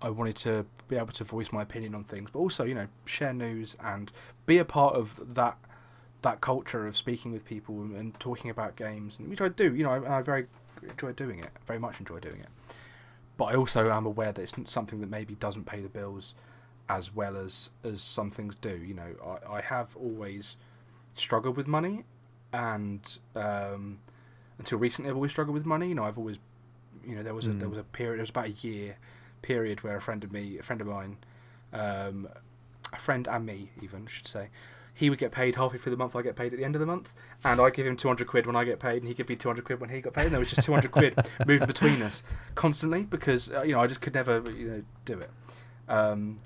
Speaker 2: I wanted to be able to voice my opinion on things, but also you know share news and be a part of that that culture of speaking with people and, and talking about games, which I do. You know, I, I very enjoy doing it. Very much enjoy doing it. But I also am aware that it's something that maybe doesn't pay the bills as well as as some things do. You know, I, I have always struggled with money, and um, until recently, I've always struggled with money. You know, I've always, you know, there was a there
Speaker 1: Mm.
Speaker 2: was a period. It was about a year period where a friend of me, a friend of mine, um, a friend and me even I should say, he would get paid halfway through the month. I get paid at the end of the month, and I give him two hundred quid when I get paid, and he give me two hundred quid when he got paid. And there was just two hundred quid moving between us constantly because uh, you know I just could never you know do it. Um,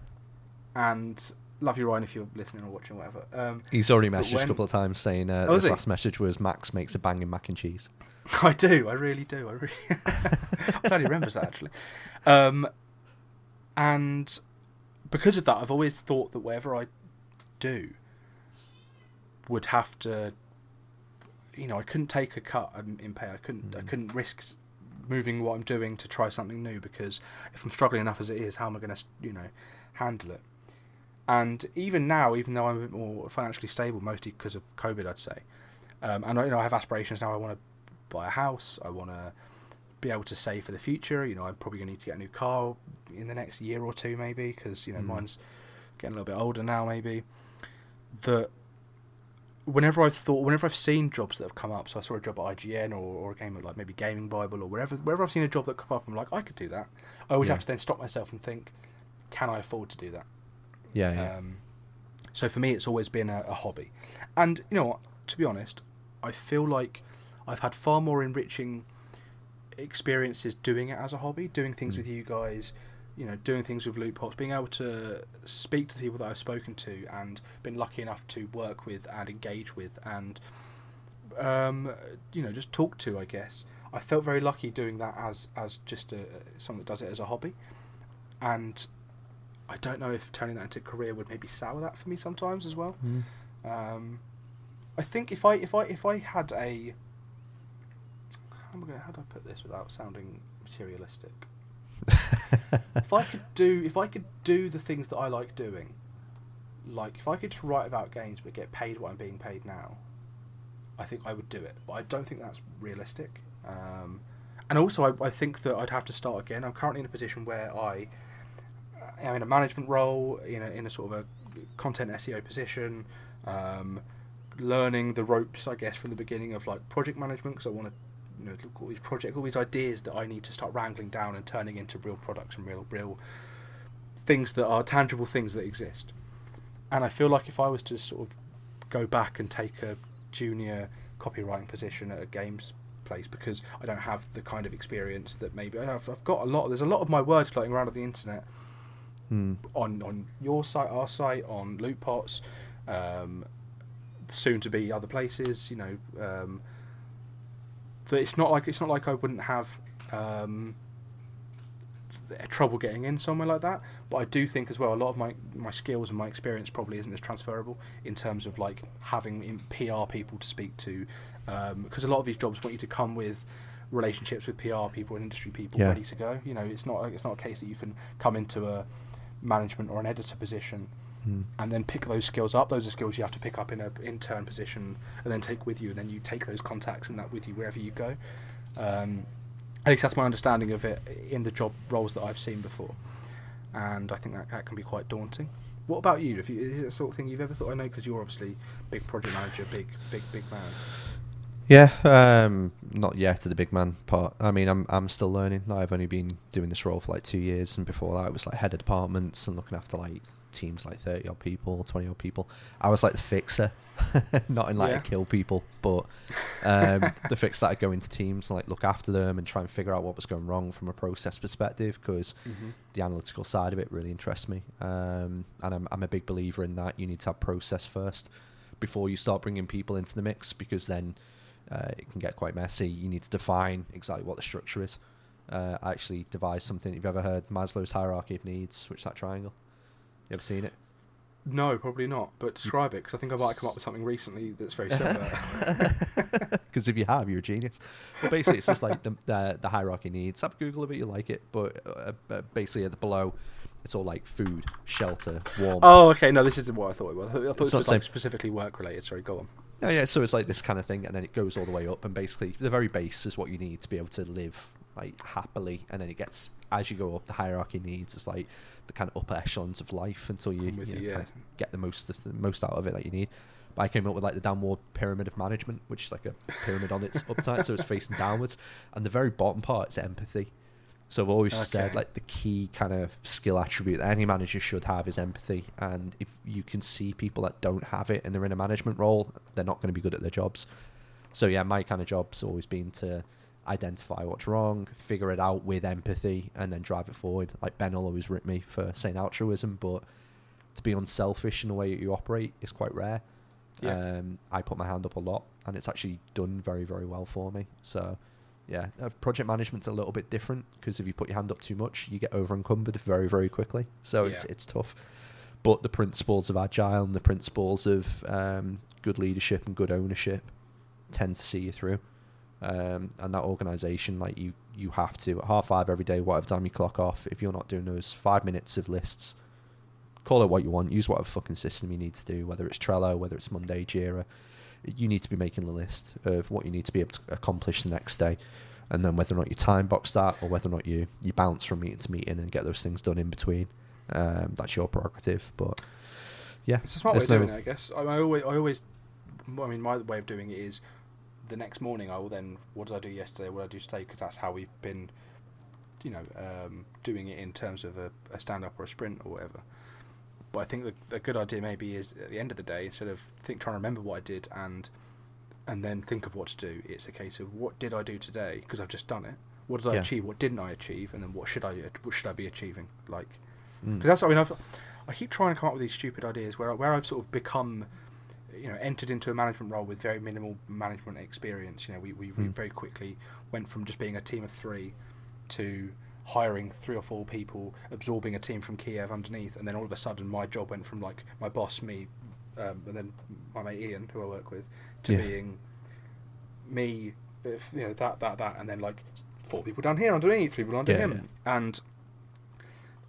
Speaker 2: and love you, Ryan, if you're listening or watching, whatever. Um,
Speaker 1: He's already messaged
Speaker 2: when-
Speaker 1: a couple of times saying uh,
Speaker 2: Oh,
Speaker 1: his last message was Max makes a banging mac and cheese.
Speaker 2: I do. I really do. I really. I'm glad he remembers that actually. Um, and because of that, I've always thought that whatever I do would have to, you know, I couldn't take a cut in pay. I couldn't. I
Speaker 1: Mm.
Speaker 2: couldn't risk moving what I'm doing to try something new because if I'm struggling enough as it is, how am I going to, you know, handle it? And even now, even though I'm a bit more financially stable, mostly because of COVID, I'd say, um, and I- you know, I have aspirations now. I want to buy a house. I want to be able to save for the future. You know, I'm probably going to need to get a new car in the next year or two, maybe, because you know
Speaker 1: Mm.
Speaker 2: mine's getting a little bit older now, maybe. that whenever I've thought, whenever I've seen jobs that have come up, so I saw a job at IGN or, or a game at like maybe Gaming Bible or wherever, wherever I've seen a job that come up, I'm like, I could do that. I always
Speaker 1: Yeah.
Speaker 2: have to then stop myself and think, can I afford to do that?
Speaker 1: Yeah, yeah.
Speaker 2: Um, so for me, it's always been a, a hobby, and you know what? To be honest, I feel like I've had far more enriching experiences doing it as a hobby, doing things
Speaker 1: Mm.
Speaker 2: with you guys, you know, doing things with Loot Pots, being able to speak to the people that I've spoken to, and been lucky enough to work with and engage with, and um, you know, just talk to. I guess I felt very lucky doing that as as just a, someone that does it as a hobby, and I don't know if turning that into a career would maybe sour that for me sometimes as well.
Speaker 1: Mm.
Speaker 2: Um, I think if I if I if I had a how am I gonna how do I put this without sounding materialistic? if I could do if I could do the things that I like doing, like if I could write about games but get paid what I'm being paid now, I think I would do it. But I don't think that's realistic. Um, and also, I, I think that I'd have to start again. I'm currently in a position where I am in a management role, in a, in a sort of a content SEO position, um, learning the ropes, I guess, from the beginning of like project management because I want to you know, all these projects, all these ideas that I need to start wrangling down and turning into real products and real, real things that are tangible things that exist. And I feel like if I was to sort of go back and take a junior copywriting position at a games place because I don't have the kind of experience that maybe I've, I've got a lot. There's a lot of my words floating around on the internet
Speaker 1: Mm.
Speaker 2: on on your site, our site, on Lootpots, um, soon to be other places. You know, um, that it's not like it's not like I wouldn't have um, trouble getting in somewhere like that. But I do think as well a lot of my my skills and my experience probably isn't as transferable in terms of like having in PR people to speak to, because a lot of these jobs want you to come with relationships with PR people and industry people
Speaker 1: Yeah.
Speaker 2: ready to go. You know, it's not it's not a case that you can come into a management or an editor position
Speaker 1: Mm.
Speaker 2: and then pick those skills up. Those are skills you have to pick up in an intern position and then take with you, and then you take those contacts and that with you wherever you go. Um, at least that's my understanding of it in the job roles that I've seen before, and I think that, that can be quite daunting. What about you? If you is it the sort of thing you've ever thought? I know because you're obviously big project manager, big big big man.
Speaker 1: Yeah, um, not yet to the big man part. I mean, I'm I'm still learning. I've only been doing this role for like two years, and before that, I was like head of departments and looking after like teams like thirty odd people, twenty odd people. I was like the fixer, not in like
Speaker 2: Yeah.
Speaker 1: a kill people, but um, the fix that I go into teams and like look after them and try and figure out what was going wrong from a process perspective because
Speaker 2: Mm-hmm.
Speaker 1: the analytical side of it really interests me. Um, and I'm, I'm a big believer in that. You need to have process first before you start bringing people into the mix because then uh, it can get quite messy. You need to define exactly what the structure is. Uh, I actually devised something. You've ever heard Maslow's hierarchy of needs, which is that triangle? You ever seen it?
Speaker 2: No, probably not. But describe it because I think I might have come up with something recently that's very similar.
Speaker 1: Because if you have, you're a genius. But basically, it's just like the, the the hierarchy needs. Have a Google of it, you like it. But uh, uh, basically, at the below, it's all like food, shelter, warmth.
Speaker 2: oh, okay. No, this is what I thought it was. I thought, I thought
Speaker 1: not
Speaker 2: was like specifically work related. Sorry, go on.
Speaker 1: Oh yeah, so it's like this kind of thing, and then it goes all the way up, and basically the very base is what you need to be able to live like happily, and then it gets as you go up, the hierarchy needs is like the kind of upper echelons of life until you, you know,
Speaker 2: you,
Speaker 1: kind of get the most of the most out of it that you need. But I came up with like the downward pyramid of management, which is like a pyramid on its upside, so it's facing downwards, and the very bottom part is empathy. So I've always said like the key kind of skill attribute that any manager should have is empathy. And if you can see people that don't have it and they're in a management role, they're not going to be good at their jobs. So yeah, my kind of job's always been to identify what's wrong, figure it out with empathy, and then drive it forward. Like Ben will always rip me for saying altruism, but to be unselfish in the way that you operate is quite rare.
Speaker 2: Yeah.
Speaker 1: Um, I put my hand up a lot, and it's actually done very, very well for me. So, yeah, uh, project management's a little bit different because if you put your hand up too much, you get over encumbered very, very quickly. So it's it's tough. But the principles of agile and the principles of um, good leadership and good ownership tend to see you through. Um, and that organisation, like you, you have to at half five every day, whatever time you clock off. If you're not doing those five minutes of lists, call it what you want. Use whatever fucking system you need to do, whether it's Trello, whether it's Monday, Jira. You need to be making the list of what you need to be able to accomplish the next day, and then whether or not you time box that, or whether or not you you bounce from meeting to meeting and get those things done in between. Um, that's your prerogative, but Yeah,
Speaker 2: It's a smart way of doing it, I guess. I, I always, I always, I mean, my way of doing it is the next morning. I will then, what did I do yesterday? What did I do today? Because that's how we've been, you know, um, doing it in terms of a, a stand up or a sprint or whatever. But I think the, good idea maybe is at the end of the day, instead of think trying to remember what I did and and then think of what to do, it's a case of what did I do today because I've just done it. What did I
Speaker 1: Yeah.
Speaker 2: achieve? What didn't I achieve? And then what should I what should I be achieving? Like
Speaker 1: Mm.
Speaker 2: because that's I mean I've, I keep trying to come up with these stupid ideas where where I've sort of become you know entered into a management role with very minimal management experience you know we, we, we
Speaker 1: Mm.
Speaker 2: very quickly went from just being a team of three to hiring three or four people absorbing a team from Kiev underneath and then all of a sudden my job went from like my boss me um, and then my mate Ian who I work with to
Speaker 1: Yeah.
Speaker 2: being me if, you know that that that and then like four people down here underneath three people under
Speaker 1: Yeah,
Speaker 2: him and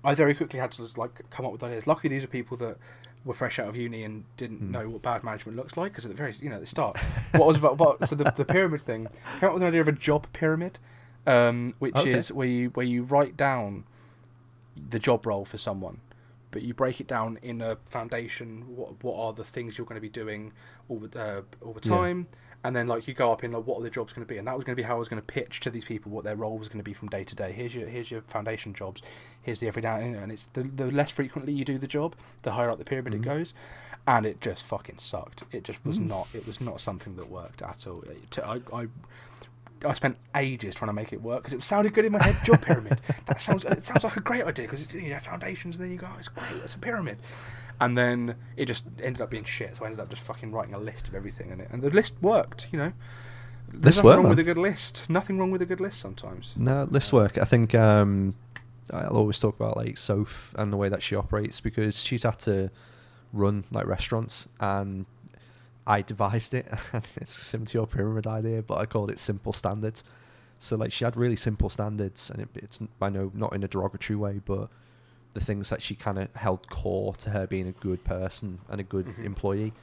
Speaker 2: I very quickly had to just like come up with ideas. Luckily, these are people that were fresh out of uni and didn't
Speaker 1: Mm.
Speaker 2: know what bad management looks like because at the very you know at the start, what was about what, so the, the pyramid thing came up with an idea of a job pyramid, um, which
Speaker 1: Okay.
Speaker 2: is where you where you write down the job role for someone, but you break it down in a foundation. What what are the things you're going to be doing all the uh, all the
Speaker 1: Yeah.
Speaker 2: time, and then like you go up in like what are the jobs going to be, and that was going to be how I was going to pitch to these people what their role was going to be from day to day. Here's your here's your foundation jobs. Here's the everyday, and it's the, the less frequently you do the job, the higher up the pyramid
Speaker 1: Mhm.
Speaker 2: it goes, and it just fucking sucked. It just was
Speaker 1: Mm.
Speaker 2: not. It was not something that worked at all. It- I, I I spent ages trying to make it work because it sounded good in my head. Job pyramid. That sounds. It sounds like a great idea because it's you know foundations and then you go, oh, it's great. It's a pyramid. And then it just ended up being shit. So I ended up just fucking writing a list of everything in it, and the list worked. You know, there's
Speaker 1: Lists
Speaker 2: nothing
Speaker 1: work,
Speaker 2: wrong
Speaker 1: man.
Speaker 2: with a good list. Nothing wrong with a good list sometimes.
Speaker 1: No, list work. I think um, I'll always talk about like Soph and the way that she operates because she's had to run like restaurants and I devised it. it's similar to your pyramid idea, but I called it simple standards. So like she had really simple standards, and it, it's I know not in a derogatory way, but the things that she kind of held core to her being a good person and a good
Speaker 2: Mhm.
Speaker 1: employee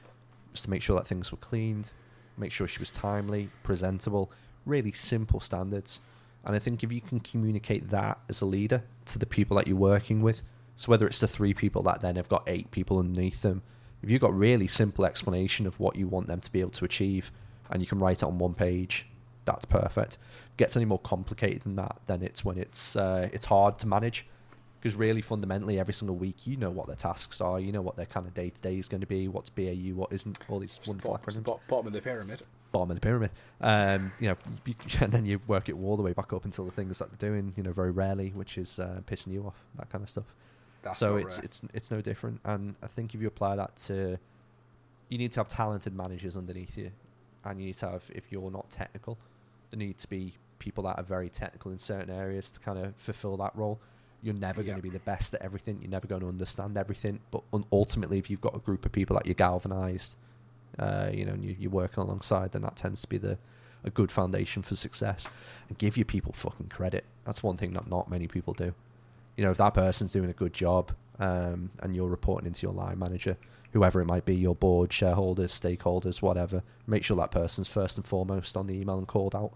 Speaker 1: was to make sure that things were cleaned, make sure she was timely, presentable, really simple standards. And I think if you can communicate that as a leader to the people that you're working with, so whether it's the three people that then have got eight people underneath them, if you've got really simple explanation of what you want them to be able to achieve, and you can write it on one page, that's perfect. Gets any more complicated than that, then it's when it's uh, it's hard to manage. Because really, fundamentally, every single week, you know what their tasks are, you know what their kind of day to day is going to be, what's BAU, what isn't, all these
Speaker 2: It's the
Speaker 1: wonderful
Speaker 2: bottom,
Speaker 1: acronyms
Speaker 2: bottom of the pyramid.
Speaker 1: bottom of the pyramid. Um, you know, you, and then you work it all the way back up until the things that they're doing. You know, very rarely, which is uh, pissing you off, that kind of stuff.
Speaker 2: That's
Speaker 1: so it's
Speaker 2: rare.
Speaker 1: it's it's no different. And I think if you apply that to, you need to have talented managers underneath you, and you need to have if you're not technical, there need to be people that are very technical in certain areas to kind of fulfill that role. You're never going to be the best at everything. You're never going to understand everything. But un- ultimately, if you've got a group of people that you're galvanized, uh, you know, and you, you're working alongside, then that tends to be the a good foundation for success. And give your people fucking credit. That's one thing that not many people do. You know, if that person's doing a good job, um, and you're reporting into your line manager, whoever it might be, your board, shareholders, stakeholders, whatever, make sure that person's first and foremost on the email and called out.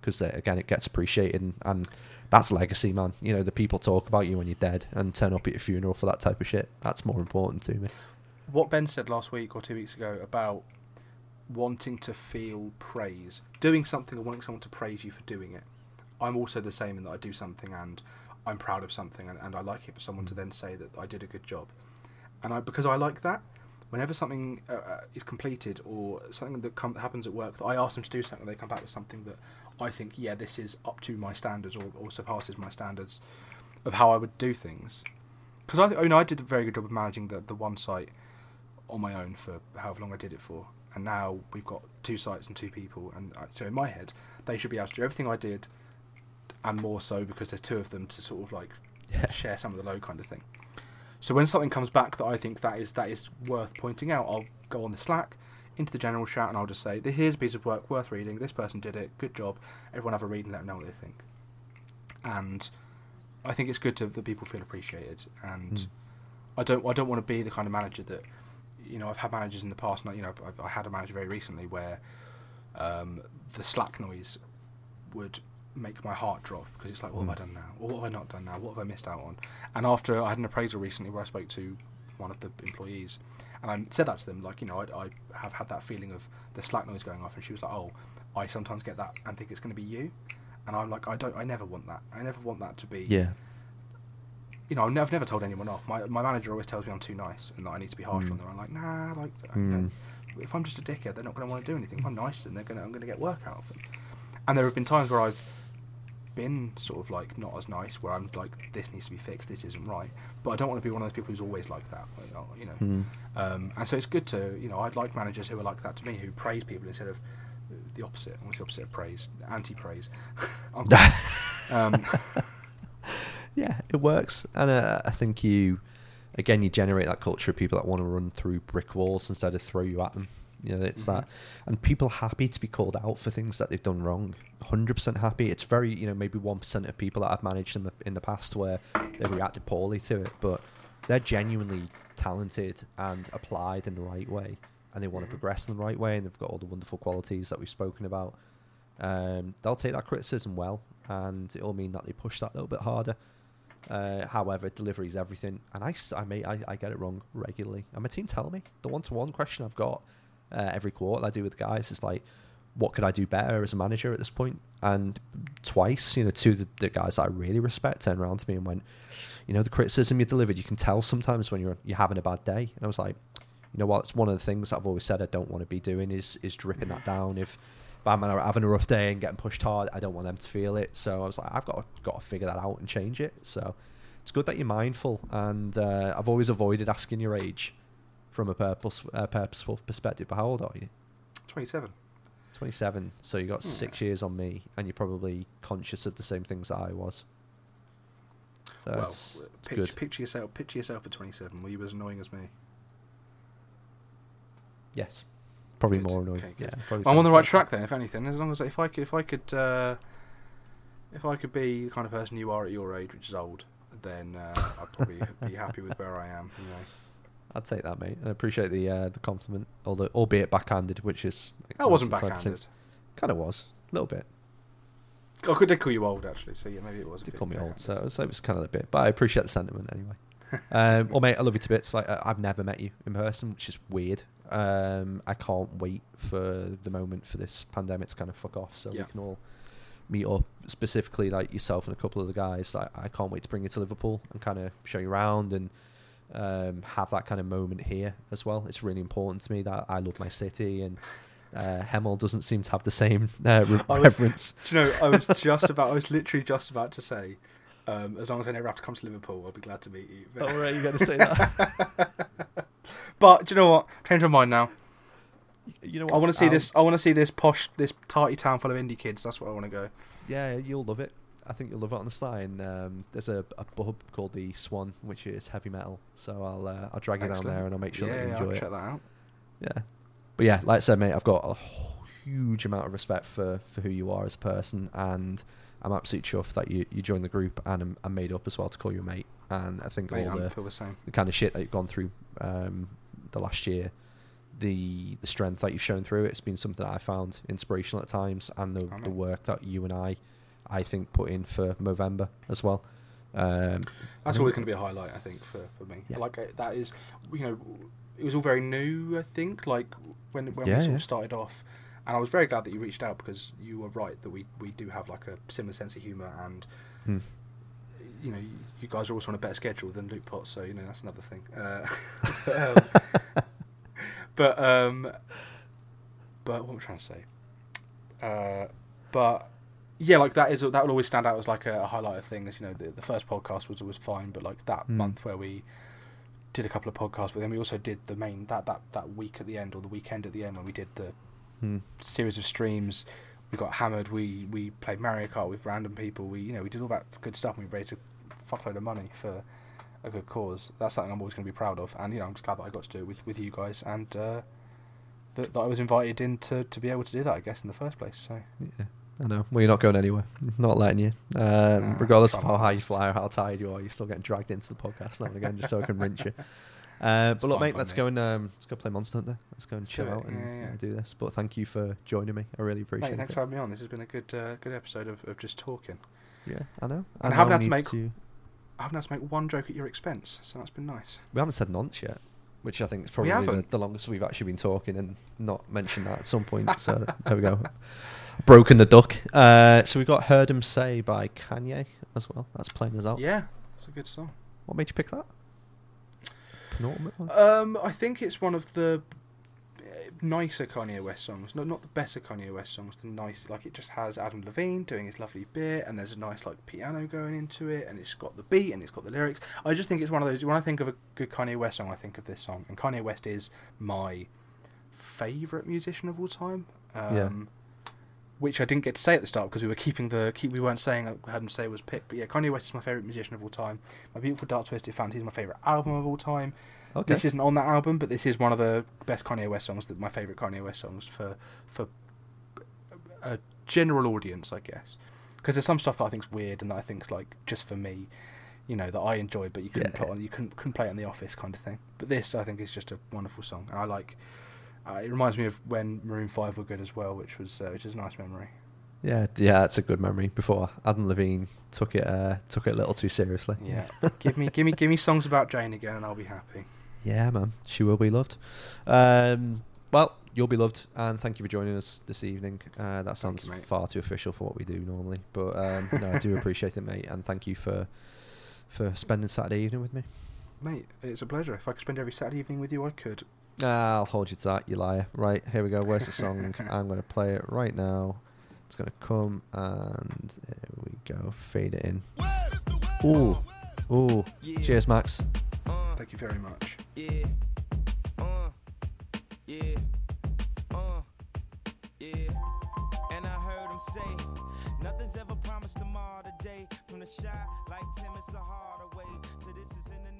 Speaker 1: Because again, it gets appreciated, and, and that's legacy, man. You know, the people talk about you when you're dead and turn up at your funeral for that type of shit. That's more important to me.
Speaker 2: what Ben said last week or two weeks ago about wanting to feel praise, doing something and wanting someone to praise you for doing it. I'm also the same in that I do something and I'm proud of something and, and I like it for someone to then say that I did a good job. And I because I like that, whenever something uh, uh, is completed or something that happens at work, that I ask them to do something, they come back with something that I think, yeah, this is up to my standards or, or surpasses my standards of how I would do things. Because I, th- I mean, I did a very good job of managing the, the one site on my own for however long I did it for, and now we've got two sites and two people, and I, so in my head, they should be able to do everything I did, and more so because there's two of them to sort of like
Speaker 1: Yeah.
Speaker 2: share some of the load kind of thing. So when something comes back that I think that is that is worth pointing out, I'll go on the Slack into the general chat and I'll just say, "Here's a piece of work worth reading. This person did it. Good job. Everyone have a read and let them know what they think." And I think it's good to that people feel appreciated, and
Speaker 1: Mm.
Speaker 2: I don't I don't want to be the kind of manager that you know I've had managers in the past. and, You know, I, I had a manager very recently where um, the Slack noise would make my heart drop because it's like, what have I
Speaker 1: Mm.
Speaker 2: done now? Or what have I not done now? What have I missed out on? And after I had an appraisal recently where I spoke to one of the employees, and I said that to them, like you know, I, I have had that feeling of the Slack noise going off, and she was like, oh, I sometimes get that and think it's going to be you, and I'm like, I don't, I never want that. I never want that to be.
Speaker 1: Yeah.
Speaker 2: You know, I've never, never told anyone off. My my manager always tells me I'm too nice and that I need to be harsher
Speaker 1: Mm.
Speaker 2: on them. I'm like, nah, like, you know,
Speaker 1: Mm.
Speaker 2: if I'm just a dickhead, they're not going to want to do anything. If I'm nice, then they're going to, I'm going to get work out of them. And there have been times where I've been sort of like not as nice, where I'm like, this needs to be fixed, this isn't right. But I don't want to be one of those people who's always like that. You know,
Speaker 1: Mm.
Speaker 2: um, and so it's good to, you know, I'd like managers who are like that to me, who praise people instead of the opposite. What's the opposite of praise? Anti-praise. um,
Speaker 1: yeah, it works, and uh, I think you, again, you generate that culture of people that want to run through brick walls instead of throw you at them. You know, it's
Speaker 2: Mhm.
Speaker 1: that, and people happy to be called out for things that they've done wrong. Hundred percent happy. It's very, you know, maybe one percent of people that I've managed in the, in the past where they reacted poorly to it, but they're genuinely talented and applied in the right way, and they want to progress in the right way, and they've got all the wonderful qualities that we've spoken about. Um, they'll take that criticism well, and it'll mean that they push that a little bit harder. Uh, however, delivery is everything, and I, I, may, I, I get it wrong regularly. And my team tell me the one-to-one question I've got uh, every quarter I do with guys is like, what could I do better as a manager at this point? And twice, you know, two of the, the guys that I really respect turned around to me and went, you know, the criticism you delivered, you can tell sometimes when you're you're having a bad day. And I was like, you know what? It's one of the things I've always said I don't want to be doing is is dripping that down. If if I'm having a rough day and getting pushed hard, I don't want them to feel it. So I was like, I've got to, got to figure that out and change it. So it's good that you're mindful. And uh, I've always avoided asking your age from a purpose, uh, purposeful perspective. But how old are you?
Speaker 2: 27.
Speaker 1: 27. So you got
Speaker 2: Yeah.
Speaker 1: six years on me, and you're probably conscious of the same things that I was. So
Speaker 2: well,
Speaker 1: it's, it's
Speaker 2: picture,
Speaker 1: good.
Speaker 2: picture yourself. Picture yourself at 27. Were you as annoying as me?
Speaker 1: Yes. Probably
Speaker 2: Good.
Speaker 1: more annoying.
Speaker 2: Okay,
Speaker 1: yeah,
Speaker 2: Well, I'm on the right track then. If anything, as long as if I could, if I could, uh, if I could be the kind of person you are at your age, which is old, then uh, I'd probably be happy with where I am. You know.
Speaker 1: I'd take that, mate. I appreciate the uh, the compliment, although albeit backhanded, which is
Speaker 2: That wasn't backhanded.
Speaker 1: Kind of was a little bit.
Speaker 2: I could did call you old actually, so yeah, maybe it was. bit
Speaker 1: call me old, so it was, so it was kind of a bit. But I appreciate the sentiment anyway. um, well, mate, I love you to bits. Like I've never met you in person, which is weird. Um, I can't wait for the moment for this pandemic to kind of fuck off, so
Speaker 2: Yeah.
Speaker 1: we can all meet up. Specifically, like yourself and a couple of the guys. I, I can't wait to bring you to Liverpool and kind of show you around and um, have that kind of moment here as well. It's really important to me that I love my city and. Uh, Hemel doesn't seem to have the same uh, re-
Speaker 2: was-
Speaker 1: reverence.
Speaker 2: Do you know? I was just about. I was literally just about to say. Um, as long as I never have to come to Liverpool, I'll be glad to meet you.
Speaker 1: Oh, right, you got to say that.
Speaker 2: But do you know what? Change my mind now.
Speaker 1: you know what?
Speaker 2: I want to see
Speaker 1: I'll-
Speaker 2: this. I want to see this posh, this tarty town full of indie kids. That's where I want to go.
Speaker 1: Yeah, you'll love it. I think you'll love it on the sign. Um, there's a, a pub called the Swan, which is heavy metal. So I'll uh, I'll drag you down there and I'll make sure
Speaker 2: yeah,
Speaker 1: that you enjoy
Speaker 2: I'll
Speaker 1: it.
Speaker 2: check that out.
Speaker 1: Yeah, but yeah, like I said, mate, I've got a huge amount of respect for, for who you are as a person, and I'm absolutely chuffed that you, you joined the group, and I'm, I'm made up as well to call you a mate. And I think
Speaker 2: Mate,
Speaker 1: all the,
Speaker 2: the same.
Speaker 1: the kind of shit that you've gone through um, the last year, the the strength that you've shown through it, it's been something that I found inspirational at times, and the, the work that you and I, I think, put in for Movember as well. Um,
Speaker 2: That's always going to be a highlight, I think, for, for me.
Speaker 1: Yeah.
Speaker 2: Like uh, that is, you know, it was all very new. I think, like when when
Speaker 1: Yeah,
Speaker 2: we sort
Speaker 1: yeah.
Speaker 2: of started off, and I was very glad that you reached out because you were right that we we do have like a similar sense of humour, and
Speaker 1: Hmm.
Speaker 2: you know, you, you guys are also on a better schedule than Luke Potts, so you know that's another thing. Uh, um, but um, but what am I trying to say? Uh, but yeah, like that is that will always stand out as like a, a highlight of things. You know, the, the first podcast was always fine, but like that
Speaker 1: Mm.
Speaker 2: month where we did a couple of podcasts, but then we also did the main that that that week at the end or the weekend at the end when we did the
Speaker 1: Hmm.
Speaker 2: series of streams. We got hammered. We we played Mario Kart with random people. We you know we did all that good stuff. and We raised a fuckload of money for a good cause. That's something I'm always going to be proud of. And you know I'm just glad that I got to do it with, with you guys and uh, that, that I was invited in to, to be able to do that. I guess in the first place. So
Speaker 1: Yeah, I know. Well, you're not going anywhere. Not letting you. Um,
Speaker 2: Nah,
Speaker 1: regardless of how high you fly or how tired you are, you're still getting dragged into the podcast now and again just so I can rinse you. Uh, but look, mate, let's
Speaker 2: me.
Speaker 1: go and um, let's go play Monster Hunter. Let's go and
Speaker 2: Let's
Speaker 1: chill out and
Speaker 2: Yeah, yeah.
Speaker 1: do this. But thank you for joining me. I really appreciate
Speaker 2: Mate, thanks
Speaker 1: it.
Speaker 2: for having me on. This has been a good uh, good episode of, of just talking.
Speaker 1: Yeah, I know.
Speaker 2: And I haven't had to make-
Speaker 1: to-
Speaker 2: I haven't had to make one joke at your expense, so that's been nice.
Speaker 1: We haven't said nonce yet, which I think is probably the, the longest we've actually been talking and not mentioned that at some point. So there we go. Broken the duck. Uh, so we got "Heard 'Em Say" by Kanye as well. That's playing us out.
Speaker 2: Yeah, it's a good song.
Speaker 1: What made you pick that?
Speaker 2: Um, I think it's one of the uh, nicer Kanye West songs. No, not the better Kanye West songs. The nice, like it just has Adam Levine doing his lovely bit, and there's a nice like piano going into it, and it's got the beat and it's got the lyrics. I just think it's one of those. When I think of a good Kanye West song, I think of this song, and Kanye West is my favorite musician of all time. Um,
Speaker 1: Yeah.
Speaker 2: Which I didn't get to say at the start because we were keeping the keep. We weren't saying uh, I Heard 'Em Say it was picked, but yeah, Kanye West is my favorite musician of all time. My Beautiful Dark Twisted Fantasy is my favorite album of all time.
Speaker 1: okay.
Speaker 2: This isn't on that album, but this is one of the best Kanye West songs. That my favorite Kanye West songs for for a general audience, I guess. Because there's some stuff that I think's weird and that I think's like just for me, you know, that I enjoy, but you couldn't
Speaker 1: Yeah.
Speaker 2: put on, you couldn't couldn't play it in the office kind of thing. But this, I think, is just a wonderful song. And I like. Uh, it reminds me of when Maroon Five were good as well, which was uh, which is a nice memory.
Speaker 1: Yeah, yeah, that's a good memory. Before Adam Levine took it uh, took it a little too seriously.
Speaker 2: Yeah, give me give me give me songs about Jane again, and I'll be happy.
Speaker 1: Yeah, man. She will be loved. Um, well, you'll be loved, and thank you for joining us this evening. Uh, that sounds
Speaker 2: you,
Speaker 1: far too official for what we do normally, but um, no, I do appreciate it, mate, and thank you for for spending Saturday evening with me.
Speaker 2: Mate, it's a pleasure. If I could spend every Saturday evening with you, I could.
Speaker 1: Ah, I'll hold you to that, you liar. Right, here we go. Where's the song? I'm going to play it right now. It's going to come, and there we go. Fade it in. Ooh, ooh. Cheers, Max.
Speaker 2: Thank you very much.
Speaker 3: Yeah. Uh. Yeah. Uh. Yeah. And I heard him say, nothing's ever promised tomorrow today. From the Chi like Tim, it's a Hardaway. So this is in the name